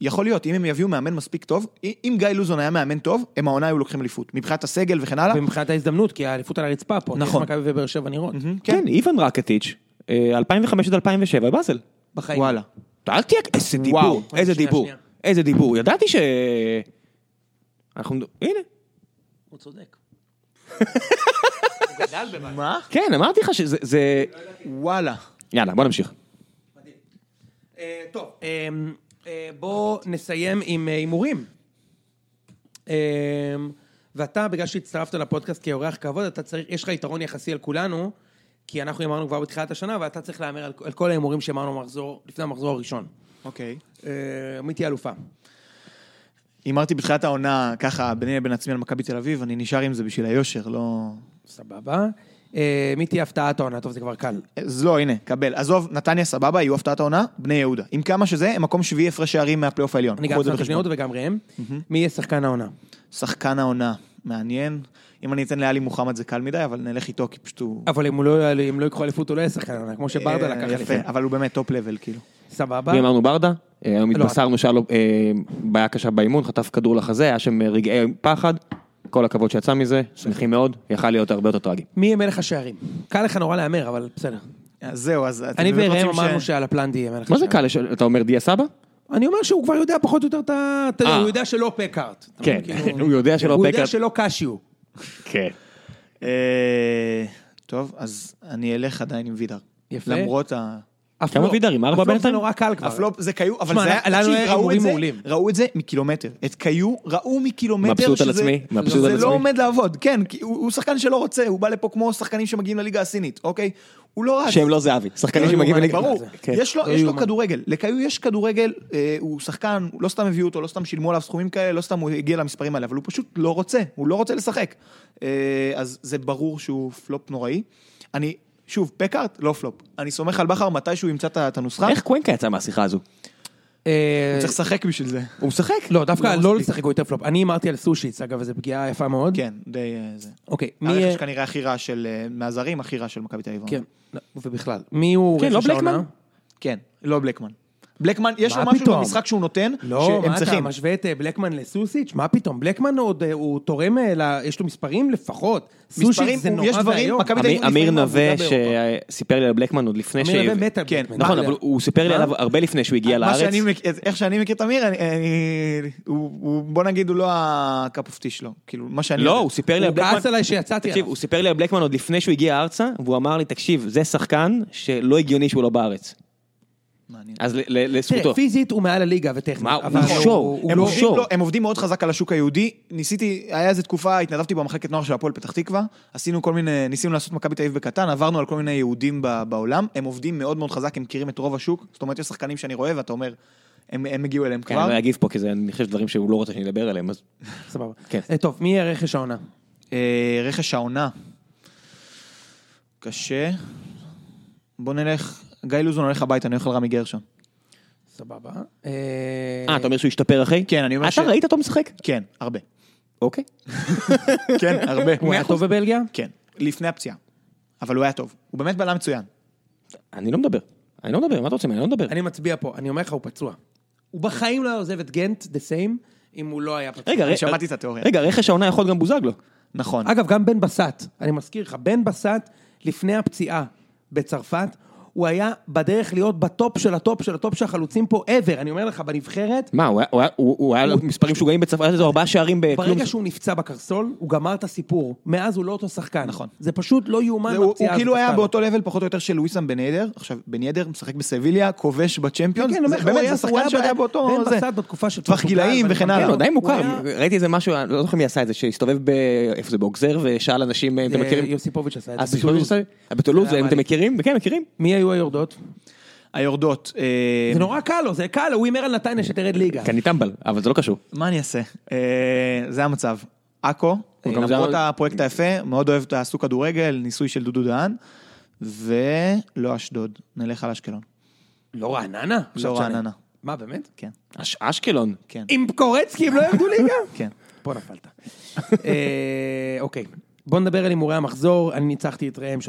[SPEAKER 3] יכול להיות, אם הם יביאו מאמן מספיק טוב, אם גיא לוזון היה מאמן טוב, הם העונה היו לוקחים אליפות. מבחינת הסגל וכן הלאה.
[SPEAKER 2] ומבחינת ההזדמנות, כי האליפות על הרצפה פה.
[SPEAKER 3] נכון.
[SPEAKER 2] נכון. מכבי ובאר שבע נראות.
[SPEAKER 1] כן, איוון רקטיץ', אה, 2005 עד 2007, באזל.
[SPEAKER 2] בחיים.
[SPEAKER 3] וואלה.
[SPEAKER 1] אל תהיה, איזה דיבור,
[SPEAKER 2] וואו.
[SPEAKER 1] איזה
[SPEAKER 2] שנייה,
[SPEAKER 1] דיבור,
[SPEAKER 2] שנייה.
[SPEAKER 1] איזה דיבור, ידעתי ש... אנחנו, הנה,
[SPEAKER 2] הוא צודק. הוא גדל במה.
[SPEAKER 3] מה?
[SPEAKER 1] כן, אמרתי לך שזה, זה...
[SPEAKER 3] וואלה.
[SPEAKER 1] יאללה, בוא נמשיך.
[SPEAKER 2] אה, טוב, אה, אה, בוא נסיים עם אה, הימורים. אה, ואתה, בגלל שהצטרפת לפודקאסט כאורח כבוד, אתה צריך, יש לך יתרון יחסי על כולנו, כי אנחנו הימרנו כבר בתחילת השנה, ואתה צריך להמר על, על כל ההימורים שאמרנו מחזור, לפני המחזור הראשון.
[SPEAKER 3] אוקיי.
[SPEAKER 2] אה, מי תהיה אלופה?
[SPEAKER 3] הימרתי בתחילת העונה, ככה, ביני לבין עצמי על מכבי תל אביב, אני נשאר עם זה בשביל היושר, לא...
[SPEAKER 2] סבבה. אה, מי תהיה הפתעת העונה? טוב, זה כבר קל.
[SPEAKER 3] אז לא, הנה, קבל. עזוב, נתניה סבבה, יהיו הפתעת העונה, בני יהודה. עם כמה שזה, הם מקום שביעי הפרש שערים מהפלייאוף העליון.
[SPEAKER 2] אני גם שמתי בני. יהודה וגם ראם. מי יהיה שחקן העונה?
[SPEAKER 3] שחקן העונה, מעניין. אם אני אתן לאלי מוחמד זה קל מדי, אבל נלך איתו, כי פשוט הוא...
[SPEAKER 2] אבל אם הוא לא- לא ייקחו אליפות, הוא לא יהיה שחקן כמו שברדה
[SPEAKER 3] אה,
[SPEAKER 2] לקח
[SPEAKER 3] יפה,
[SPEAKER 2] אליפות.
[SPEAKER 3] אבל הוא באמת top level, כאילו.
[SPEAKER 2] סבבה.
[SPEAKER 1] מי אמרנו ברדה? אה, היום
[SPEAKER 2] לא.
[SPEAKER 1] התבשרנו שהיה לו אה, בעיה קשה באימון, חטף כדור לחזה, היה שם רגעי פחד. כל הכבוד שיצא מזה, שמחים מאוד, יכל להיות הרבה יותר טרגי.
[SPEAKER 2] מי יהיה מלך השערים? קל לך נורא להמר, אבל בסדר.
[SPEAKER 3] אז זהו, אז...
[SPEAKER 2] אני וראם אמרנו שעל הפלנדי יהיה מלך
[SPEAKER 1] מה זה
[SPEAKER 2] השערים.
[SPEAKER 1] קל? אתה אומר דיה סבא?
[SPEAKER 2] אני אומר שהוא כבר יודע פחות או יותר את ה...
[SPEAKER 1] אה.
[SPEAKER 2] הוא יודע שלא פקארט.
[SPEAKER 1] כן?
[SPEAKER 2] כאילו,
[SPEAKER 1] הוא יודע שלא
[SPEAKER 2] הוא יודע
[SPEAKER 1] פקארט.
[SPEAKER 2] שלא קשיו.
[SPEAKER 1] כן.
[SPEAKER 3] אה, טוב, אז אני אלך עדיין עם וידר.
[SPEAKER 2] יפה.
[SPEAKER 3] למרות ה...
[SPEAKER 1] כמה וידרים? ארבע
[SPEAKER 2] הפלופ זה
[SPEAKER 1] בינתיים?
[SPEAKER 2] נורא קל כבר.
[SPEAKER 3] הפלופ זה קיו, אבל זה היה,
[SPEAKER 2] לנו היה הימורים
[SPEAKER 3] זה,
[SPEAKER 2] מעולים.
[SPEAKER 3] ראו את זה מקילומטר. את קיו ראו מקילומטר
[SPEAKER 1] מבסוט על עצמי, מבסוט על
[SPEAKER 3] זה
[SPEAKER 1] עצמי.
[SPEAKER 3] לא עומד לעבוד, כן, הוא שחקן שלא רוצה, הוא בא לפה כמו שחקנים שמגיעים לליגה הסינית, אוקיי? הוא לא רץ.
[SPEAKER 1] שהם לא זהבי, שחקנים
[SPEAKER 2] לא
[SPEAKER 1] שמגיעים לליגה.
[SPEAKER 3] ברור,
[SPEAKER 1] כן.
[SPEAKER 3] יש לו,
[SPEAKER 2] לא.
[SPEAKER 3] כדורגל, לקיו יש כדורגל, אה, הוא שחקן, לא סתם הביאו אותו, לא סתם שילמו עליו סכומים כאלה, לא סתם הוא הגיע למספרים האלה, אבל הוא פשוט לא רוצה, הוא לא רוצה לשחק. אה, אז זה ברור שהוא פלופ נוראי. אני, שוב, פקארט, לא פלופ. אני סומך על בכר מתי שהוא ימצא את הנוסחה,
[SPEAKER 1] איך קוונקה יצא מהשיחה הזו?
[SPEAKER 2] אה,
[SPEAKER 3] הוא צריך לשחק בשביל זה.
[SPEAKER 1] הוא משחק?
[SPEAKER 2] לא, דווקא
[SPEAKER 3] לא
[SPEAKER 2] לא. לשחק הוא יותר פלופ. אני הימרתי על סושיץ, אגב, וזו פגיעה יפה מאוד.
[SPEAKER 3] כן, די אה, זה.
[SPEAKER 2] אוקיי, מי...
[SPEAKER 3] הרכש כנראה הכי רע של, אה, מהזרים, הכי רע של מכבי תל אביב.
[SPEAKER 2] כן, לא, ובכלל. מי הוא
[SPEAKER 1] כן, לא
[SPEAKER 2] רכש העונה?
[SPEAKER 1] בלקמן?
[SPEAKER 3] כן, לא בלקמן. בלקמן, יש לו משהו? במשחק שהוא נותן,
[SPEAKER 2] לא,
[SPEAKER 3] שהם
[SPEAKER 2] מה אתה
[SPEAKER 3] צריכים.
[SPEAKER 2] משווה את אה, בלקמן לסוסיץ'? מה פתאום? בלקמן עוד, אה, הוא תורם, אה, ל- יש לו מספרים לפחות.
[SPEAKER 3] מספרים,
[SPEAKER 2] סושיץ זה
[SPEAKER 3] הוא-
[SPEAKER 2] נורא
[SPEAKER 3] יש דברים,
[SPEAKER 2] ואיום.
[SPEAKER 3] מכבי תל אביב
[SPEAKER 1] אמיר- אמיר
[SPEAKER 3] לפעמים
[SPEAKER 1] נווה
[SPEAKER 3] עבודה באירופה.
[SPEAKER 1] שסיפר לי על בלקמן עוד לפני ש...
[SPEAKER 2] אמיר נווה מת על
[SPEAKER 3] כן,
[SPEAKER 2] בלקמן.
[SPEAKER 1] נכון, אבל. הוא סיפר לי
[SPEAKER 2] מה?
[SPEAKER 1] עליו הרבה לפני שהוא הגיע
[SPEAKER 3] מה
[SPEAKER 1] לארץ.
[SPEAKER 3] שאני מכ- איך שאני מכיר את אמיר, אני- אני- הוא, הוא- בוא נגיד, הוא לא ה cup of tea שלו. כאילו, מה שאני...
[SPEAKER 1] לא,
[SPEAKER 3] יודע.
[SPEAKER 1] הוא סיפר לי על
[SPEAKER 2] הוא
[SPEAKER 1] בלקמן...
[SPEAKER 2] כעס עליי שיצאתי
[SPEAKER 1] תקשיב,
[SPEAKER 2] עליו.
[SPEAKER 1] הוא סיפר לי על בלקמן עוד לפני שהוא הגיע ארצה, והוא אמר לי, תקשיב, זה שחקן שלא הגיוני שהוא לא בארץ.
[SPEAKER 3] מעניין.
[SPEAKER 1] אז ל- ל-
[SPEAKER 2] תראה,
[SPEAKER 1] לזכותו.
[SPEAKER 2] פיזית הוא מעל הליגה וטכנית.
[SPEAKER 1] מה, הוא שור.
[SPEAKER 2] הוא
[SPEAKER 3] הם,
[SPEAKER 2] לא-
[SPEAKER 3] עובדים,
[SPEAKER 1] שור.
[SPEAKER 3] לא, הם עובדים מאוד חזק על השוק היהודי. ניסיתי, היה איזה תקופה, התנדבתי במחלקת נוער של הפועל פתח תקווה, עשינו כל מיני, ניסינו לעשות מכבי תל אביב בקטן, עברנו על כל מיני יהודים ב- בעולם, הם עובדים מאוד מאוד חזק, הם מכירים את רוב השוק, זאת אומרת, יש שחקנים שאני רואה ואתה אומר, הם, הם הגיעו אליהם
[SPEAKER 1] כן,
[SPEAKER 3] כבר.
[SPEAKER 1] אני לא אגיב פה, כי זה, אני חושב דברים שהוא לא רוצה שאני אדבר עליהם, אז...
[SPEAKER 2] סבבה.
[SPEAKER 1] כן.
[SPEAKER 2] אה, טוב, מי יהיה רכש העונה?
[SPEAKER 3] אה, רכש העונה. קשה. בוא נלך, גיא לוזון הולך הביתה, אני על רמי גרשון.
[SPEAKER 2] סבבה.
[SPEAKER 1] אה, אתה אומר שהוא השתפר אחרי?
[SPEAKER 3] כן, אני אומר
[SPEAKER 1] אתה ראית אותו משחק?
[SPEAKER 3] כן, הרבה.
[SPEAKER 1] אוקיי.
[SPEAKER 3] כן, הרבה.
[SPEAKER 2] הוא היה טוב בבלגיה?
[SPEAKER 3] כן, לפני הפציעה. אבל הוא היה טוב. הוא באמת בלם מצוין.
[SPEAKER 1] אני לא מדבר. אני לא מדבר, מה אתה רוצה ממני? אני לא מדבר.
[SPEAKER 2] אני מצביע פה, אני אומר לך, הוא פצוע. הוא בחיים לא היה עוזב את גנט, the same, אם הוא לא היה פצוע.
[SPEAKER 1] רגע,
[SPEAKER 3] שמעתי את התיאוריה.
[SPEAKER 1] רגע, רכש העונה יכול גם בוזגלו.
[SPEAKER 3] נכון.
[SPEAKER 2] אגב, גם בן בסט, אני מזכיר לך, בן בסט, לפני הפציעה בצרפת, הוא היה בדרך להיות בטופ של הטופ של הטופ של החלוצים פה ever, אני אומר לך, בנבחרת,
[SPEAKER 1] מה, הוא היה- הוא היה- הוא הוא היה לו מספרים משוגעים בצרפת, היה לו ארבעה שערים בכלום.
[SPEAKER 2] ברגע שהוא נפצע בקרסול, הוא גמר את הסיפור. מאז הוא לא אותו שחקן.
[SPEAKER 3] נכון.
[SPEAKER 2] זה פשוט לא יאומן
[SPEAKER 3] הוא
[SPEAKER 2] בפציעה
[SPEAKER 3] הוא כאילו
[SPEAKER 2] הזאת
[SPEAKER 3] היה. באותו לבל פחות או יותר של לואיסם בן ידר. עכשיו, בן ידר משחק בסביליה, כובש בצ'מפיונס.
[SPEAKER 2] כן, הוא
[SPEAKER 3] באמת,
[SPEAKER 2] היה-
[SPEAKER 3] זה
[SPEAKER 2] הוא
[SPEAKER 3] שחקן
[SPEAKER 2] היה
[SPEAKER 3] שהיה באותו...
[SPEAKER 2] בן
[SPEAKER 3] זה.
[SPEAKER 2] בסט בתקופה של
[SPEAKER 3] טווח גילאים וכן הלאה.
[SPEAKER 1] כן, הוא די
[SPEAKER 2] הוא
[SPEAKER 1] מוכר, ראיתי איזה משהו, אני לא זוכר מי עשה את זה, שהסתובב ב... איפה זה, באוגזר, ושאל אנשים, אם אתם מכירים?
[SPEAKER 2] יוסיפוביץ' עשה את זה.
[SPEAKER 1] סיפוביץ' עשה? בטולוז,
[SPEAKER 2] היה
[SPEAKER 1] אם אתם
[SPEAKER 2] מעניין.
[SPEAKER 1] מכירים? כן, מכירים.
[SPEAKER 2] מי היו היורדות?
[SPEAKER 3] היורדות. אה,
[SPEAKER 2] זה נורא קל לו, זה קל לו, הוא הימר על נתניה שתרד ליגה.
[SPEAKER 1] כי אני טמבל, אבל זה לא קשור.
[SPEAKER 3] מה אני אעשה? אה, זה המצב. עכו, למרות הפרויקט היפה, מאוד אוהב את העשו כדורגל, ניסוי של דודו דהן, ולא אשדוד, נלך על אשקלון.
[SPEAKER 2] לא רעננה?
[SPEAKER 3] לא
[SPEAKER 2] תשנה.
[SPEAKER 3] רעננה.
[SPEAKER 2] מה, באמת?
[SPEAKER 3] כן,
[SPEAKER 1] אש- אשקלון.
[SPEAKER 3] כן,
[SPEAKER 2] עם קורצקי הם לא ירדו ליגה?
[SPEAKER 3] כן.
[SPEAKER 2] פה נפלת. אה, אוקיי, בוא נדבר על הימורי המחזור, אני ניצחתי את ראם 3-2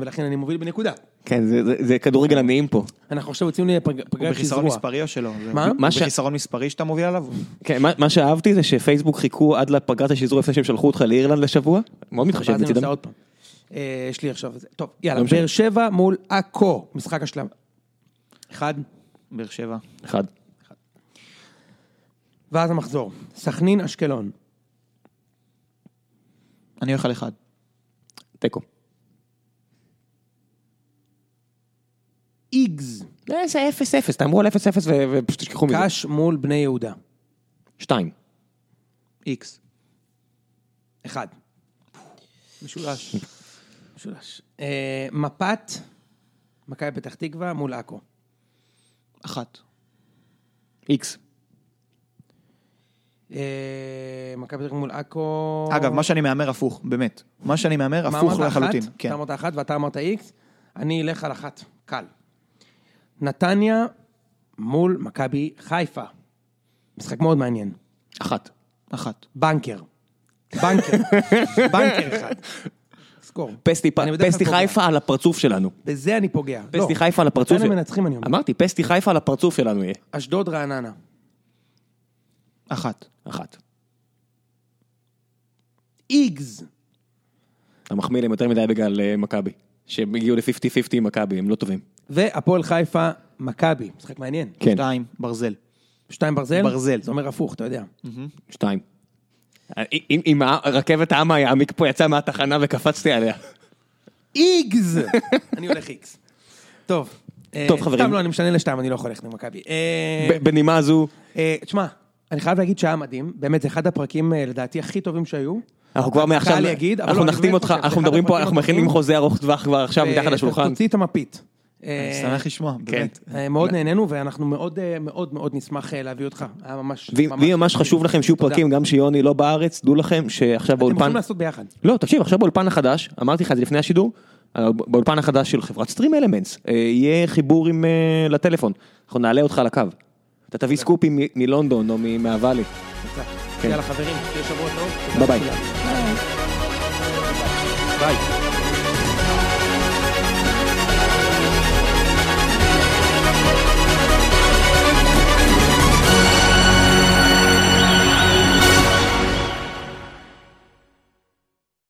[SPEAKER 2] ולכן אני מוביל בנקודה.
[SPEAKER 1] כן, זה- זה- זה כדורגל עניים פה.
[SPEAKER 2] אנחנו עכשיו יוצאים לפגרת
[SPEAKER 3] הוא בחיסרון
[SPEAKER 2] שזרוע.
[SPEAKER 3] מספרי או שלא?
[SPEAKER 2] מה?
[SPEAKER 3] הוא
[SPEAKER 1] מה ש-
[SPEAKER 3] בחיסרון מספרי שאתה מוביל עליו?
[SPEAKER 1] כן, מה- מה שאהבתי זה שפייסבוק חיכו עד לפגרת השחזור לפני שהם שלחו אותך לאירלנד לשבוע. מאוד מתחשב מצידם.
[SPEAKER 2] אה, יש לי עכשיו... זה- טוב, יאללה,
[SPEAKER 1] לא.
[SPEAKER 2] באר שבע מול עכו, משחק השלב. אחד,
[SPEAKER 3] באר שבע.
[SPEAKER 1] אחד.
[SPEAKER 2] ואז המחזור. סכנין, אשקלון.
[SPEAKER 3] אני הולך על אחד.
[SPEAKER 1] תיקו.
[SPEAKER 2] איגז,
[SPEAKER 1] אה, זה אפס אפס, תאמרו על אפס אפס ו- ופשוט תשכחו מזה.
[SPEAKER 2] קאש מול בני יהודה.
[SPEAKER 1] שתיים.
[SPEAKER 3] איקס.
[SPEAKER 2] אחד. משולש. משולש. אה, מפת, מכבי פתח תקווה מול עכו.
[SPEAKER 3] אחת.
[SPEAKER 1] איקס.
[SPEAKER 2] אה, מכבי פתח תקווה מול עכו.
[SPEAKER 3] אגב, מה שאני מהמר הפוך, באמת. מה שאני מהמר
[SPEAKER 2] מה
[SPEAKER 3] הפוך? לחלוטין. כן.
[SPEAKER 2] אתה אמרת אחת ואתה אמרת איקס, אני אלך על אחת, קל. נתניה מול מכבי חיפה. משחק מאוד מעניין.
[SPEAKER 1] אחת.
[SPEAKER 3] אחת.
[SPEAKER 2] בנקר. בנקר. בנקר אחד. סקור.
[SPEAKER 1] פסטי פסטי. חיפה על הפרצוף שלנו.
[SPEAKER 2] בזה אני פוגע. לא.
[SPEAKER 1] פסטי חיפה על הפרצוף.
[SPEAKER 2] נתניה
[SPEAKER 1] של-
[SPEAKER 2] מנצחים אני אומר.
[SPEAKER 1] אמרתי, פסטי חיפה על הפרצוף שלנו יהיה.
[SPEAKER 2] אשדוד רעננה.
[SPEAKER 3] אחת.
[SPEAKER 1] אחת.
[SPEAKER 2] איגז.
[SPEAKER 1] אתה מחמיא להם יותר מדי בגלל אה, מכבי. שהם הגיעו ל-50-50 עם מכבי, הם לא טובים.
[SPEAKER 2] והפועל חיפה, מכבי. משחק מעניין.
[SPEAKER 1] כן.
[SPEAKER 3] שתיים. ברזל.
[SPEAKER 2] שתיים ברזל?
[SPEAKER 3] ברזל.
[SPEAKER 2] זה אומר הפוך, אתה יודע.
[SPEAKER 1] שתיים. אם- אם הרכבת העם היעמיק פה יצא מהתחנה וקפצתי עליה.
[SPEAKER 2] איגז! אני הולך איקס. טוב, אה,
[SPEAKER 1] טוב, חברים.
[SPEAKER 2] סתם לא, אני משנה לשתיים, אני לא יכול ללכת למכבי. אה,
[SPEAKER 1] ב- בנימה זו,
[SPEAKER 2] אה, תשמע, אני חייב להגיד שהיה מדהים, באמת, זה אחד הפרקים אה, לדעתי הכי טובים שהיו.
[SPEAKER 1] אנחנו כבר מעכשיו,
[SPEAKER 2] קל להגיד, אבל
[SPEAKER 1] אנחנו
[SPEAKER 2] לא,
[SPEAKER 1] נחתים
[SPEAKER 2] באמת
[SPEAKER 1] אותך, אנחנו מדברים פה, אנחנו מכינים. חוזה ארוך טווח כבר עכשיו מתחת
[SPEAKER 2] ו-
[SPEAKER 1] לשולחן.
[SPEAKER 2] תוציא את המפית.
[SPEAKER 3] אני
[SPEAKER 2] אה,
[SPEAKER 3] שמח לשמוע, באמת.
[SPEAKER 2] אה, מאוד נהנינו ואנחנו מאוד אה, מאוד מאוד נשמח אה, להביא אותך, היה ממש...
[SPEAKER 1] ואם ממש חשוב לכם שיהיו. פרקים גם שיוני לא בארץ, דעו לכם שעכשיו
[SPEAKER 2] אתם
[SPEAKER 1] באולפן,
[SPEAKER 2] יכולים לעשות ביחד.
[SPEAKER 1] לא תקשיב עכשיו באולפן החדש, אמרתי לך את זה לפני השידור, אה, באולפן החדש של חברת StreamElements, אה, יהיה חיבור אה, לטלפון, אנחנו נעלה אותך לקו, אתה תביא סקופים מלונדון או מהוואלי,
[SPEAKER 2] יאללה חברים, שיהיה שבוע טוב.
[SPEAKER 1] ביי ביי.
[SPEAKER 2] ביי.